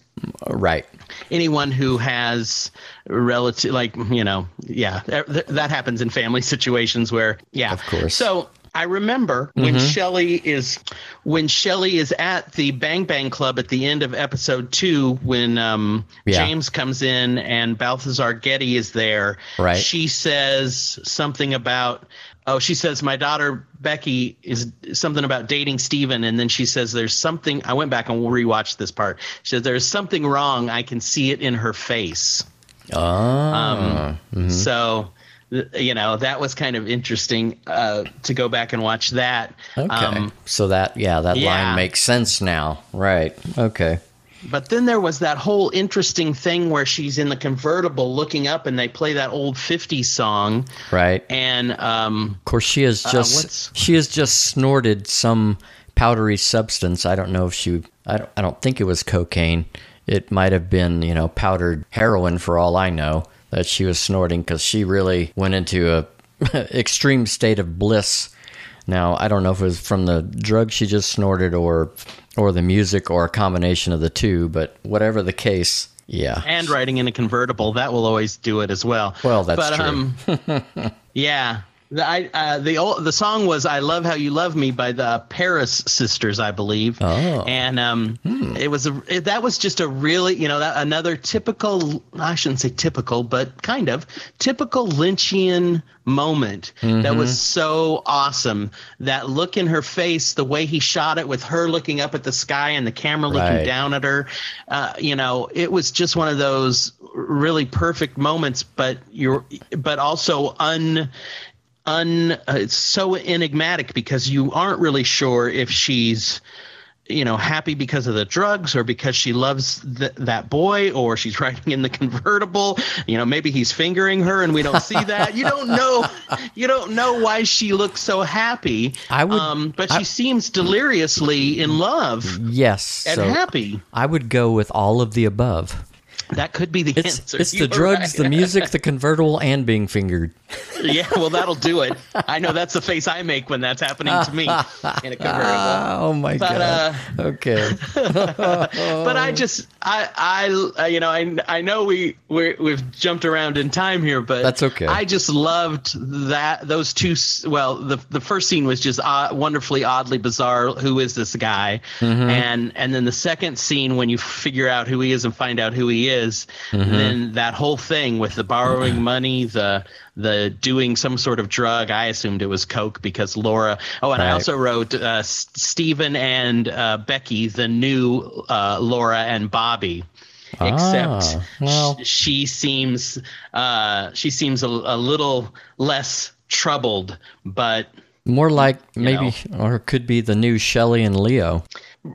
uh, right. anyone who has relative like you know yeah th- that happens in family situations where yeah Of course. so I remember when Shelley is when Shelley is at the Bang Bang Club at the end of episode two when um, Yeah. James comes in and Balthazar Getty is there. Right. She says something about oh she says my daughter Becky is something about dating Steven and then she says there's something I went back and rewatched this part. She says there's something wrong. I can see it in her face. Ah, So, th- you know, that was kind of interesting uh, to go back and watch that. okay. Um, so that yeah, that yeah. line makes sense now. Right. Okay. but then there was that whole interesting thing where she's in the convertible looking up and they play that old 50s song. Right. And um, Of course, she has Uh, just what's- she has just snorted some powdery substance. I don't know if she. I don't. I don't think it was cocaine. It might have been you know powdered heroin for all I know that she was snorting because she really went into a extreme state of bliss. Now I don't know if it was from the drug she just snorted or or the music or a combination of the two, but whatever the case, yeah. and riding in a convertible, that will always do it as well. Well, that's but, true. Um, yeah. The, I, uh, the old, the song was "I Love How You Love Me" by the Paris Sisters, I believe. Oh. and um, it was a it, that was just a really you know that, another typical I shouldn't say typical, but kind of typical Lynchian moment that was so awesome. That look in her face, the way he shot it with her looking up at the sky and the camera looking Right. down at her, uh, you know, it was just one of those really perfect moments. But you're but also un un uh, it's so enigmatic because you aren't really sure if she's you know happy because of the drugs or because she loves th- that boy or she's riding in the convertible you know maybe he's fingering her and we don't see that you don't know you don't know why she looks so happy I would- um, but she I- seems deliriously in love Yes. and so happy I would go with all of the above. That could be the It's answer it's the were drugs, the music, the convertible, and being fingered. yeah well that'll do it i know that's the face i make when that's happening to me in a convertible Ah, oh my But, uh, god. okay. but I just I I uh, you know I I know we we we've jumped around in time here, but That's okay. I just loved that those two. Well, the the first scene was just uh, wonderfully oddly bizarre. Who is this guy? Mm-hmm. And and then the second scene when you figure out who he is and find out who he is, Mm-hmm. then that whole thing with the borrowing money, the the doing some sort of drug. I assumed it was coke because Laura. Oh, and I also wrote uh, S- Stephen and uh, Becky, the new uh, Laura and Bobby. Except Ah, well. sh- she seems uh, she seems a, a little less troubled, but More like maybe, or could be the new Shelley and Leo,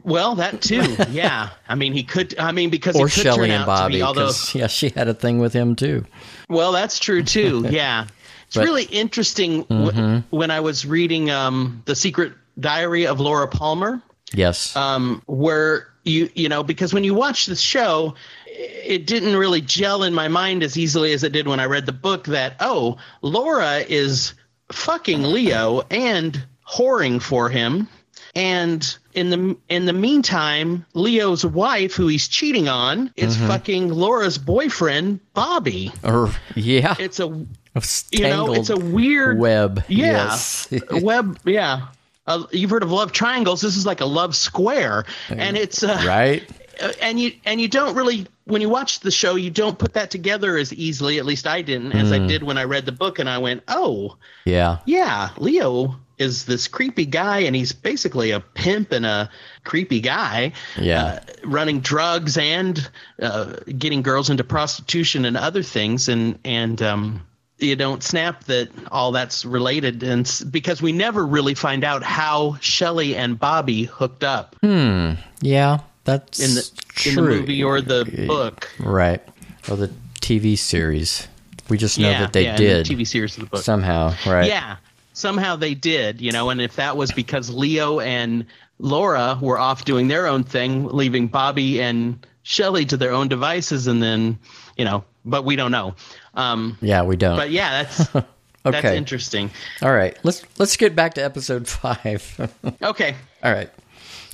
well, that too. Yeah, I mean, he could. I mean, because or he could Shelley turn and Bobby. be, although yeah, she had a thing with him too. Well, that's true too. Yeah, it's But- really interesting w- when I was reading um, the Secret Diary of Laura Palmer, Yes. um, where you you know because when you watch the show, it didn't really gel in my mind as easily as it did when I read the book. That oh, Laura is fucking Leo and whoring for him. And in the in the meantime, Leo's wife, who he's cheating on, is fucking Laura's boyfriend, Bobby or yeah, it's a you know it's a weird web. yeah Yes. a web yeah uh, you've heard of love triangles this is like a love square and it's uh, right. and you and you don't really when you watch the show you don't put that together as easily at least i didn't as Hmm. i did when i read the book and i went oh Yeah. yeah leo is this creepy guy and he's basically a pimp and a creepy guy Yeah. uh, running drugs and uh, getting girls into prostitution and other things and and um you don't snap that all that's related and because we never really find out how Shelley and Bobby hooked up Hmm. Yeah. That's in the in the true. movie or the book. Right. Or the TV series. We just know yeah, that they yeah, in the did TV series of the book. somehow. Right. Yeah, somehow they did, you know, and if that was because Leo and Laura were off doing their own thing, leaving Bobby and Shelley to their own devices, and then, you know, but we don't know. Um, Yeah, we don't. but yeah, that's that's interesting. All right. Let's let's get back to episode 5. Okay. All right.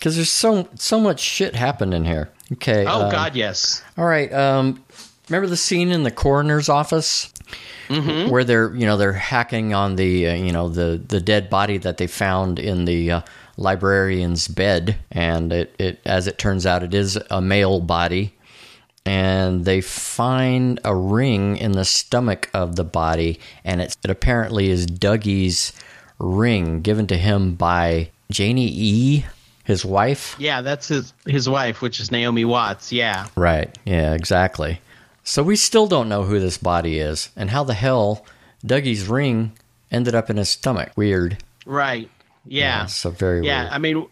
Cuz there's so so much shit happened in here. Okay. Oh um, God, yes. All right. Um, remember the scene in the coroner's office Mm-hmm. where they're you know they're hacking on the uh, you know the the dead body that they found in the uh, librarian's bed, and it, it as it turns out it is a male body, and they find a ring in the stomach of the body, and it's, it apparently is Dougie's ring given to him by Janie E. His wife. Yeah, that's his his wife, which is Naomi Watts. Yeah. Right. Yeah, exactly. So we still don't know who this body is and how the hell Dougie's ring ended up in his stomach. Weird. Right. Yeah. So very Yeah, weird. I mean,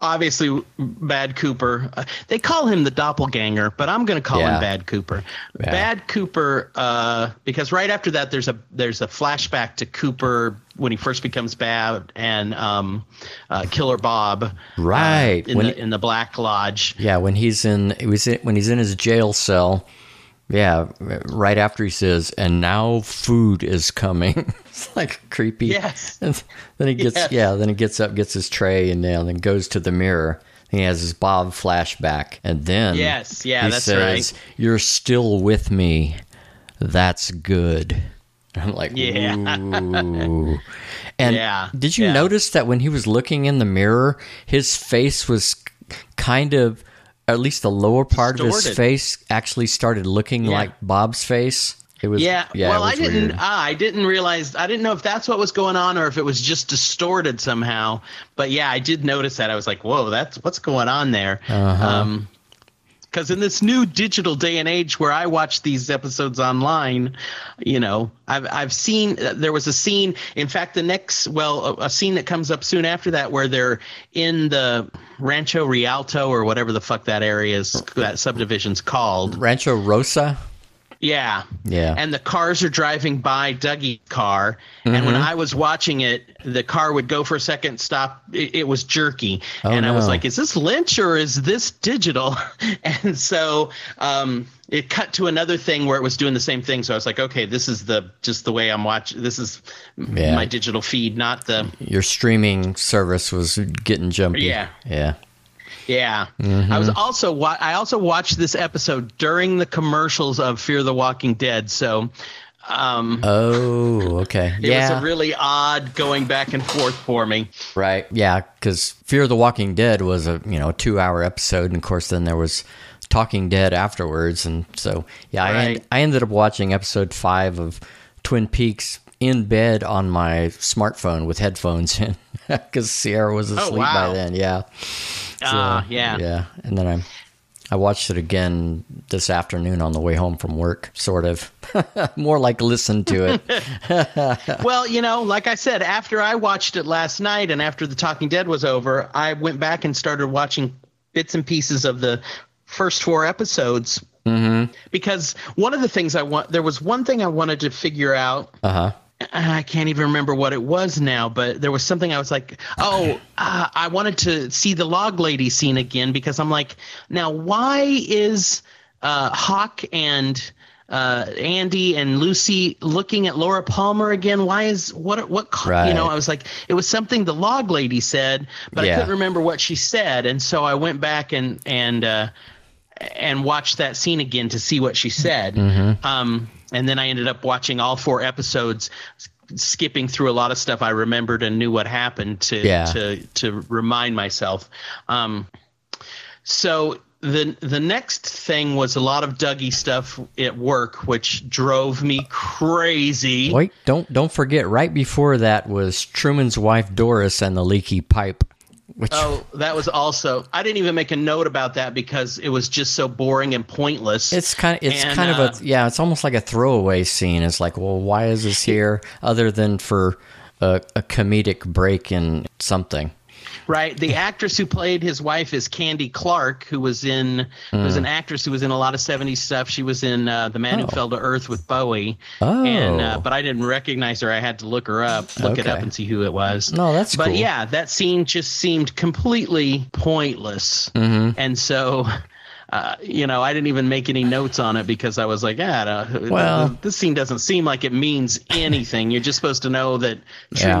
obviously, Bad Cooper. Uh, they call him the doppelganger, but I'm going to call Yeah. him Bad Cooper. Yeah. Bad Cooper, uh, because right after that, there's a there's a flashback to Cooper when he first becomes bad and um, uh, Killer Bob. uh, Right. in When the he- in the Black Lodge. Yeah, when he's in it was when he's in his jail cell. Yeah, right after he says, "And now food is coming." it's like creepy. Yes. And then he gets Yes. yeah, then he gets up, gets his tray, and then goes to the mirror. He has his Bob flashback, and then Yes, yeah, he that's says, right. "You're still with me. That's good." I'm like, Yeah. Ooh. And Yeah, did you yeah. notice that when he was looking in the mirror, his face was kind of, at least the lower part of his face actually started looking Yeah. like Bob's face. It was Yeah, yeah. well, I didn't. weird. ah, I didn't realize. I didn't know if that's what was going on or if it was just distorted somehow. But yeah, I did notice that. I was like, "Whoa, that's what's going on there." Uh-huh. Um, because in this new digital day and age where I watch these episodes online, you know, I've I've seen there was a scene. In fact, the next well, a, a scene that comes up soon after that where they're in the Rancho Rialto or whatever the fuck that area is, that subdivision's called. Rancho Rosa. Yeah. Yeah. And the cars are driving by Dougie's car. And when I was watching it, the car would go for a second, stop. It, it was jerky. Oh, and I was like, is this Lynch or is this digital? and so um, it cut to another thing where it was doing the same thing. So I was like, okay, this is the just the way I'm watching. This is Yeah. my digital feed, not the. Your streaming service was getting jumpy. Yeah. Yeah. Yeah, Mm-hmm. I was also wa- I also watched this episode during the commercials of Fear the Walking Dead. So um, Oh, okay. it yeah. was a really odd going back and forth for me. Right. Yeah, because Fear the Walking Dead was a you know a two hour episode, and of course then there was Talking Dead afterwards, and so yeah, I Right. end, I ended up watching episode five of Twin Peaks in bed on my smartphone with headphones in because Sierra was asleep Oh, wow. by then. Yeah. Ah, yeah. Yeah, and then I. I watched it again this afternoon on the way home from work, sort of. More like listen to it. Well, you know, like I said, after I watched it last night and after The Talking Dead was over, I went back and started watching bits and pieces of the first four episodes. Mm-hmm. Because one of the things I want, there was one thing I wanted to figure out. Uh huh. I can't even remember what it was now, but there was something I was like, oh, uh, I wanted to see the log lady scene again because I'm like, now why is uh, Hawk and uh, Andy and Lucy looking at Laura Palmer again? Why is what what co- you know? I was like, it was something the log lady said, but I couldn't remember what she said, and so I went back and and. Uh, and watched that scene again to see what she said. Mm-hmm. Um, and then I ended up watching all four episodes, skipping through a lot of stuff I remembered and knew what happened to Yeah. to to remind myself. Um, so the the next thing was a lot of Dougie stuff at work, which drove me crazy. Wait, don't don't forget. Right before that was Truman's wife Doris and the leaky pipe. Which Oh, that was also. I didn't even make a note about that because it was just so boring and pointless. it's kind of it's And, kind uh, of a yeah. It's almost like a throwaway scene. It's like, well, why is this here other than for a, a comedic break in something? Right. The actress who played his wife is Candy Clark, who was in who was an actress who was in a lot of '70s stuff. She was in uh, The Man Who Hmm. Oh. Fell to Earth with Bowie. Oh. And uh, but I didn't recognize her. I had to look her up, look it up, and see who it was. No, that's But cool. yeah, that scene just seemed completely pointless, Mm-hmm. and so. Uh, you know, I didn't even make any notes on it because I was like, no, Well- this scene doesn't seem like it means anything. You're just supposed to know that Yeah.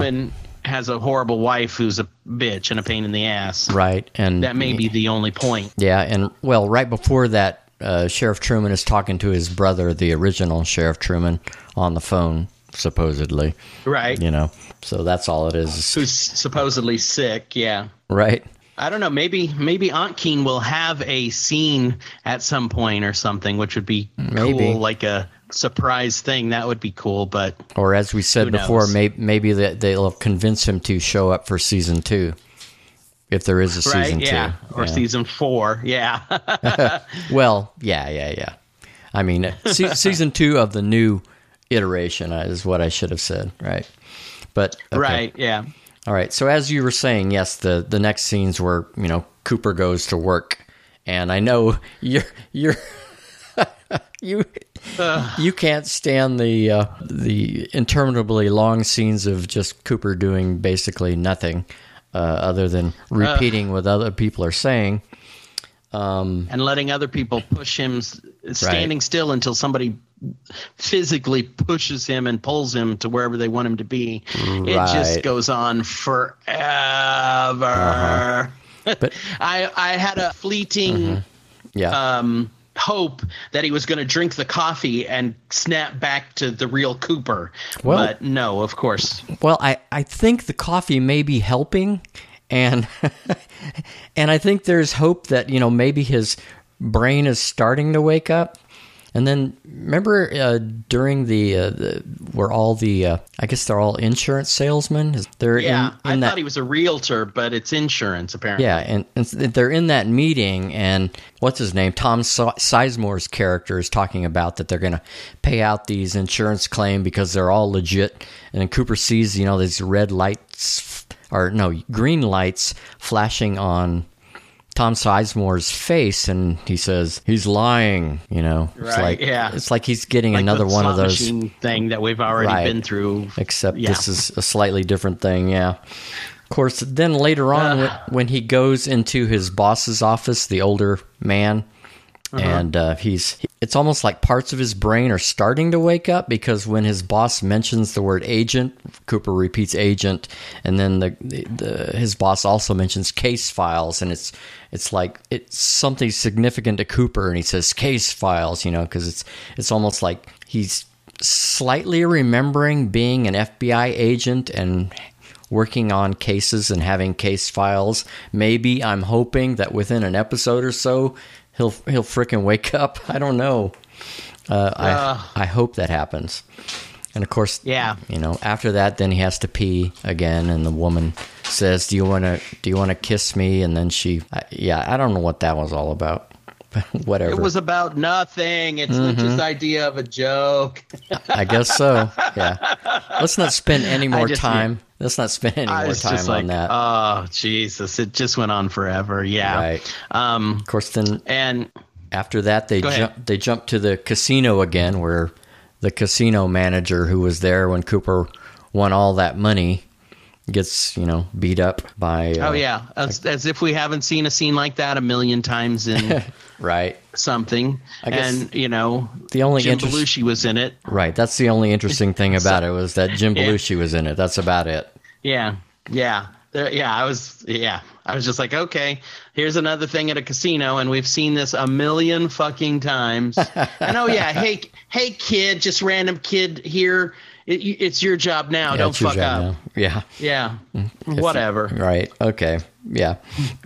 Has a horrible wife who's a bitch and a pain in the ass. Right, and That may be the only point. yeah, and well, right before that, uh, Sheriff Truman is talking to his brother, the original Sheriff Truman, on the phone, supposedly. Right. You know, so that's all it is. Who's supposedly sick. Yeah. Right. I don't know. Maybe maybe Ontkean will have a scene at some point or something, which would be Maybe. cool, like a surprise thing. That would be cool. But Or as we said before, may, maybe that they'll convince him to show up for season two, if there is a right, season yeah, two. or Yeah. season four, yeah. Well, yeah, yeah, yeah. I mean, se- season two of the new iteration uh, is what I should have said, right? But okay. Right, yeah. All right. So as you were saying, yes, the the next scenes where you know Cooper goes to work, and I know you're you're you you can't stand the uh, the interminably long scenes of just Cooper doing basically nothing uh, other than repeating what other people are saying. and letting other people push him, standing still until somebody physically pushes him and pulls him to wherever they want him to be. It just goes on forever. But- I I had a fleeting Yeah. um, hope that he was going to drink the coffee and snap back to the real Cooper. Well- but no, of course. Well, I, I think the coffee may be helping, and and I think there's hope that you know maybe his brain is starting to wake up. And then remember uh, during the, uh, the where all the uh, I guess they're all insurance salesmen. They're Yeah, in, in I that thought he was a realtor, but it's insurance apparently. yeah, and, and they're in that meeting, and what's his name? Tom Sizemore's character is talking about that they're going to pay out these insurance claim because they're all legit. And then Cooper sees, you know, these red lights, or no, green lights flashing on Tom Sizemore's face, and he says he's lying. You know, it's Right, like yeah. it's like he's getting Like another the one of those. thing that we've already Right. been through. except Yeah. this is a slightly different thing yeah of course then later on when, when he goes into his boss's office the older man Uh-huh. and uh, he's it's almost like parts of his brain are starting to wake up because when his boss mentions the word agent cooper repeats agent and then the, the, the his boss also mentions case files and it's it's like it's something significant to cooper and he says case files you know because it's it's almost like he's slightly remembering being an FBI agent and working on cases and having case files. Maybe I'm hoping that within an episode or so he'll he'll frickin' wake up. I don't know. Uh, Ugh. I I hope that happens. And of course, Yeah. you know, after that, then he has to pee again, and the woman says, "Do you want to? Do you want to kiss me?" And then she, I, yeah, I don't know what that was all about. Whatever. It was about nothing. It's Mm-hmm. Lynch's idea of a joke. I guess so. Yeah. Let's not spend any more time. Let's not spend any more time like, on that. oh Jesus! It just went on forever. Yeah. Right. Um. of course, then And after that, they jump. They jump to the casino again, where the casino manager who was there when Cooper won all that money gets you know beat up by. Uh, oh yeah, as, as if we haven't seen a scene like that a million times in Right. something. I guess and you know, the only Jim interest- Belushi was in it. Right. That's the only interesting thing about it was that Jim Yeah. Belushi was in it. That's about it. Yeah, yeah, there, yeah. I was, yeah, I was just like, okay, here's another thing at a casino, and we've seen this a million fucking times. and oh yeah, hey, hey, kid, just random kid here. It, it's your job now. Yeah, Don't fuck up. now. Yeah. Yeah, whatever. Right. Okay. Yeah.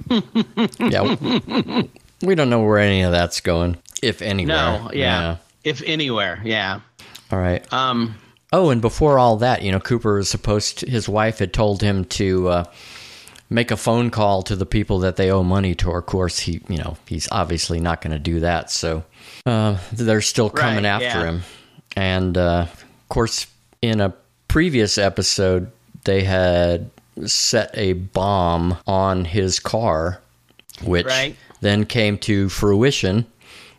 yeah. We don't know where any of that's going, if anywhere. No, yeah. If anywhere, yeah. All right. Um, Oh, and before all that, you know, Cooper was supposed to, his wife had told him to uh, make a phone call to the people that they owe money to. Of course, he, you know, he's obviously not going to do that. So uh, they're still coming Right, after yeah. him. And uh, of course, in a previous episode, they had set a bomb on his car, which Right. then came to fruition.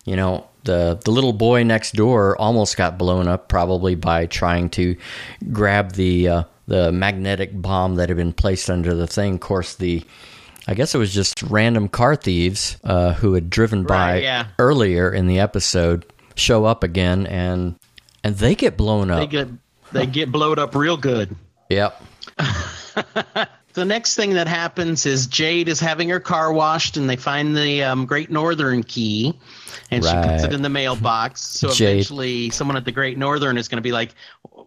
You know, the the little boy next door almost got blown up, probably by trying to grab the uh, the magnetic bomb that had been placed under the thing. Of course, the I guess it was just random car thieves uh, who had driven by Right, yeah. earlier in the episode show up again, and and they get blown up. they get they get blowed up real good. yep. The next thing that happens is Jade is having her car washed, and they find the um, Great Northern key, and she puts it in the mailbox. So Jade. eventually, someone at the Great Northern is going to be like,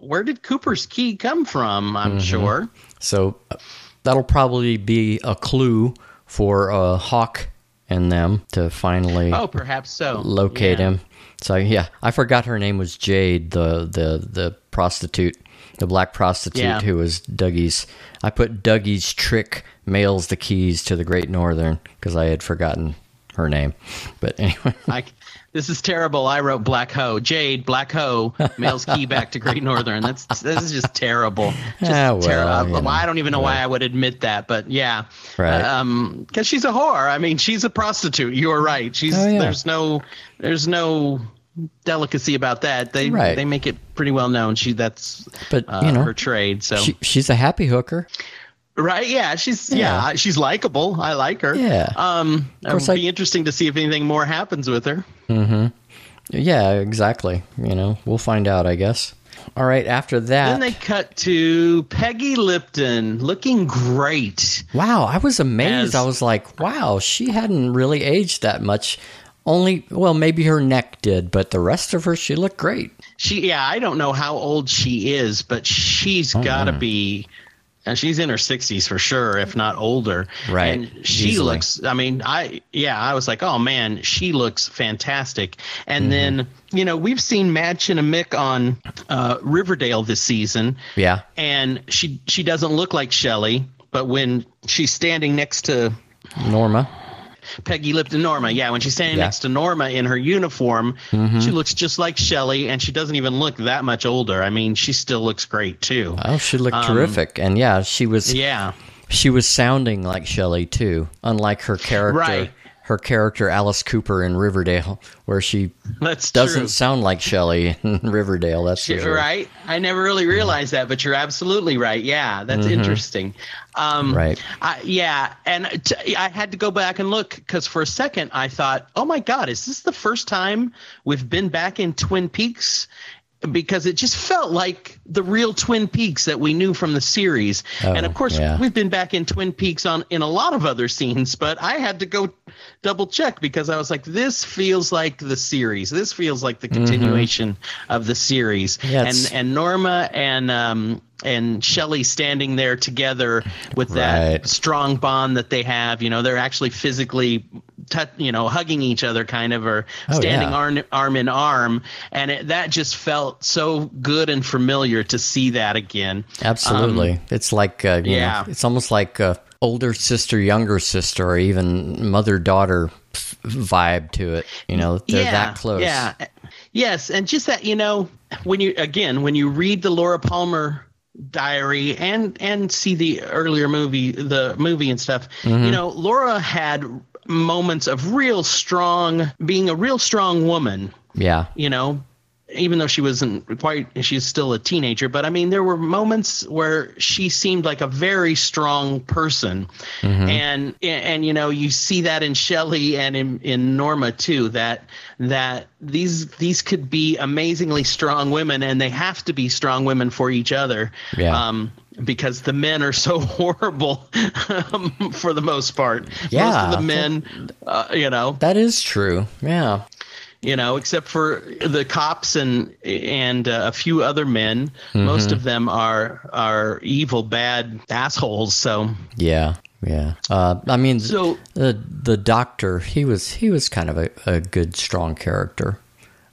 "Where did Cooper's key come from?" I'm Mm-hmm. sure. So uh, that'll probably be a clue for uh, Hawk and them to finally Oh, perhaps so. locate Yeah. him. So yeah, I forgot her name was Jade, the the the prostitute, the black prostitute Yeah. who was Dougie's. I put Dougie's trick mails the keys to the Great Northern because I had forgotten her name. But anyway, I, this is terrible. I wrote Black Ho. Jade, Black Ho, mails key back to Great Northern. That's this is just terrible. Just Ah, well, terrible. you know, I don't even know why I would admit that, but yeah, Right. Um, because she's a whore. I mean, she's a prostitute. You are right. She's Oh, yeah. there's no there's no delicacy about that. They Right. they make it pretty well known. She that's But, uh, you know, her trade. So she, she's a happy hooker. Right, yeah, she's yeah. Yeah. she's likable. I like her. Yeah. Um, it course, would I- be interesting to see if anything more happens with her. Yeah, exactly. You know, we'll find out, I guess. All right, after that. Then they cut to Peggy Lipton looking great. Wow, I was amazed. As- I was like, wow, she hadn't really aged that much. Only, well, maybe her neck did, but the rest of her, she looked great. She, yeah, I don't know how old she is, but she's got to be and she's in her 60s for sure, if not older. Right. And she Easily. looks. I mean, I yeah, I was like, oh man, she looks fantastic. And Mm-hmm. then you know we've seen Mädchen Amick on uh, Riverdale this season, Yeah. and she she doesn't look like Shelley, but when she's standing next to Norma. Peggy Lipton Norma. Yeah, when she's standing Yeah. next to Norma in her uniform, Mm-hmm. she looks just like Shelley, and she doesn't even look that much older. I mean, she still looks great too. Oh, she looked terrific. And yeah, she was Um, Yeah, she was sounding like Shelley too, unlike her character Right. Her character Alice Cooper in Riverdale, where she that's doesn't true. sound like Shelley in Riverdale. That's sure. Right? I never really realized that, but you're absolutely right. Yeah, that's interesting. Um, Mm-hmm. Right. I, yeah, and t- I had to go back and look because for a second I thought, oh my God, is this the first time we've been back in Twin Peaks? Because it just felt like the real Twin Peaks that we knew from the series, and of course yeah. we've been back in Twin Peaks on in a lot of other scenes. But I had to go double check because I was like, this feels like the series. This feels like the continuation of the series. Mm-hmm. Yeah, and and Norma and um and Shelley standing there together with that Right. strong bond that they have. You know, they're actually physically, you know, hugging each other, kind of, or Oh, standing yeah. arm arm in arm, and it, that just felt so good and familiar to see that again. Absolutely. it's like uh, you Um, yeah. know, it's almost like older sister, younger sister, or even mother daughter vibe to it. You know, they're that close. Yeah. Yes, and just that you know when you again when you read the Laura Palmer diary and and see the earlier movie the movie and stuff Mm-hmm. you know laura had moments of real strong being a real strong woman Yeah. you know even though she wasn't quite she's still a teenager but i mean there were moments where she seemed like a very strong person and and you know you see that in Shelley and in, in norma too that that these these could be amazingly strong women and they have to be strong women for each other Yeah. um because the men are so horrible um, for the most part Yeah, most of the men uh, you know That is true. Yeah. You know, except for the cops and and uh, a few other men. Mm-hmm. Most of them are are evil, bad assholes. So Yeah. Yeah. Uh, I mean, So- the the doctor, he was he was kind of a, a good, strong character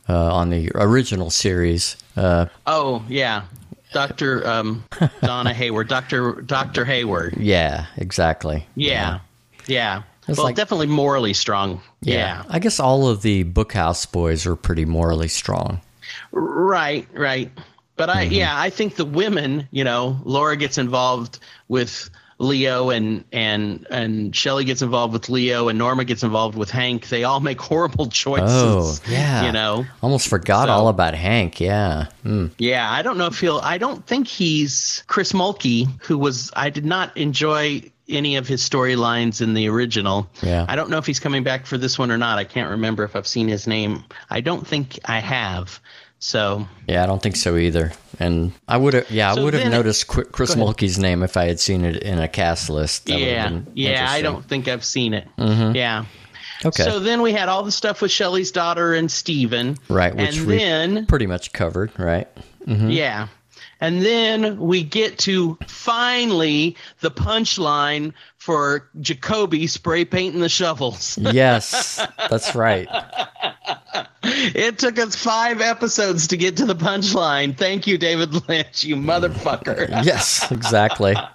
uh, on the original series. Uh, oh yeah, Doctor um, Donna Hayward, Doctor Doctor Hayward. yeah, exactly. Yeah, yeah. It's well, like- definitely morally strong. Yeah. I guess all of the Bookhouse boys are pretty morally strong. Right, right. But I, yeah, I think the women, you know, Laura gets involved with Leo and and and Shelley gets involved with Leo and Norma gets involved with Hank. They all make horrible choices. Oh, yeah. You know. Almost forgot So- all about Hank. Yeah. Mm. Yeah, I don't know if he'll. I don't think he's Chris Mulkey, who was. I did not enjoy any of his storylines in the original. Yeah. I don't know if he's coming back for this one or not. I can't remember if I've seen his name. I don't think I have. So Yeah, I don't think so either. And I would have, yeah, I would have noticed Qu- Chris. Mulkey's name if I had seen it in a cast list. That yeah, yeah. I. Mm-hmm. don't think I've seen it. Yeah. Okay. So then we had all the stuff with Shelley's daughter and Steven. right, which and we then pretty much covered, right? Yeah. And then we get to finally the punchline for Jacoby spray painting the shovels. Yes, that's right. It took us five episodes to get to the punchline. Thank you, David Lynch, you motherfucker. Yes, exactly.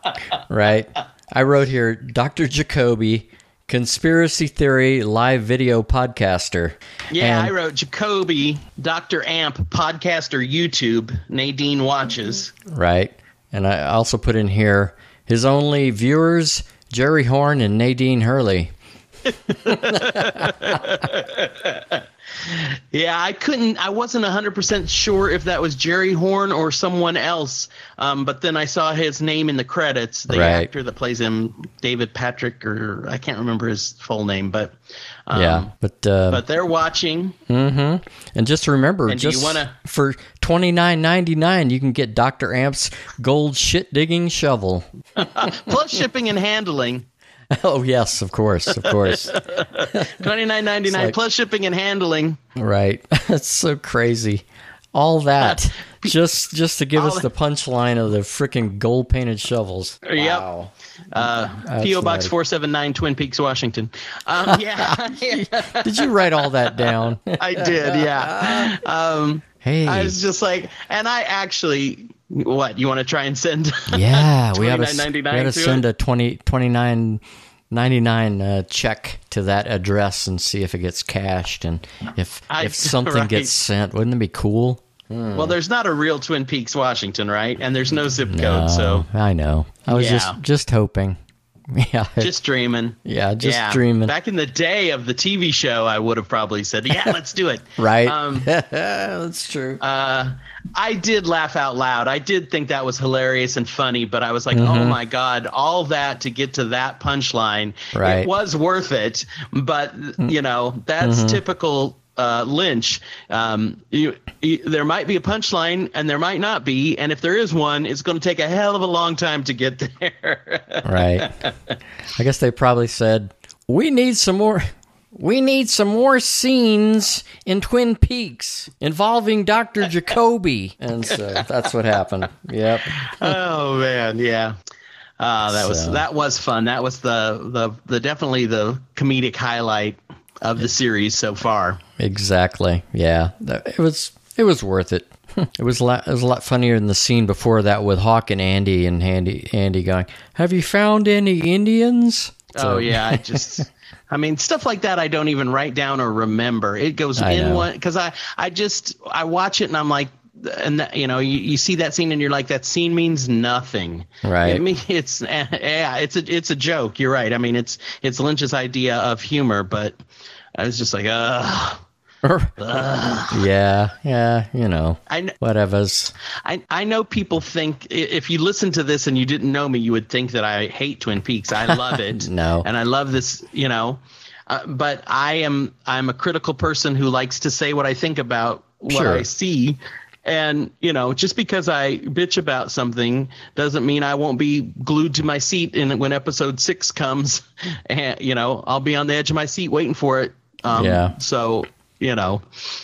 Right. I wrote here Dr. Jacoby, conspiracy theory live video podcaster. Yeah, And- I wrote Jacoby, Dr. Amp, podcaster, YouTube, Nadine watches. Right. And I also put in here his only viewers, Jerry Horne and Nadine Hurley. Yeah, I couldn't. I wasn't hundred percent sure if that was Jerry Horne or someone else. Um, but then I saw his name in the credits. The Right. actor that plays him, David Patrick, or I can't remember his full name, but um, yeah. But, uh, But they're watching. and just remember, And just wanna- for twenty nine ninety nine, you can get Dr. Amp's gold shit digging shovel. Plus shipping and handling. oh, yes, of course, of course. Twenty nine ninety nine like- plus shipping and handling. right. That's so crazy. all that just just to give All us the punchline of the freaking gold painted shovels. Yep. Wow. Uh, PO Box four seven nine, Twin Peaks, Washington. Um, yeah, Did you write all that down? I did. Yeah. Um, Hey. I was just like, and I actually, what you want to try and send? Yeah, we ought to, we ought to to send it? a 20, 29.99 uh, check to that address and see if it gets cashed and if I- if something right. gets sent. Wouldn't it be cool? Well, there's not a real Twin Peaks, Washington, right? And there's no zip code, No, so I know. I was Yeah. just just hoping. Yeah, just dreaming. yeah, just yeah. dreaming. Back in the day of the TV show, I would have probably said, "Yeah, let's do it." right? Um, That's true. uh, I did laugh out loud. I did think that was hilarious and funny, but I was like, Mm-hmm. "Oh my god!" All that to get to that punchline. Right. It was worth it, but you know that's Mm-hmm. typical. Uh, Lynch, um, you, you, there might be a punchline and there might not be, and if there is one, it's going to take a hell of a long time to get there. right. I guess they probably said, "We need some more." We need some more scenes in Twin Peaks involving Dr. Jacoby. And so that's what happened. Yep. oh man, yeah. Uh, that was that was fun. That was the the the definitely the comedic highlight of the series so far. Exactly. Yeah. It was it was worth it. It was a lot, it was a lot funnier than the scene before that with Hawk and Andy and Andy Andy going, "Have you found any Indians?" oh yeah, I just I mean stuff like that I don't even write down or remember. It goes I in know. one cuz I I just I watch it and I'm like and that, you know you, you see that scene and you're like that scene means nothing Right. I mean it's yeah it's a it's a joke you're right I mean it's it's Lynch's idea of humor but I was just like uh yeah, yeah, you know, I kn- whatever's. I, I know people think if you listen to this and you didn't know me, you would think that I hate Twin Peaks. I love it. No. and I love this. You know, uh, but I am I'm a critical person who likes to say what I think about what Sure. I see. And you know, just because I bitch about something doesn't mean I won't be glued to my seat. And when episode six comes, and you know, I'll be on the edge of my seat waiting for it. Um, Yeah. So you know,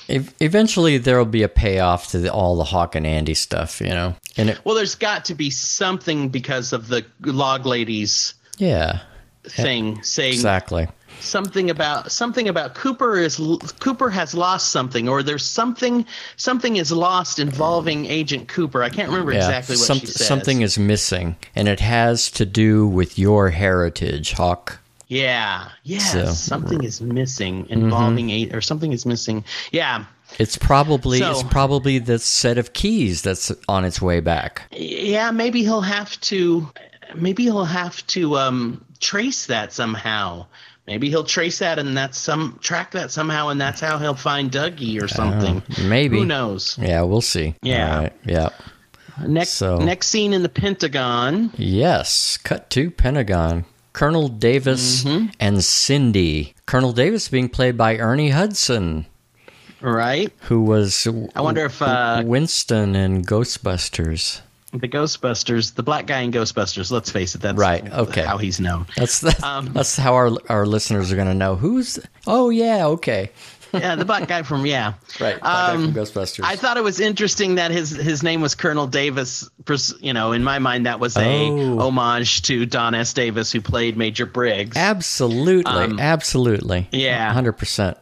Ev- Eventually, there will be a payoff to the, all the Hawk and Andy stuff, you know. And it, well, there's got to be something because of the log ladies yeah, thing saying exactly. Something about something about Cooper is Cooper has lost something or there's something something is lost involving Agent Cooper. I can't remember Yeah, exactly what some- she says. something is missing, and it has to do with your heritage, Hawk. Yeah. Yes. So- Mm-hmm. something is missing involving a or something is missing. Yeah. It's probably So- it's probably the set of keys that's on its way back. Yeah, maybe he'll have to maybe he'll have to um trace that somehow. Maybe he'll trace that and that's some track that somehow and that's how he'll find Dougie or something. maybe. Who knows? Yeah, we'll see. Yeah. Right, Yeah. Next So- next scene in the Pentagon. Yes. Cut to Pentagon. Colonel Davis Mm-hmm. and Cindy. Colonel Davis being played by Ernie Hudson, Right? who was I wonder if uh, Winston in Ghostbusters. The Ghostbusters, the black guy in Ghostbusters. Let's face it, that's Right, okay. how he's known. That's that's, Um, that's how our our listeners are going to know who's. Oh yeah, okay. yeah, the black guy from yeah. Right. Um, from Ghostbusters. I thought it was interesting that his his name was Colonel Davis. You know, in my mind, that was a Oh. homage to Don S. Davis, who played Major Briggs. Absolutely, Um, absolutely. yeah. hundred percent.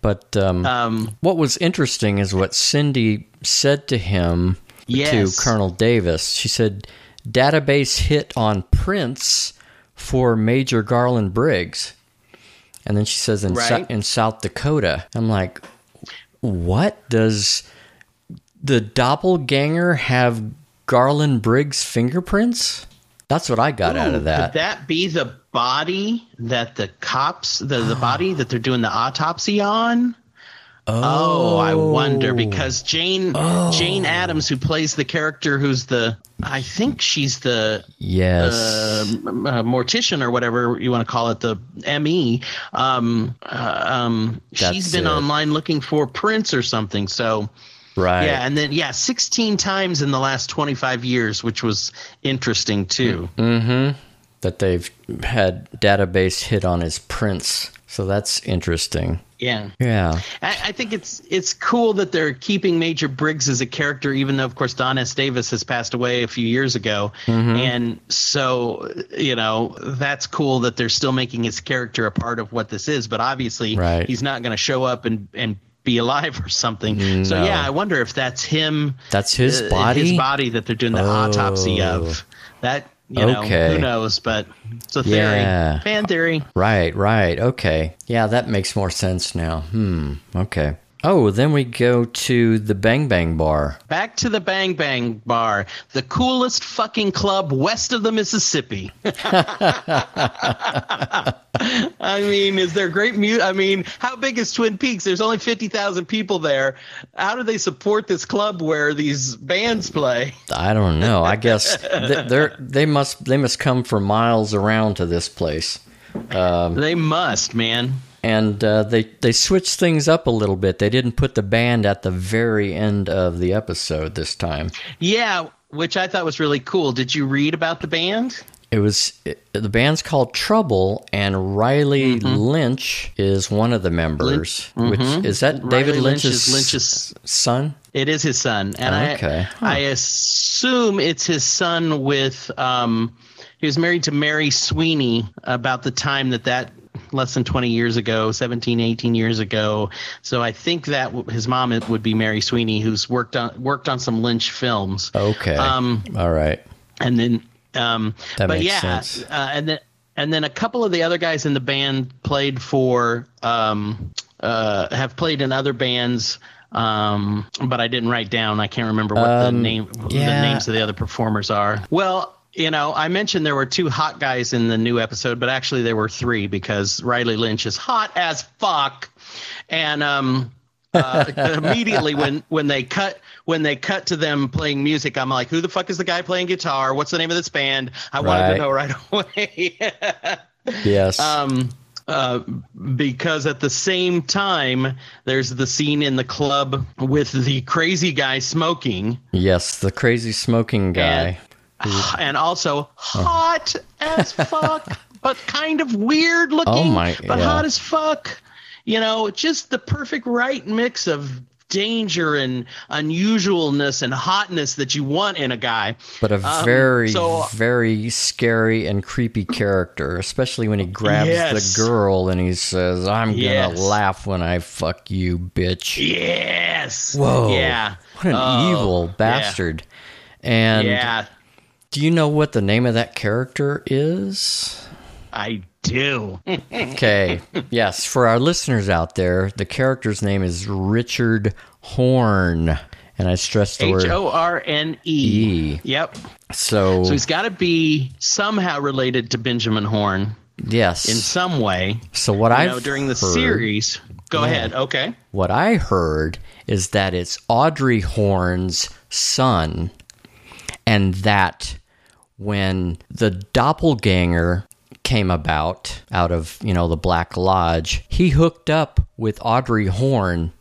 But um, Um, what was interesting is what Cindy said to him Yes. to Colonel Davis. She said, "Database hit on prints for Major Garland Briggs," and then she says in Right. in South Dakota. I'm like, what does the doppelganger have Garland Briggs fingerprints? That's what I got out of that. Could that be the body that the cops, the the body that they're doing the autopsy on? Oh, I wonder because Jane Oh. Jane Adams, who plays the character, who's the I think she's the yes. uh, uh, mortician or whatever you want to call it, the ME. Um, uh, um, That's she's been it. online looking for prints or something. So right. yeah, and then yeah, 16 times in the last 25 years, which was interesting too. Mm-hmm. that they've had database hit on his prints. So that's interesting. Yeah. Yeah. I, I think it's it's cool that they're keeping Major Briggs as a character, even though, of course, Don S. Davis has passed away a few years ago, Mm-hmm. and so you know that's cool that they're still making his character a part of what this is. But obviously, Right. he's not going to show up and and be alive or something. So yeah, I wonder if that's him. That's his uh, body? His body that they're doing the autopsy Oh. of. That you know, Okay. who knows? But it's a theory, Yeah. fan theory. Right, right. Okay. Yeah, that makes more sense now. Hmm. Okay. Oh, then we go to the Bang Bang Bar. Back to the Bang Bang Bar, the coolest fucking club west of the Mississippi. I mean, is there great music? I mean, how big is Twin Peaks? There's only 50,000 people there. How do they support this club where these bands play? I don't know. I guess they're they must they must come for miles around to this place. Um, they must, man. And uh, they they switched things up a little bit. They didn't put the band at the very end of the episode this time. Yeah, which I thought was really cool. Did you read about the band? It was it, the band's called Trouble, and Riley Lynch is one of the members. Which is that David Lynch Lynch's, is Lynch's- son? It is his son, and Okay. I I assume it's his son with um he was married to Mary Sweeney about the time that that less than 20 years ago 17 18 years ago so i think that w- his mom it would be mary sweeney who's worked on worked on some lynch films Okay. Um, All right. and then um That but makes yeah sense. Uh, and then and then a couple of the other guys in the band played for um uh have played in other bands um but i didn't write down i can't remember what the Um, name the names of the other performers are well you know, I mentioned there were two hot guys in the new episode, but actually there were three because Riley Lynch is hot as fuck, and um, uh, immediately when when they cut when they cut to them playing music, I'm like, who the fuck is the guy playing guitar? What's the name of this band? I wanted Right. to know right away. Yes. um, uh, because at the same time, there's the scene in the club with the crazy guy smoking, yes, the crazy smoking guy. and also hot as fuck, but kind of weird looking. Oh my- But yeah. hot as fuck. You know, just the perfect right mix of danger and unusualness and hotness that you want in a guy. but a Um, very, so- very scary and creepy character, especially when he grabs Yes. the girl and he says, I'm going to laugh when I fuck you, bitch. Yes. Whoa. Yeah. What an Oh, evil yeah. bastard. And Yeah, do you know what the name of that character is? I do. Okay. yes, for our listeners out there, the character's name is Richard Horne. And I stress the H word. O R N E. Yep. So, So he's got to be somehow related to Benjamin Horne yes. in some way. so what I know, during the heard, series. Go ahead. Okay. What I heard is that it's Audrey Horne's son, and that when the doppelganger came about out of you know the Black Lodge, he hooked up with Audrey Horne,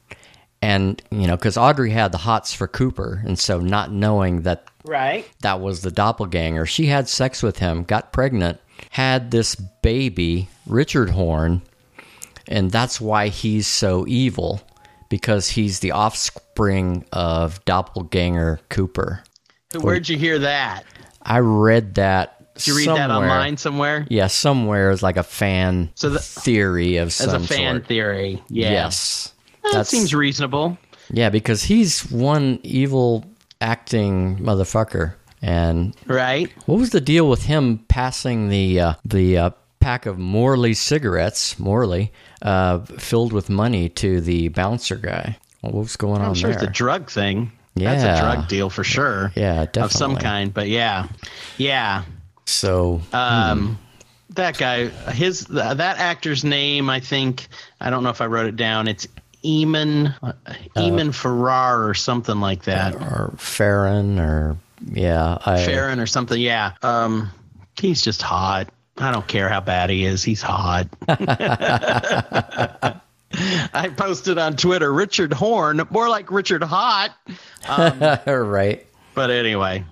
and you know because Audrey had the hots for Cooper, and so not knowing that Right. that was the doppelganger. She had sex with him, got pregnant, had this baby, Richard Horne, and that's why he's so evil because he's the offspring of doppelganger Cooper. Where'd you hear that? I read that. Did you read somewhere. that online somewhere? Yeah, somewhere as like a fan So the- theory of As some a fan sort. theory. Yeah. Yes, That seems reasonable. yeah because he's one evil acting motherfucker, and Right. What was the deal with him passing the uh, the uh, pack of Morley cigarettes, Morley, uh, filled with money to the bouncer guy? What was going I'm on sure there? it's a drug thing. That's a drug deal for sure. yeah, definitely. Of some kind. But yeah. Yeah. So Um, that guy, his th- that actor's name, I think. I don't know if I wrote it down. It's Eamon uh, Eamon Farrar or something like that. or Farren, or yeah, I Farren or something. Yeah. Um, he's just hot. I don't care how bad he is. He's hot. I posted on Twitter Richard Horne, more like Richard Hot. Um, right. But anyway,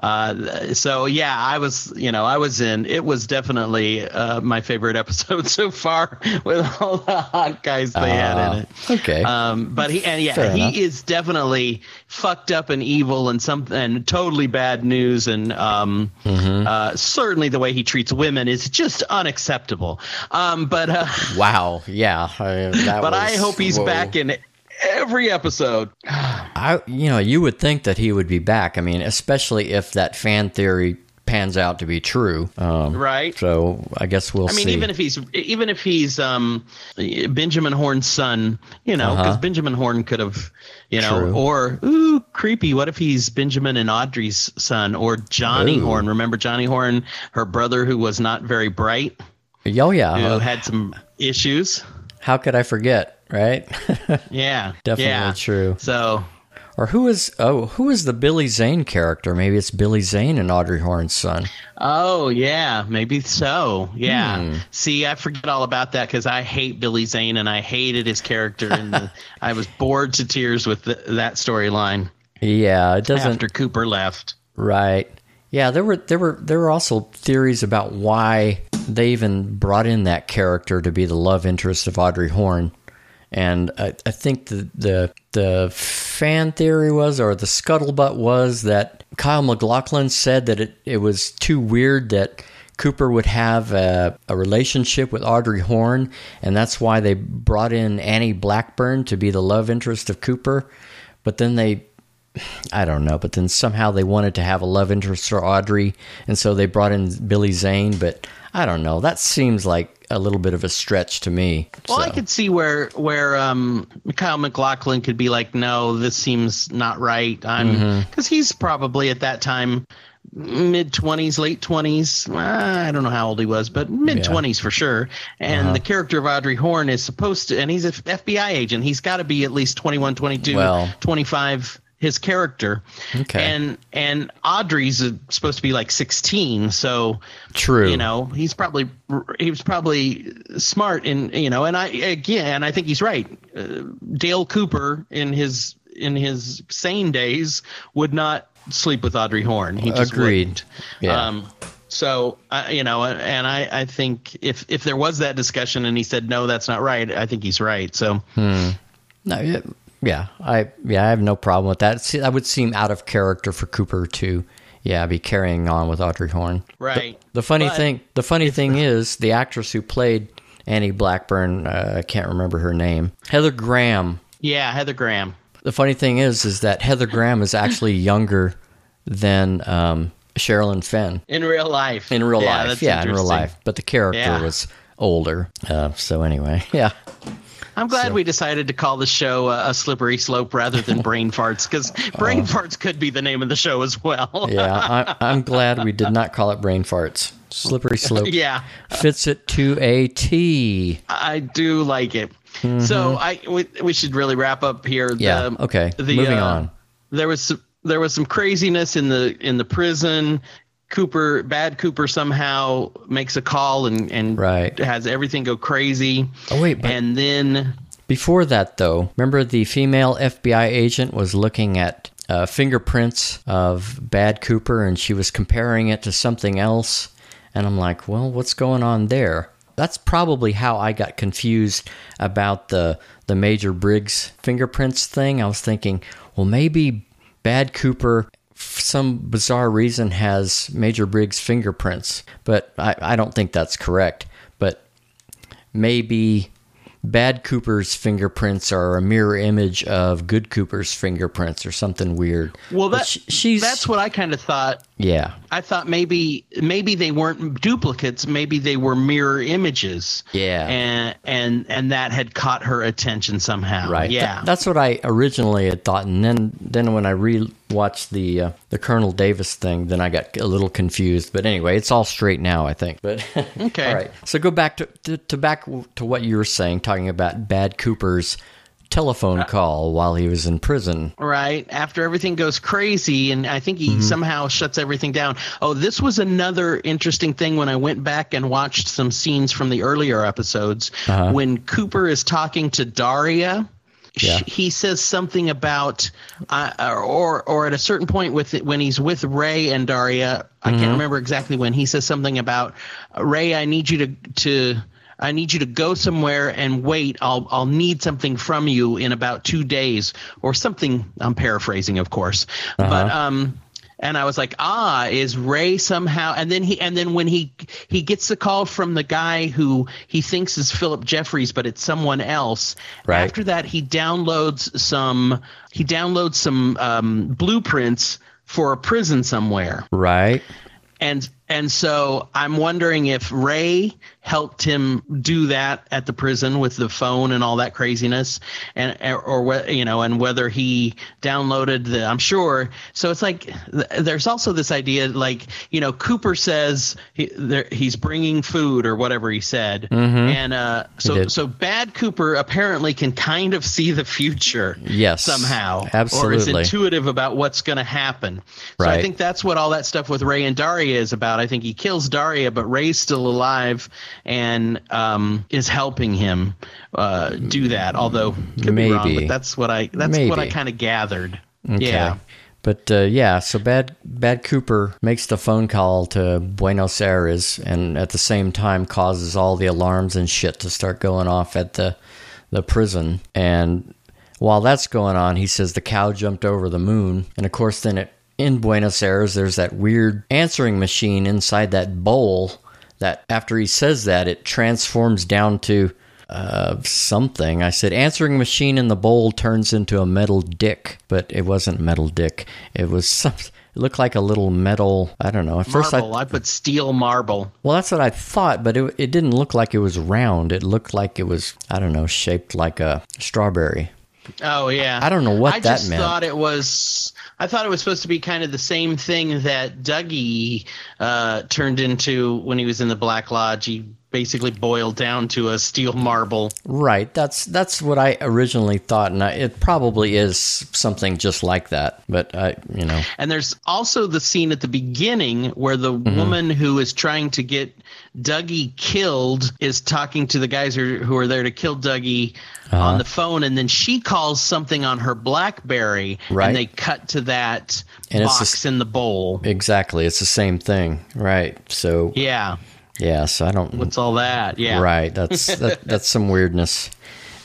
Uh, so yeah, I was, you know, I was in. It was definitely uh, my favorite episode so far with all the hot guys they had in it. Ah, okay. Um, but he and yeah, Fair he enough. is definitely fucked up and evil and something and totally bad news and um, Mm-hmm. uh, certainly the way he treats women is just unacceptable. Um, but uh, wow. Yeah. I, but I hope he's whoa. back in every episode. I, you know, you would think that he would be back. I mean, especially if that fan theory pans out to be true. Um, Right. So I guess we'll I mean, see. even if he's even if he's um, Benjamin Horne's son, you know, because Uh-huh. Benjamin Horne could have, you know, True. or ooh, creepy. What if he's Benjamin and Audrey's son, or Johnny Ooh. Horne? Remember Johnny Horne, her brother, who was not very bright, oh yeah. who uh, had some issues. how could I forget? Right. Yeah, Definitely yeah. true. So Or who is? Oh, who is the Billy Zane character? Maybe it's Billy Zane and Audrey Horne's son. Oh yeah, maybe so. Yeah. Hmm. See, I forget all about that because I hate Billy Zane and I hated his character, and I was bored to tears with the, that storyline Yeah, it doesn't. after Cooper left. Right. Yeah, there were there were there were also theories about why they even brought in that character to be the love interest of Audrey Horne. And I, I think the, the the fan theory was, or the scuttlebutt was, that Kyle MacLachlan said that it, it was too weird that Cooper would have a, a relationship with Audrey Horne, and that's why they brought in Annie Blackburn to be the love interest of Cooper. But then they I don't know, but then somehow they wanted to have a love interest for Audrey, and so they brought in Billy Zane. But I don't know. That seems like a little bit of a stretch to me. Well, I could see where where um, Kyle MacLachlan could be like, no, this seems not right. I'm mm-hmm. because he's probably at that time mid twenties, late twenties. Ah, I don't know how old he was, but mid twenties for sure. And uh-huh. the character of Audrey Horne is supposed to, and he's an FBI agent. He's got to be at least 21, 22, Well. 25 his character Okay. and and audrey's supposed to be like 16 so True. you know he's probably he was probably smart in you know and i again i think he's right uh, dale cooper in his in his sane days would not sleep with audrey horne he just Agreed. wouldn't. Yeah. um so uh, you know and i i think if if there was that discussion and he said no that's not right i think he's right so no, yeah, I yeah, I have no problem with that. See, that would seem out of character for Cooper to, yeah, be carrying on with Audrey Horne. right The funny But- thing, the funny thing is, the actress who played Annie Blackburn, uh, I can't remember her name, Heather Graham. yeah heather graham The funny thing is, is that Heather Graham is actually younger than um, Sherilyn Fenn in real life in real Yeah, life. that's Yeah, in real life. But the character Yeah. was older. Uh, so anyway, yeah. I'm glad we decided to call the show uh, a slippery slope rather than brain farts because brain farts could be the name of the show as well. Yeah, I, I'm glad we did not call it brain farts. Slippery slope yeah, fits it to a T. I do like it. So I we, we should really wrap up here. Mm-hmm. Yeah, The- okay, the, moving uh, on. There was some, there was some craziness in the in the prison. Cooper, bad Cooper, somehow makes a call and and Right. has everything go crazy. Oh, wait, but- and then Before that, though, remember the female FBI agent was looking at uh, fingerprints of Bad Cooper and she was comparing it to something else. And I'm like, well, what's going on there? That's probably how I got confused about the the Major Briggs fingerprints thing. I was thinking, well, maybe Bad Cooper, some bizarre reason, has Major Briggs fingerprints, but I, I don't think that's correct. But maybe bad Cooper's fingerprints are a mirror image of good Cooper's fingerprints or something weird. well that sh- she's that's what I kind of thought yeah I thought maybe maybe they weren't duplicates, maybe they were mirror images. Yeah. And and and that had caught her attention somehow. right. Yeah. Th- that's what I originally had thought, and then then when I rewatched the uh, the Colonel Davis thing, then I got a little confused. But anyway, it's all straight now, I think. But Okay. all right. So go back to, to to back to what you were saying, talking about Bad Cooper's telephone call while he was in prison. right. After everything goes crazy and I think he Mm-hmm. somehow shuts everything down. Oh, this was another interesting thing when I went back and watched some scenes from the earlier episodes Uh-huh. when Cooper is talking to Daria Yeah. he says something about, uh, or or at a certain point with when he's with Ray and Daria, I Mm-hmm. can't remember exactly when he says something about Ray. I need you to to. I need you to go somewhere and wait. I'll I'll need something from you in about two days or something. I'm paraphrasing, of course, but um, and I was like, ah, is Ray somehow? And then he, and then when he he gets the call from the guy who he thinks is Philip Jeffries, but it's someone else. Right. After that, he downloads some he downloads some um, blueprints for a prison somewhere, Right. and and so I'm wondering if Ray helped him do that at the prison with the phone and all that craziness, and or, whe- you know, and whether he downloaded the. I'm sure. So it's like there's also this idea, like you know, Cooper says he, there, he's bringing food or whatever he said, and uh, so so bad Cooper apparently can kind of see the future, Yes, somehow, absolutely, or is intuitive about what's going to happen. So I think that's what all that stuff with Ray and Daria is about. I think he kills Daria, but Ray's still alive and um, is helping him uh, do that. Although could be wrong, but that's what I that's what I kind of gathered. Okay. Yeah. But uh, yeah, so bad bad Cooper makes the phone call to Buenos Aires, and at the same time causes all the alarms and shit to start going off at the the prison. And while that's going on, he says the cow jumped over the moon, and of course, then it, in Buenos Aires, there's that weird answering machine inside that bowl. That after he says that, it transforms down to uh, something. I said, answering machine in the bowl turns into a metal dick, but it wasn't metal dick. It was some. It looked like a little metal. I don't know. At first, Marble. I I put steel marble. well, that's what I thought, but it it didn't look like it was round. It looked like it was I don't know, shaped like a strawberry. Oh yeah. I don't know what I that just meant. thought it was. I thought it was supposed to be kind of the same thing that Dougie uh, turned into when he was in the Black Lodge. He basically boiled down to a steel marble. Right. That's that's what I originally thought, and I, it probably is something just like that. But I, you know, And there's also the scene at the beginning where the Mm-hmm. woman who is trying to get Dougie killed is talking to the guys who, who are there to kill Dougie Uh-huh. on the phone, and then she calls something on her BlackBerry, Right. and they cut to that And it's box in the bowl. exactly, it's the same thing, right? So Yeah, yeah, so I don't. what's all that? Yeah, Right. That's that, that's some weirdness.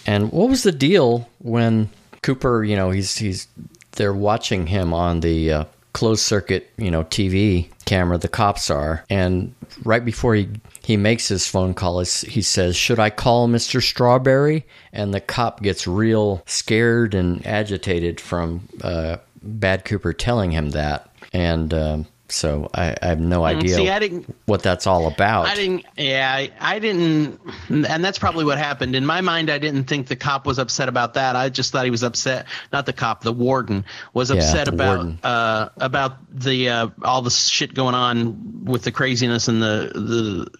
And what was the deal when Cooper? You know, he's he's they're watching him on the uh, closed circuit, you know, TV camera. The cops are, and right before he he makes his phone call, he says, "Should I call Mister Strawberry?" And the cop gets real scared and agitated from uh, Bad Cooper telling him that, and. Um, so I, I have no idea Mm, See, I didn't. what that's all about. I didn't. Yeah, I, I didn't. And that's probably what happened. In my mind, I didn't think the cop was upset about that. I just thought he was upset. Not the cop, the warden was upset the about uh, about the uh, all the shit going on with the craziness and the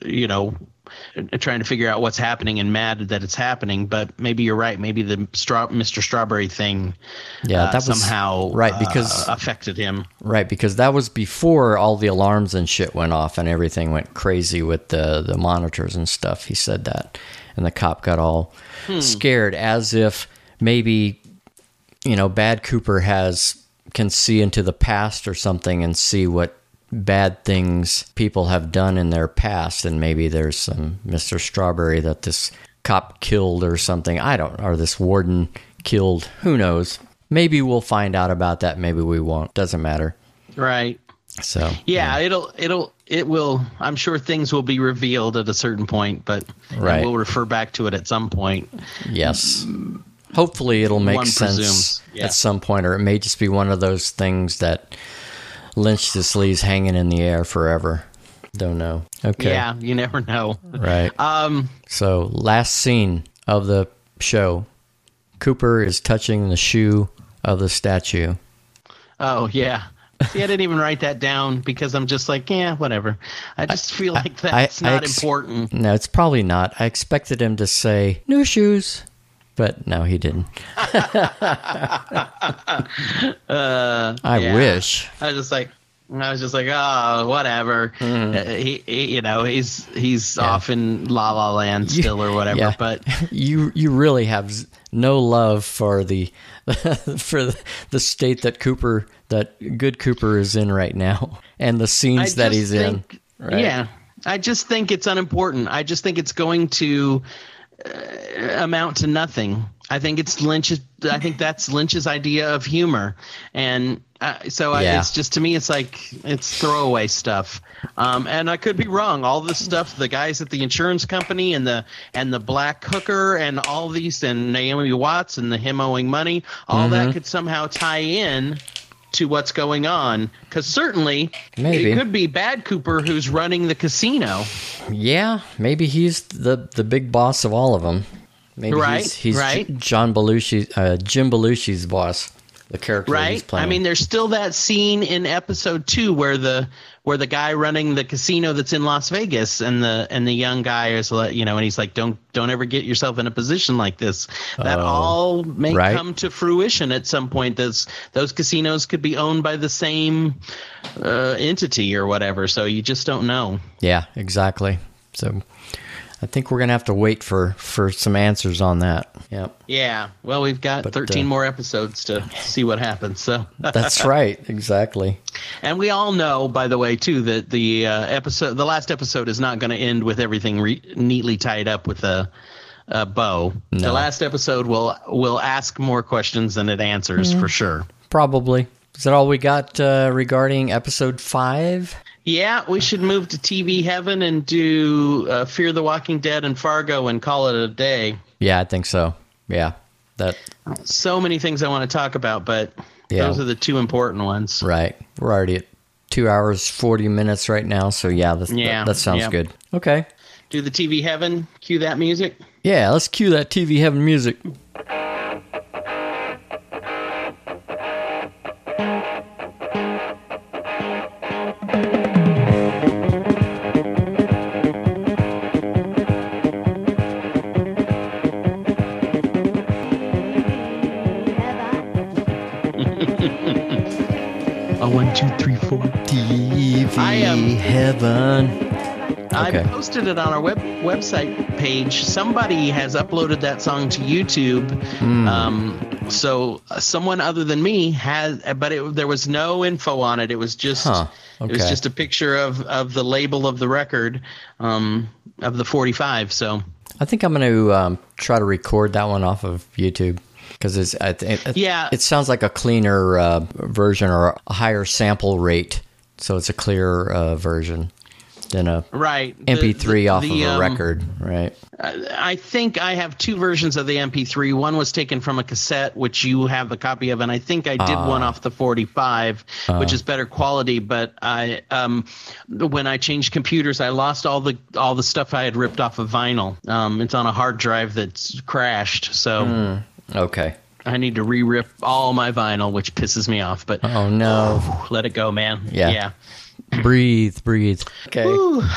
the you know trying to figure out what's happening and mad that it's happening. But maybe you're right. Maybe the straw, Mr. Strawberry thing, Yeah, uh, that was somehow right because uh, affected him. Right, because that was before all the alarms and shit went off and everything went crazy with the the monitors and stuff. He said that, and the cop got all scared, as if maybe you know Bad Cooper has can see into the past or something and see what bad things people have done in their past, and maybe there's some Mister Strawberry that this cop killed or something. I don't, or this warden killed. Who knows? Maybe we'll find out about that. Maybe we won't. Doesn't matter. Right. So Yeah, it'll it'll it will. I'm sure things will be revealed at a certain point, but Right. we'll refer back to it at some point. yes, hopefully it'll make One sense yeah. at some point, or it may just be one of those things that Lynch just leaves hanging in the air forever. Don't know. Okay, Yeah, you never know. right. Um, So last scene of the show, Cooper is touching the shoe of the statue. oh yeah. See, I didn't even write that down because I'm just like, yeah, whatever. I just feel like that's I not ex- important. No, it's probably not. I expected him to say new shoes, but no, he didn't. Uh, I yeah. wish. I was just like, I was just like, oh, whatever. Uh, he, he, you know, he's he's off in La La Land still or whatever. Yeah. But you you really have no love for the for the, the state that Cooper that good Cooper is in right now and the scenes that he's think, in. Right? Yeah, I just think it's unimportant. I just think it's going to uh, amount to nothing. I think it's Lynch's. I think that's Lynch's idea of humor, and uh, so I, Yeah. it's just to me, it's like it's throwaway stuff. Um, and I could be wrong. All this stuff, the guys at the insurance company and the and the black hooker and all these and Naomi Watts and the him owing money, all Mm-hmm. that could somehow tie in to what's going on. Because certainly, Maybe. it could be Bad Cooper who's running the casino. Yeah, maybe he's the the big boss of all of them. Maybe Right, he's, he's right. J- John Belushi, uh, Jim Belushi's boss, the character that he's right playing. i mean there's still that scene in episode two where the where the guy running the casino that's in las vegas and the and the young guy is like you know and he's like don't don't ever get yourself in a position like this that Oh, all may right. come to fruition at some point those those casinos could be owned by the same uh, entity or whatever so you just don't know yeah, exactly. So I think we're gonna have to wait for for some answers on that. Yep, yeah well we've got But, 13 uh, more episodes to see what happens so that's right. Exactly. And we all know, by the way, too, that the uh, episode, the last episode, is not going to end with everything re- neatly tied up with a, a bow. The last episode will will ask more questions than it answers Mm-hmm. for sure. Probably. Is that all we got uh, regarding episode five? Yeah, we should move to TV heaven and do uh, Fear the Walking Dead and Fargo and call it a day. Yeah, I think so. Yeah, that So many things I want to talk about, but Yeah. those are the two important ones. right. We're already at two hours forty minutes right now. So yeah, that's, Yeah, that, that sounds yeah. good. Okay. Do the TV heaven. Cue that music. Yeah, let's cue that TV heaven music. I am- heaven. Okay. I posted it on our web website page. Somebody has uploaded that song to YouTube. Hmm. Um, so uh, someone other than me has, but it, there was no info on it. It was just Huh. it was just a picture of of the label of the record um, of the 45. So I think I'm going to um, try to record that one off of YouTube because it's I th- it, Yeah. it sounds like a cleaner uh, version or a higher sample rate, so it's a clearer uh, version than a right, MP3 the- off the, of a um, record, right? I think I have two versions of the MP3. One was taken from a cassette, which you have a copy of, and I think I did Ah. one off the 45, which is better quality. But I, um, when I changed computers, I lost all the all the stuff I had ripped off of vinyl. Um, it's on a hard drive that's crashed, so Hmm. Okay. I need to re-rip all my vinyl, which pisses me off. But Oh no! let it go, man. Yeah. yeah. breathe, breathe. Okay. Whew. All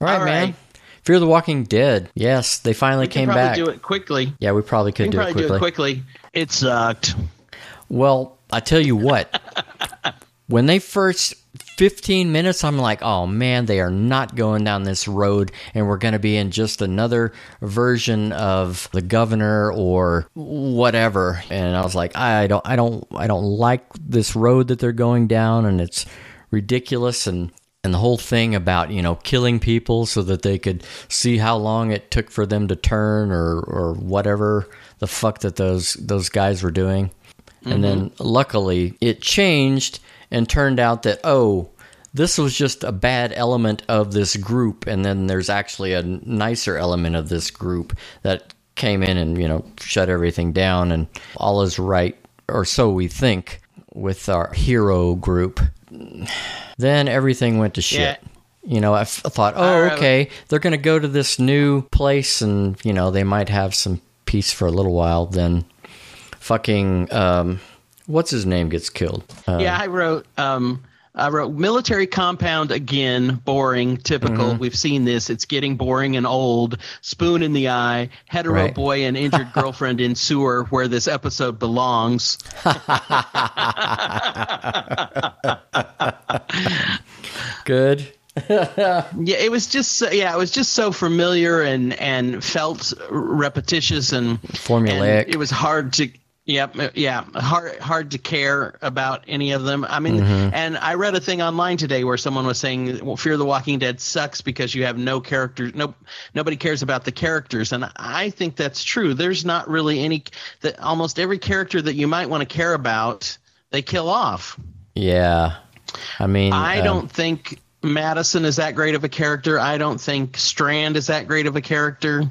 right, All man. right. Fear the Walking Dead. Yes, they finally We can came probably back. do it quickly. Yeah, we probably could We do, probably it do it quickly. It sucked. Well, I tell you what. when they first 15 minutes, I'm like, oh man, they are not going down this road, and we're going to be in just another version of the governor or whatever. And I was like, I don't, I don't, I don't like this road that they're going down, and it's ridiculous and. And the whole thing about you know killing people so that they could see how long it took for them to turn or or whatever the fuck that those those guys were doing. And then mm-hmm. luckily it changed and turned out that, oh, this was just a bad element of this group. And then there's actually a nicer element of this group that came in and, you know, shut everything down. And all is right, or so we think, with our hero group. Then everything went to shit. Yeah. You know, I f- thought, oh, right. okay, they're going to go to this new place and, you know, they might have some peace for a little while. Then fucking um what's his name gets killed uh, yeah, I wrote. Um, I wrote military compound again. Boring. Typical. Mm-hmm. We've seen this. It's getting boring and old. Spoon in the eye. Hetero Right. boy and injured girlfriend in sewer, where this episode belongs. Good. Yeah, it was just so, yeah, it was just so familiar and and felt repetitious and Formulaic. and it was hard to Yep, uh, yeah, hard hard to care about any of them. I mean, Mm-hmm. and I read a thing online today where someone was saying well, Fear the Walking Dead sucks because you have no characters, no nobody cares about the characters, and I think that's true. There's not really any that almost every character that you might want to care about, they kill off. Yeah. I mean, I um, don't think Madison is that great of a character. I don't think Strand is that great of a character.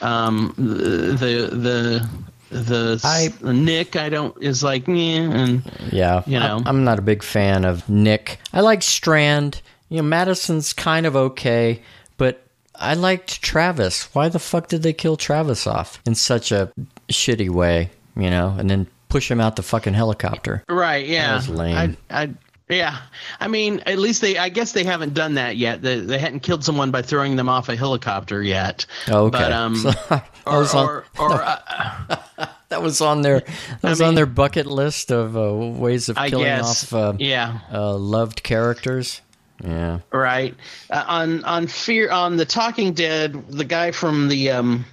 Um, the the the I- Nick I don't is like yeah, and Yeah, you know. I, I'm not a big fan of Nick. I like Strand. You know, Madison's kind of okay, but I liked Travis. Why the fuck did they kill Travis off in such a shitty way? You know, and then push him out the fucking helicopter. right yeah was lame. I, I yeah I mean at least they I guess they haven't done that yet. They, they hadn't killed someone by throwing them off a helicopter yet. Oh, okay. But um. So, or, on, or, or uh, that was on their that was mean- on their bucket list of uh, ways of killing guess off uh, yeah uh, loved characters. Yeah. right uh, on on fear on the talking dead the guy from the um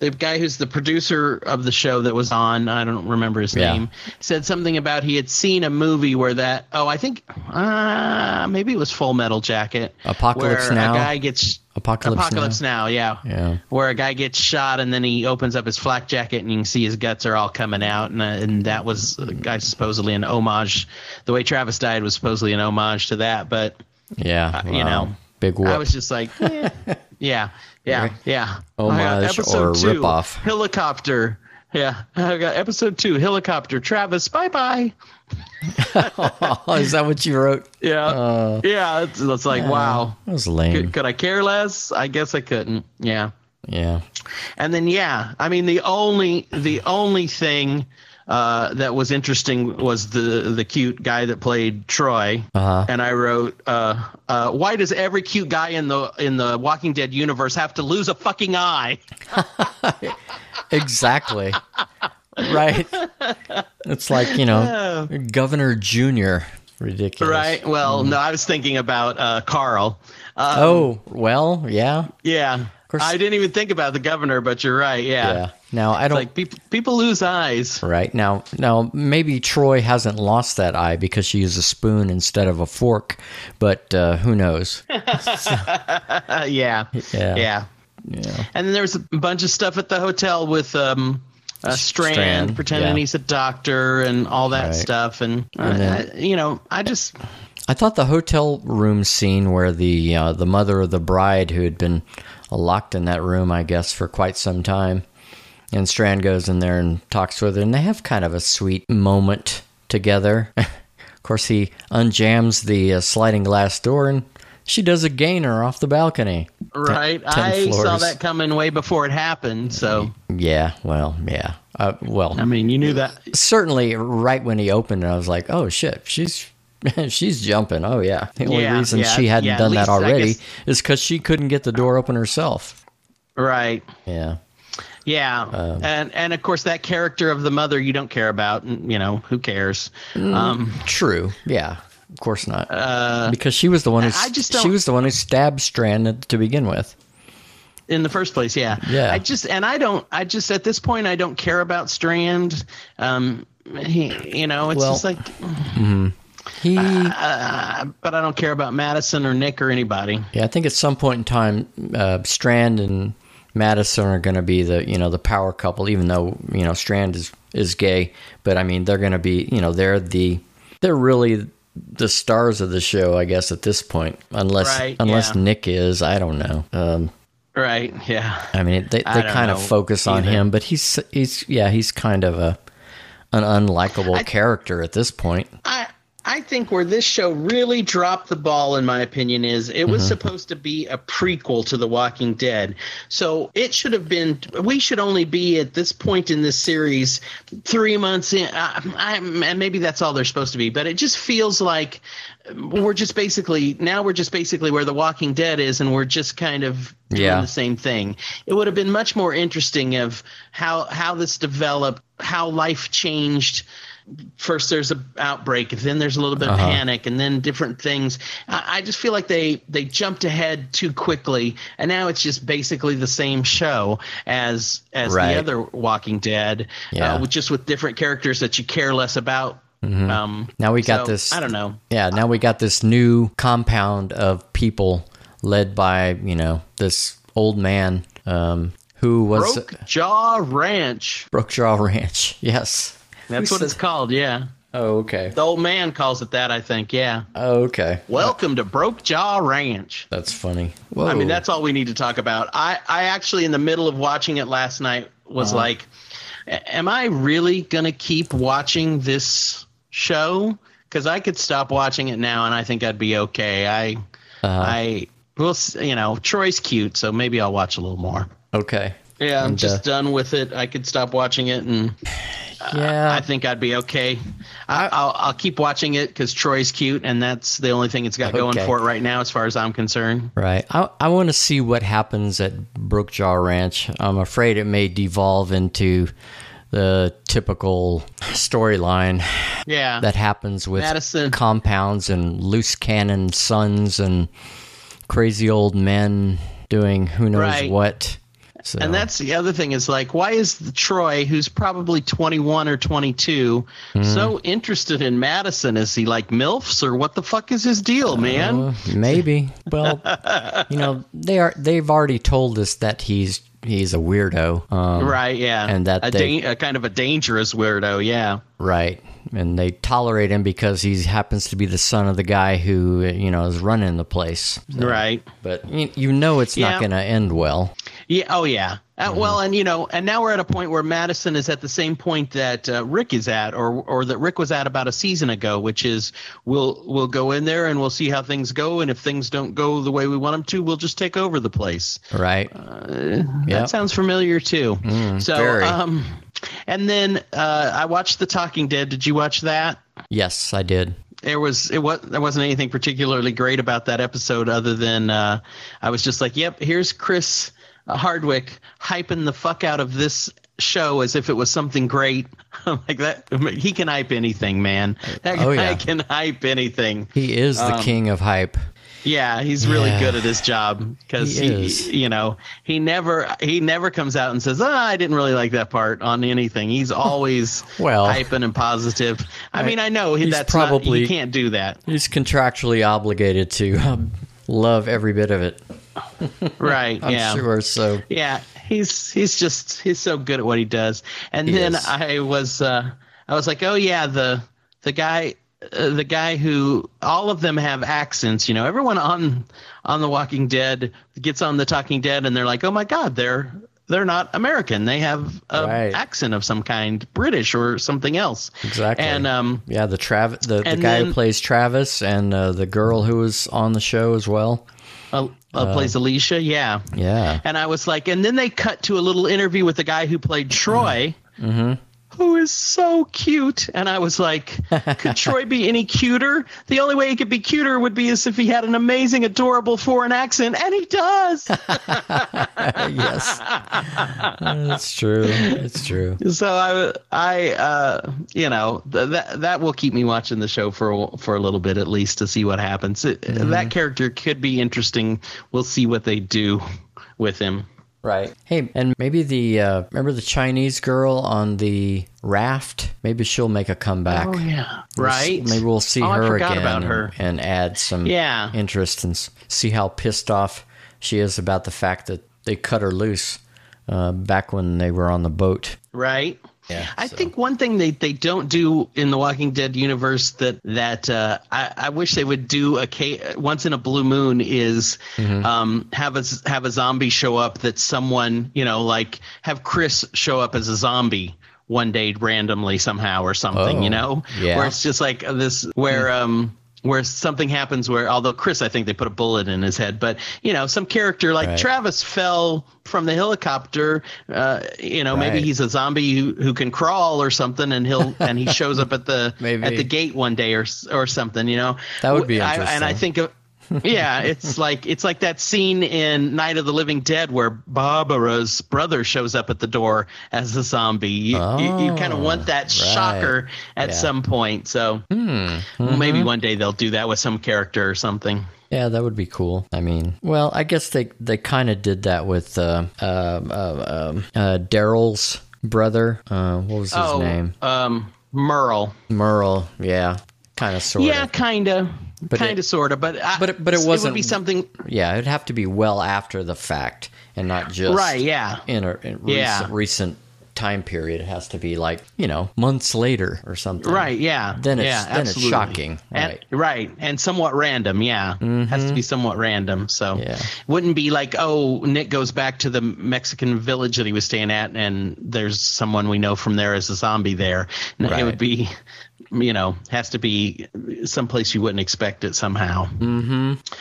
the guy who's the producer of the show that was on i don't remember his Yeah. name said something about he had seen a movie where that oh i think uh maybe it was full metal jacket Apocalypse where Now? a guy gets Apocalypse apocalypse now, yeah Yeah. where a guy gets shot and then he opens up his flak jacket and you can see his guts are all coming out and, uh, and that was uh, guy supposedly an homage the way travis died was supposedly an homage to that but Yeah. Uh, you know, big whoop. I was just like, eh, yeah, yeah, yeah. Homage or two, ripoff? Helicopter. Yeah, I got episode two. Helicopter. Travis. Bye bye. is that what you wrote? Yeah, Uh, yeah. It's, it's like wow. That was lame. Could, could I care less? I guess I couldn't. Yeah. Yeah. And then yeah, I mean the only the only thing uh, that was interesting was the the cute guy that played Troy. Uh-huh. And I wrote, uh, uh, "Why does every cute guy in the in the Walking Dead universe have to lose a fucking eye?" Exactly. right. It's like, you know, Governor Junior. Ridiculous. Right. Well, no, I was thinking about uh, Carl. Uh, Oh, well, yeah. yeah. Course- I didn't even think about the governor, but you're right. Yeah. Yeah. Now, I don't. Like people people lose eyes. Right now, now maybe Troy hasn't lost that eye because she used a spoon instead of a fork, but uh, who knows? Uh, yeah. Yeah. Yeah. Yeah, And then there was a bunch of stuff at the hotel with um, uh, Strand, Strand, pretending yeah. he's a doctor and all that Right. stuff. And, uh, And then- I- you know, I just I thought the hotel room scene where the uh, the mother of the bride who had been locked in that room, I guess, for quite some time, and Strand goes in there and talks with her, and they have kind of a sweet moment together. of course, he unjams the uh, sliding glass door, and she does a gainer off the balcony. right. ten I saw that coming way before it happened. So Yeah, well, yeah, uh, well, I mean, you knew that. certainly right when he opened it, I was like, oh shit, she's. She's jumping. Oh yeah. The only Yeah, reason yeah, she hadn't yeah, done that already guess- is because she couldn't get the door open herself. Right. Yeah. Yeah, Um, and and of course that character of the mother you don't care about. and, You know who cares? Mm. Um, True. Yeah. Of course not. because she was the one who I just she was the one who stabbed Strand to begin with. in the first place, yeah. Yeah. I just and I don't. I just at this point I don't care about Strand. Um, he, you know, it's Well- just like, He uh, but I don't care about Madison or Nick or anybody. Yeah, I think at some point in time uh, Strand and Madison are going to be the, you know, the power couple even though, you know, Strand is is gay, but I mean, they're going to be, you know, they're the they're really the stars of the show, I guess at this point. Unless Right, unless yeah. Nick is, I don't know. Um Right? Yeah. I mean, they they kind of focus on either. him, but he's he's yeah, he's kind of a an unlikable character at this point. I I think where this show really dropped the ball, in my opinion, is it was mm-hmm. supposed to be a prequel to The Walking Dead. So it should have been. We should only be at this point in this series three months in. I, I, and maybe that's all they're supposed to be, but it just feels like we're just basically now we're just basically where The Walking Dead is, and we're just kind of doing Yeah. the same thing. It would have been much more interesting of how how this developed, how life changed first there's a outbreak, and then there's a little bit of Uh-huh. panic, and then different things. I, I just feel like they they jumped ahead too quickly, and now it's just basically the same show as as Right. the other Walking Dead, Yeah. uh, with just with different characters that you care less about. Um, Now we got so, this- I don't know. Yeah, now we got this new compound of people led by, you know, this old man um, who was Broke Jaw Ranch. Broke Jaw Ranch. Yes. That's what it's called. Yeah, Oh, okay. the old man calls it that. I think. Yeah. Oh, okay. Welcome to Broke Jaw Ranch. That's funny. Whoa. I mean, that's all we need to talk about. I, I actually, in the middle of watching it last night, was Uh-huh. like, "Am I really gonna keep watching this show? Because I could stop watching it now, and I think I'd be okay. I, Uh-huh. I, will, you know, Troy's cute, so maybe I'll watch a little more. okay. Yeah, I'm And, just uh, done with it. I could stop watching it, and Yeah. I think I'd be okay. I, I'll, I'll keep watching it because Troy's cute, and that's the only thing it's got going for it right now, as far as I'm concerned. Right. I, I want to see what happens at Broke Jaw Ranch. I'm afraid it may devolve into the typical storyline Yeah, that happens with Madison. compounds and loose cannon sons and crazy old men doing who knows Right. what. So, And that's the other thing is like, why is the Troy, who's probably 21 or 22, Hmm. so interested in Madison? Is he like MILFs or what the fuck is his deal, man? Uh, maybe. Well, you know, they are. They've already told us that he's he's a weirdo. Um, right, yeah. and that a, they- da- a kind of a dangerous weirdo, yeah. Right. And they tolerate him because he happens to be the son of the guy who, you know, is running the place. So- Right. But you, you know it's Yeah. not going to end well. Yeah. Oh, yeah. Uh, well, and you know, and now we're at a point where Madison is at the same point that uh, Rick is at, or or that Rick was at about a season ago, which is we'll we'll go in there and we'll see how things go, and if things don't go the way we want them to, we'll just take over the place. Right. That sounds familiar too. so, Mm, very. um, and then uh, I watched The Talking Dead. Did you watch that? yes, I did. There was it was there wasn't anything particularly great about that episode, other than uh, I was just like, "Yep, here's Chris Hardwick hyping the fuck out of this." show as if it was something great like that he can hype anything man that guy Oh, yeah. can hype anything He is the Um, king of hype. yeah, he's really Yeah. good at his job because He he, you know, he never he never comes out and says, "Ah, I didn't really like that part" on anything. He's always Well, hyping and positive. I, mean, I know he, that's not, probably- you can't do that, He's contractually obligated to um, love every bit of it. right? I'm yeah, sure. So, yeah. He's he's just he's so good at what he does. And He then is. I was uh, I was like, oh yeah, the the guy. Uh, the guy who all of them have accents you know everyone on on the walking dead gets on the talking dead and they're like oh my god they're they're not american they have a Right. accent of some kind british or something else exactly. and um yeah, the Trav, the, the guy who plays Travis, and uh, the girl who was on the show as well. uh, uh, plays alicia yeah Yeah. and i was like and then they cut to a little interview with the guy who played troy Mm-hmm. Who is so cute. And i was like could troy be any cuter? The only way he could be cuter would be as if he had an amazing adorable foreign accent and he does. Yes, that's true. It's true. so i i uh you know th- that that will keep me watching the show for a, for a little bit at least to see what happens. It- that character could be interesting. We'll see what they do with him Right. Hey, and maybe the uh, remember the Chinese girl on the raft? Maybe she'll make a comeback. oh yeah We'll s- right Maybe we'll see Oh, her forgot again about and- her. And, add some Yeah. interest and s- see how pissed off she is about the fact that they cut her loose uh, back when they were on the boat. right Yeah, I so- think one thing they, they don't do in the Walking Dead universe that that uh, I, I wish they would do a once in a blue moon is Mm-hmm. um, have a have a zombie show up that someone you know like have Chris show up as a zombie one day randomly somehow or something Oh, you know yeah. where it's just like this where um where something happens where although Chris I think they put a bullet in his head but you know some character like Right. Travis fell from the helicopter uh, you know maybe he's a zombie who, who can crawl or something and he'll and he shows up at the Maybe. at the gate one day or or something you know That would be I- and I think of yeah, it's like it's like that scene in Night of the Living Dead where Barbara's brother shows up at the door as a zombie. You, you, you kind of Oh, want that right. shocker at Yeah. some point. So Hmm. well, maybe one day they'll do that with some character or something. Yeah, that would be cool. I mean, well, I guess they they kind of did that with uh, uh, uh, um, uh, Daryl's brother. Uh, what was his oh, name? um, Merle. Merle. Yeah, kind of, sort Yeah, kind of, But kind of, sort of. But I, but it- but it would wasn't- be something. Yeah, it'd have to be well after the fact and not just Right, yeah. in a in Yeah. recent, recent time period. It has to be like you know months later or something. Right, yeah. Then it's yeah, then it's shocking. And, Right. right, and somewhat random, yeah. Has to be mm-hmm. somewhat random. So Yeah. wouldn't be like, oh, Nick goes back to the Mexican village that he was staying at, and there's someone we know from there as a zombie there. No, It would be, you know, has to be someplace you wouldn't expect it somehow.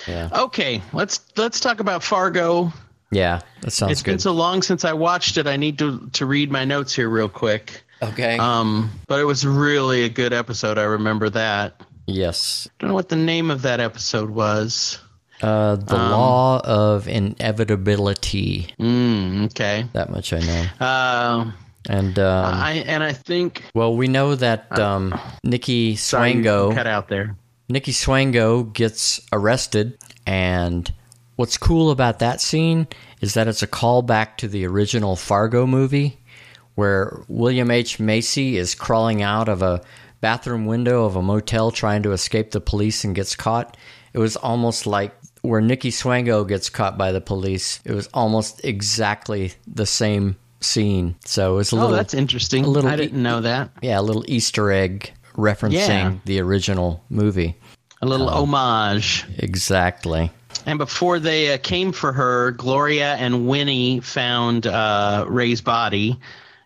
Yeah. Okay, let's let's talk about Fargo. Yeah. That sounds good. It's been so long since I watched it. I need to to read my notes here real quick. okay. Um, but it was really a good episode. I remember that. yes. don't know what the name of that episode was. Uh, the Um, law of inevitability. Mm, okay. That much I know. Uh, And um, I and I think well, we know that um, Nikki Swango, cut out there. Nikki Swango gets arrested, and what's cool about that scene is that it's a callback to the original Fargo movie, where William H Macy is crawling out of a bathroom window of a motel trying to escape the police and gets caught. It was almost like where Nikki Swango gets caught by the police. It was almost exactly the same scene. So it was a Oh, little that's interesting. a little I didn't know that. yeah, a little Easter egg referencing Yeah. the original movie. A little Oh. homage. Exactly. And before they uh, came for her, Gloria and Winnie found uh, Ray's body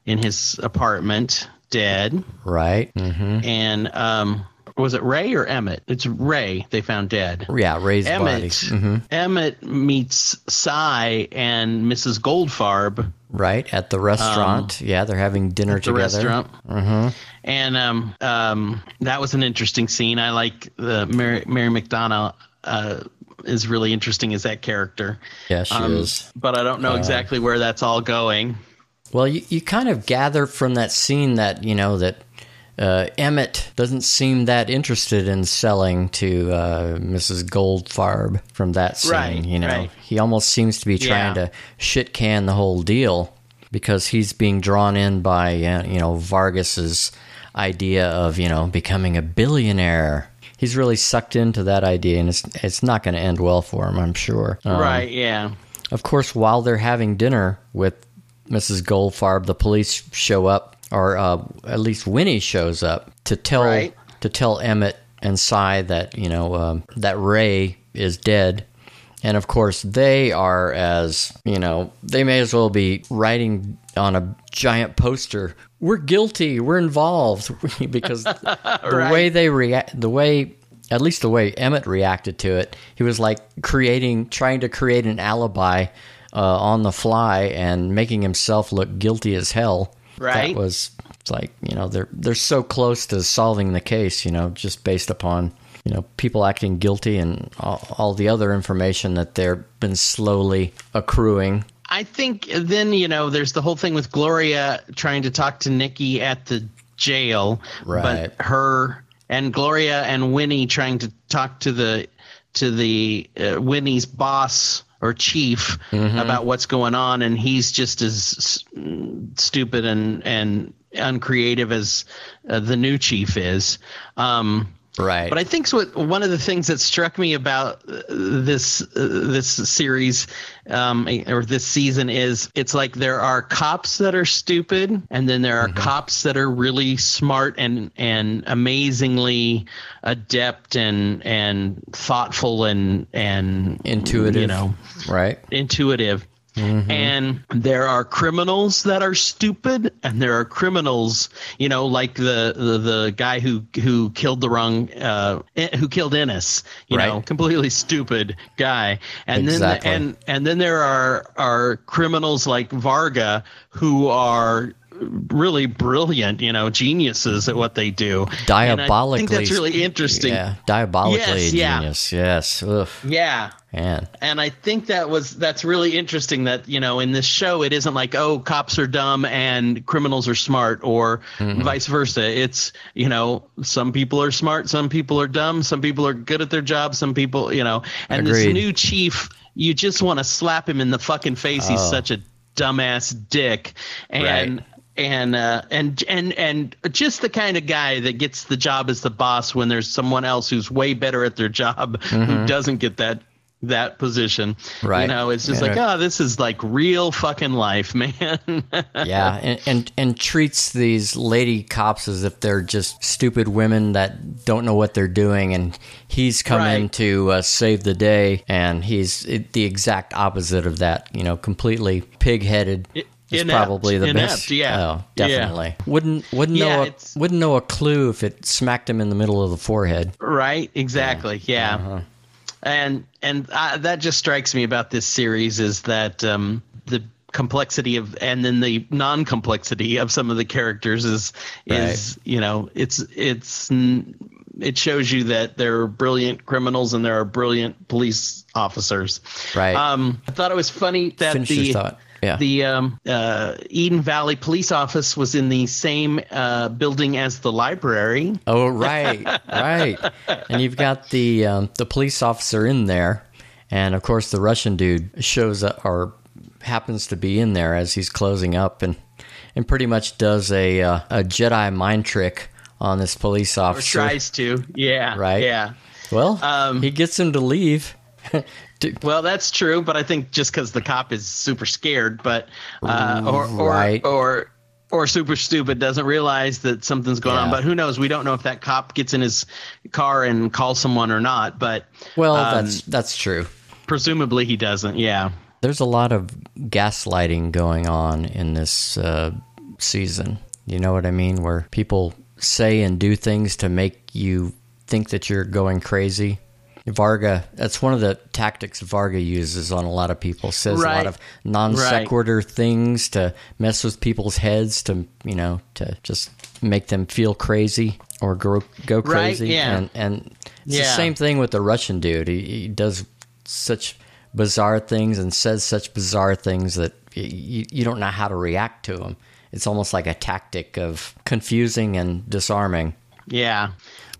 in his apartment, dead. Right. hmm And um, was it Ray or Emmett? It's Ray. They found dead. Yeah, Ray's body. Emmett. hmm Emmett meets Sy and Mrs. Goldfarb Right at the restaurant. yeah, they're having dinner Um, at the together. restaurant. hmm And um, um, that was an interesting scene. I like the Mary, Mary McDonnell uh, is really interesting as that character. Yeah, she Um, is. But I don't know exactly where that's all going. Well, you, you kind of gather from that scene that you know that uh, Emmett doesn't seem that interested in selling to uh, Mrs. Goldfarb from that scene. Right, you know, right. he almost seems to be trying Yeah. to shit can the whole deal because he's being drawn in by uh, you know Vargas's idea of you know becoming a billionaire. He's really sucked into that idea, and it's it's not going to end well for him, I'm sure. Um, right, yeah. of course, while they're having dinner with Mrs. Goldfarb, the police show up, or uh, at least Winnie shows up to tell Right. to tell Emmett and Sy that you know um, that Ray is dead, and of course they are as you know they may as well be writing on a giant poster. We're guilty. We're involved because the Right. way they react, the way at least the way Emmett reacted to it, he was like creating, trying to create an alibi uh, on the fly and making himself look guilty as hell. Right. That was like you know they're they're so close to solving the case, you know, just based upon you know people acting guilty and all, all the other information that they've been slowly accruing. I think then, you know, there's the whole thing with Gloria trying to talk to Nikki at the jail. Right. But her and Gloria and Winnie trying to talk to the to the uh, Winnie's boss or chief about what's going on and he's just as s- stupid and and uncreative as uh, the new chief is. Um Right. but I think what one of the things that struck me about uh, this uh, this series um, or this season is it's like there are cops that are stupid, and then there are cops that are really smart and and amazingly adept and and thoughtful and and Intuitive. You know, right. intuitive. And there are criminals that are stupid, and there are criminals, you know, like the the, the guy who who killed the wrong, uh, who killed Ennis, you know, completely stupid guy. And Exactly. then and and then there are are criminals like Varga who are really brilliant, you know, geniuses at what they do. Diabolically, and I think that's really interesting. Yeah, diabolically Yes, yeah. genius. Yes. Ugh, Yeah. man. And I think that was that's really interesting that you know in this show it isn't like oh cops are dumb and criminals are smart or Mm-hmm. vice versa. It's you know some people are smart, some people are dumb, some people are good at their job, some people you know. And Agreed. this new chief, you just want to slap him in the fucking face. He's Oh. such a dumbass dick. And Right. And uh, and and and just the kind of guy that gets the job as the boss when there's someone else who's way better at their job who doesn't get that that position. Mm-hmm. Right. You know, it's just like, oh, this is like real fucking life, man. Yeah, and, and and treats these lady cops as if they're just stupid women that don't know what they're doing, and he's come in to uh, save the day, and he's it, the exact opposite of that. You know, completely pig-headed. I- is inept. probably the Inept, best. yeah. Oh, Yeah. definitely. Wouldn't wouldn't Yeah, know a, wouldn't know a clue if it smacked him in the middle of the forehead. Right, exactly. Yeah, Uh-huh. and and uh, that just strikes me about this series is that um, the complexity of and then the non-complexity of some of the characters is is you know it's it's n- it shows you that there are brilliant criminals and there are brilliant police officers. Right. Um, I thought it was funny that Finish the your thought. Yeah. the um, uh, Eden Valley Police Office was in the same uh, building as the library. Oh right, right. And you've got the um, the police officer in there, and of course the Russian dude shows up or happens to be in there as he's closing up, and and pretty much does a uh, a Jedi mind trick on this police Or officer. tries to, yeah, Right. yeah. Well, Um, he gets him to leave. Well, that's true, but I think just because the cop is super scared, but uh, or or Right. or or super stupid doesn't realize that something's going on. But who knows? We don't know if that cop gets in his car and calls someone or not. But well, um, that's that's true. presumably he doesn't. Yeah. There's a lot of gaslighting going on in this uh, season. You know what I mean? Where people say and do things to make you think that you're going crazy. Varga, that's one of the tactics Varga uses on a lot of people. Says a lot of non Right. sequitur things to mess with people's heads, to you know, to just make them feel crazy or go go Right, crazy. yeah. And and it's the same thing with the Russian dude. He, he does such bizarre things and says such bizarre things that you, you don't know how to react to him. It's almost like a tactic of confusing and disarming. Yeah.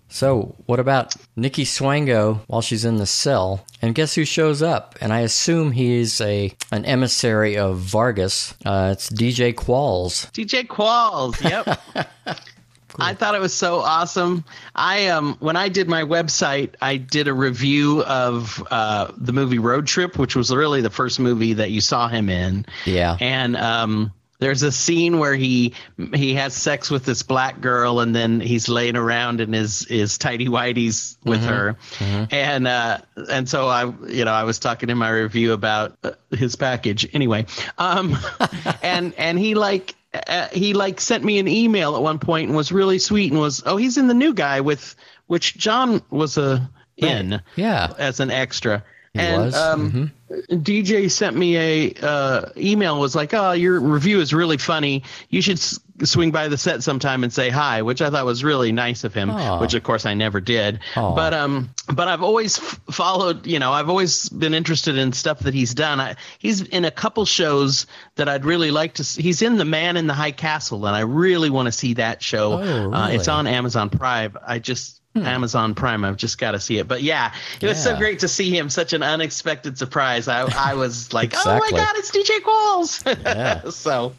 So, what about Nikki Swango while she's in the cell? And guess who shows up? And I assume he's a an emissary of Vargas. Uh, it's DJ Qualls. DJ Qualls. Yep. I thought it was so awesome. I um when I did my website, I did a review of uh, the movie Road Trip, which was really the first movie that you saw him in. Yeah. And um there's a scene where he he has sex with this black girl and then he's laying around in his his tidy whities with her. And uh and so i you know i was talking in my review about uh, his package. Anyway um and and he like uh, he like sent me an email at one point and was really sweet and was oh he's in the new guy with which john was a in Yeah. as an extra. He and was. um DJ sent me a uh, email was like, "Oh, your review is really funny. You should s- swing by the set sometime and say hi," which I thought was really nice of him. Aw. Which of course I never did. Aw. But um, but I've always f- followed. You know, I've always been interested in stuff that he's done. I, he's in a couple shows that I'd really like to. see. He's in The Man in the High Castle, and I really want to see that show. Oh, uh, it's on Amazon Prime. I just. Amazon Prime. I've just got to see it. But yeah, it was so great to see him. Such an unexpected surprise. I, I was like, oh my God, it's DJ Qualls. Yeah. so,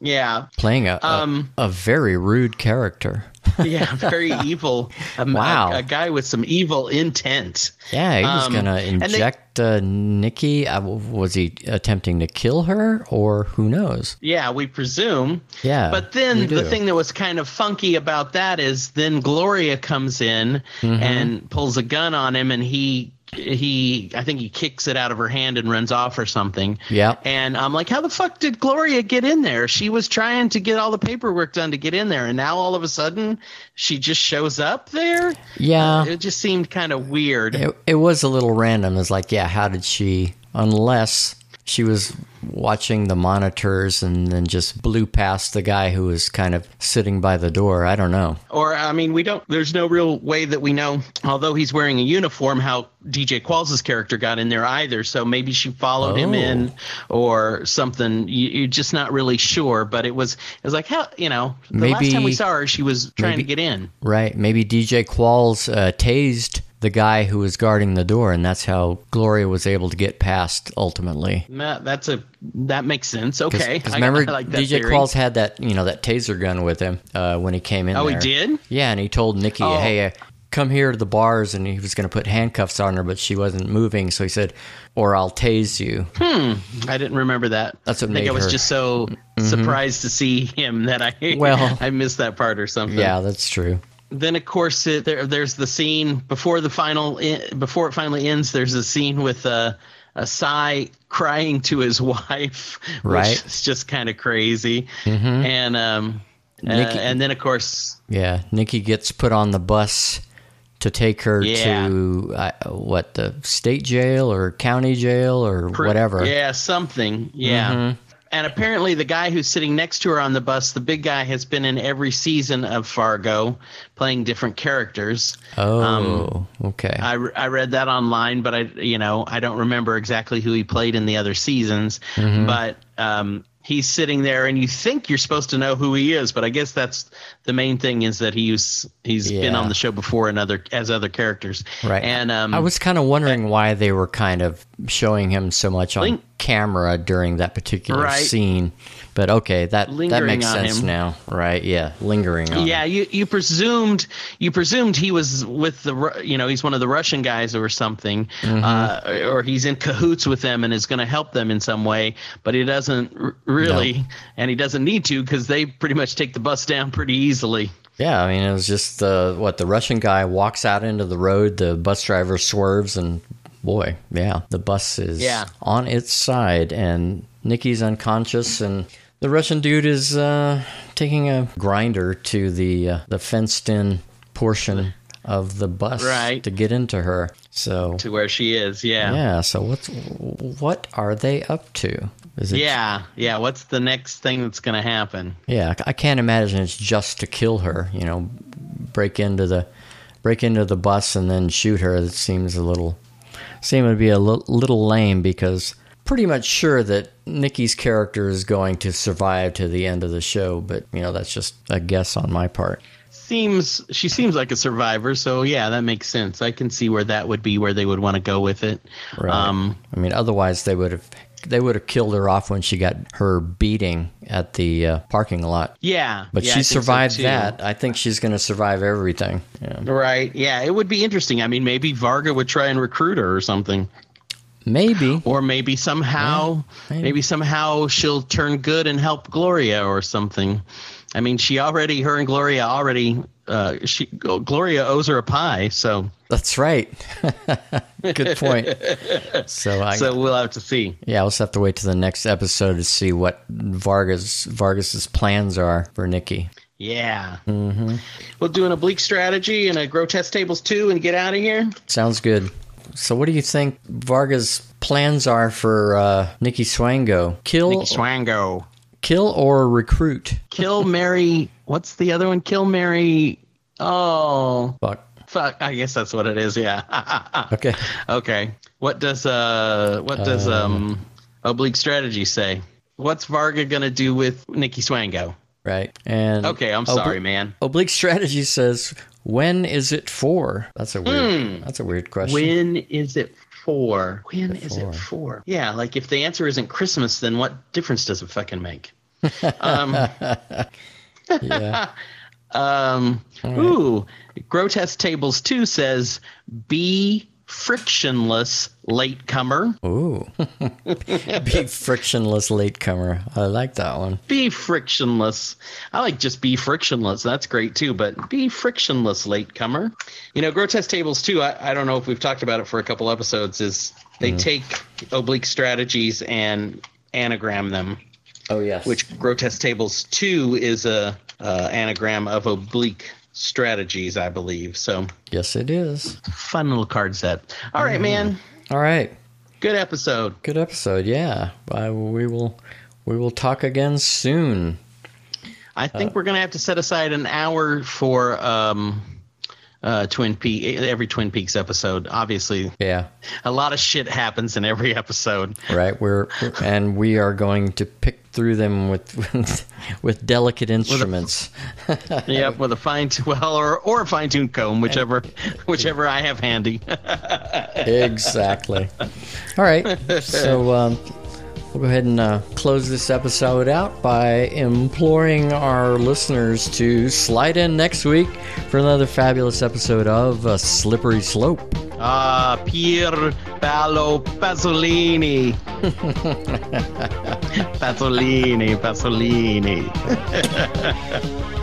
yeah. Playing a, a- Um, a, very rude character. Yeah. Very evil. A, Wow. A, a guy with some evil intent. Yeah, he was Um, going to and they- inject uh, Nikki. Uh, was he attempting to kill her, or who knows? Yeah, we presume. Yeah, But then the thing that was kind of funky about that is then Gloria comes in Mm-hmm. and pulls a gun on him and he he I think he kicks it out of her hand and runs off or something. Yeah. And I'm like, how the fuck did Gloria get in there? She was trying to get all the paperwork done to get in there and now all of a sudden she just shows up there? Yeah. Uh, it just seemed kind of weird. It, it was a little random. It's like, yeah, how did she? Unless she was watching the monitors and then just blew past the guy who was kind of sitting by the door. I don't know. Or I mean, we don't. There's no real way that we know. Although he's wearing a uniform, how DJ Qualls' character got in there either. So maybe she followed him Oh. in, or something. You, you're just not really sure. But it was it was like how you know the last time we saw her, she was trying maybe- to get in. Right. Maybe DJ Qualls uh, tased the guy who was guarding the door, and that's how Gloria was able to get past ultimately. That- That's a that makes sense. Okay, Because I- remember, I like that DJ theory. Qualls had that you know that taser gun with him uh, when he came in. Oh, he did? Yeah, and he told Nikki, Oh. "Hey, uh, come here to the bars," and he was going to put handcuffs on her, but she wasn't moving, so he said, "Or I'll tase you." Hmm. I didn't remember that. That's what I think I was her- Mm-hmm. just so surprised to see him that I Well- I missed that part or something. Yeah, that's true. Then of course it, there, there's the scene before the final before it finally ends there's a scene with uh, a Sy crying to his wife Right. which is just kind of crazy and um uh, and then of course Yeah, Nikki gets put on the bus to take her Yeah. to uh, what the state jail or county jail or pr- whatever. yeah something yeah Mm-hmm. And apparently the guy who's sitting next to her on the bus the big guy has been in every season of Fargo playing different characters Oh, Um, okay. I, I read that online, but I you know I don't remember exactly who he played in the other seasons. Mm-hmm. But um, he's sitting there, and you think you're supposed to know who he is, but I guess that's the main thing is that he's he's been on the show before and other as other characters. Right. And um, I was kind of wondering why they were kind of showing him so much on Link- camera during that particular Right. scene. But okay, that that makes sense him. now, right? Yeah, lingering on. Yeah, him. you you presumed you presumed he was with the you know he's one of the Russian guys or something, Mm-hmm. uh, or he's in cahoots with them and is going to help them in some way, but he doesn't r- really, and he doesn't need to because they pretty much take the bus down pretty easily. Yeah, I mean, it was just the what the Russian guy walks out into the road, the bus driver swerves, and boy, yeah, the bus is Yeah. on its side, and Nikki's unconscious, and the Russian dude is uh, taking a grinder to the uh, the fenced-in portion of the bus Right. to get into her. So to where she is. Yeah. yeah, so what's what are they up to? Is it Yeah. Yeah. What's the next thing that's going to happen? Yeah, I can't imagine it's just to kill her. You know, break into the break into the bus and then shoot her. It seems a little seem to be a little lame because pretty much sure that Nikki's character is going to survive to the end of the show. But you know, that's just a guess on my part. Seems she seems like a survivor, so yeah, that makes sense. I can see where that would be where they would want to go with it. Right. Um, I mean, otherwise they would have they would have killed her off when she got her beating at the uh, parking lot. yeah. But yeah, she so, survived too. that. I think she's going to survive everything. Yeah. Right. Yeah. It would be interesting. I mean, maybe Varga would try and recruit her or something. Maybe. or maybe somehow maybe. maybe. somehow she'll turn good and help Gloria or something. I mean, she already her and Gloria already uh she Gloria owes her a pie, so That's right. Good point. So I so we'll have to see. yeah, we'll have to wait to the next episode to see what Vargas Vargas's plans are for Nikki. Yeah. Mm-hmm. We'll do an oblique strategy and a grotesque tables two and get out of here. Sounds good. So what do you think Vargas' plans are for uh, Nikki Swango? Kill, Nikki Swango. kill or recruit? Kill Mary. What's the other one? Kill Mary. Oh, Fuck. Fuck. I guess that's what it is. Yeah. Okay. Okay. What does uh what does um oblique strategy say? What's Varga gonna do with Nikki Swango? Right. And Okay, I'm obli- sorry, man. Oblique strategy says, "When is it for?" That's a weird. That's a weird question. When is it for? When is it for? Yeah, like if the answer isn't Christmas, then what difference does it fucking make? um, yeah. Um, ooh, Grotesque Tables 2 says, be frictionless latecomer. Ooh. Be frictionless latecomer. I like that one. Be frictionless. I like just be frictionless. That's great too, but be frictionless latecomer. You know, Grotesque Tables 2, I, I don't know if we've talked about it for a couple episodes, is they take oblique strategies and anagram them, Oh yes. which Grotesque Tables 2 is a uh, anagram of oblique strategies, I believe. So Yes, it is. fun little card set. All right, man. All right. Good episode. Good episode. Yeah, I, we will we will talk again soon. I think we're going to have to set aside an hour for um, uh, Twin Peaks every Twin Peaks episode. Obviously, Yeah, a lot of shit happens in every episode. right. We're and we are going to pick through them with with, with delicate instruments. yep, with a fine well or or a fine tuned comb, whichever whichever I have handy. exactly. All right. So um, we'll go ahead and uh, close this episode out by imploring our listeners to slide in next week for another fabulous episode of A Slippery Slope. Ah, Pier Paolo Pasolini. Pasolini, Pasolini.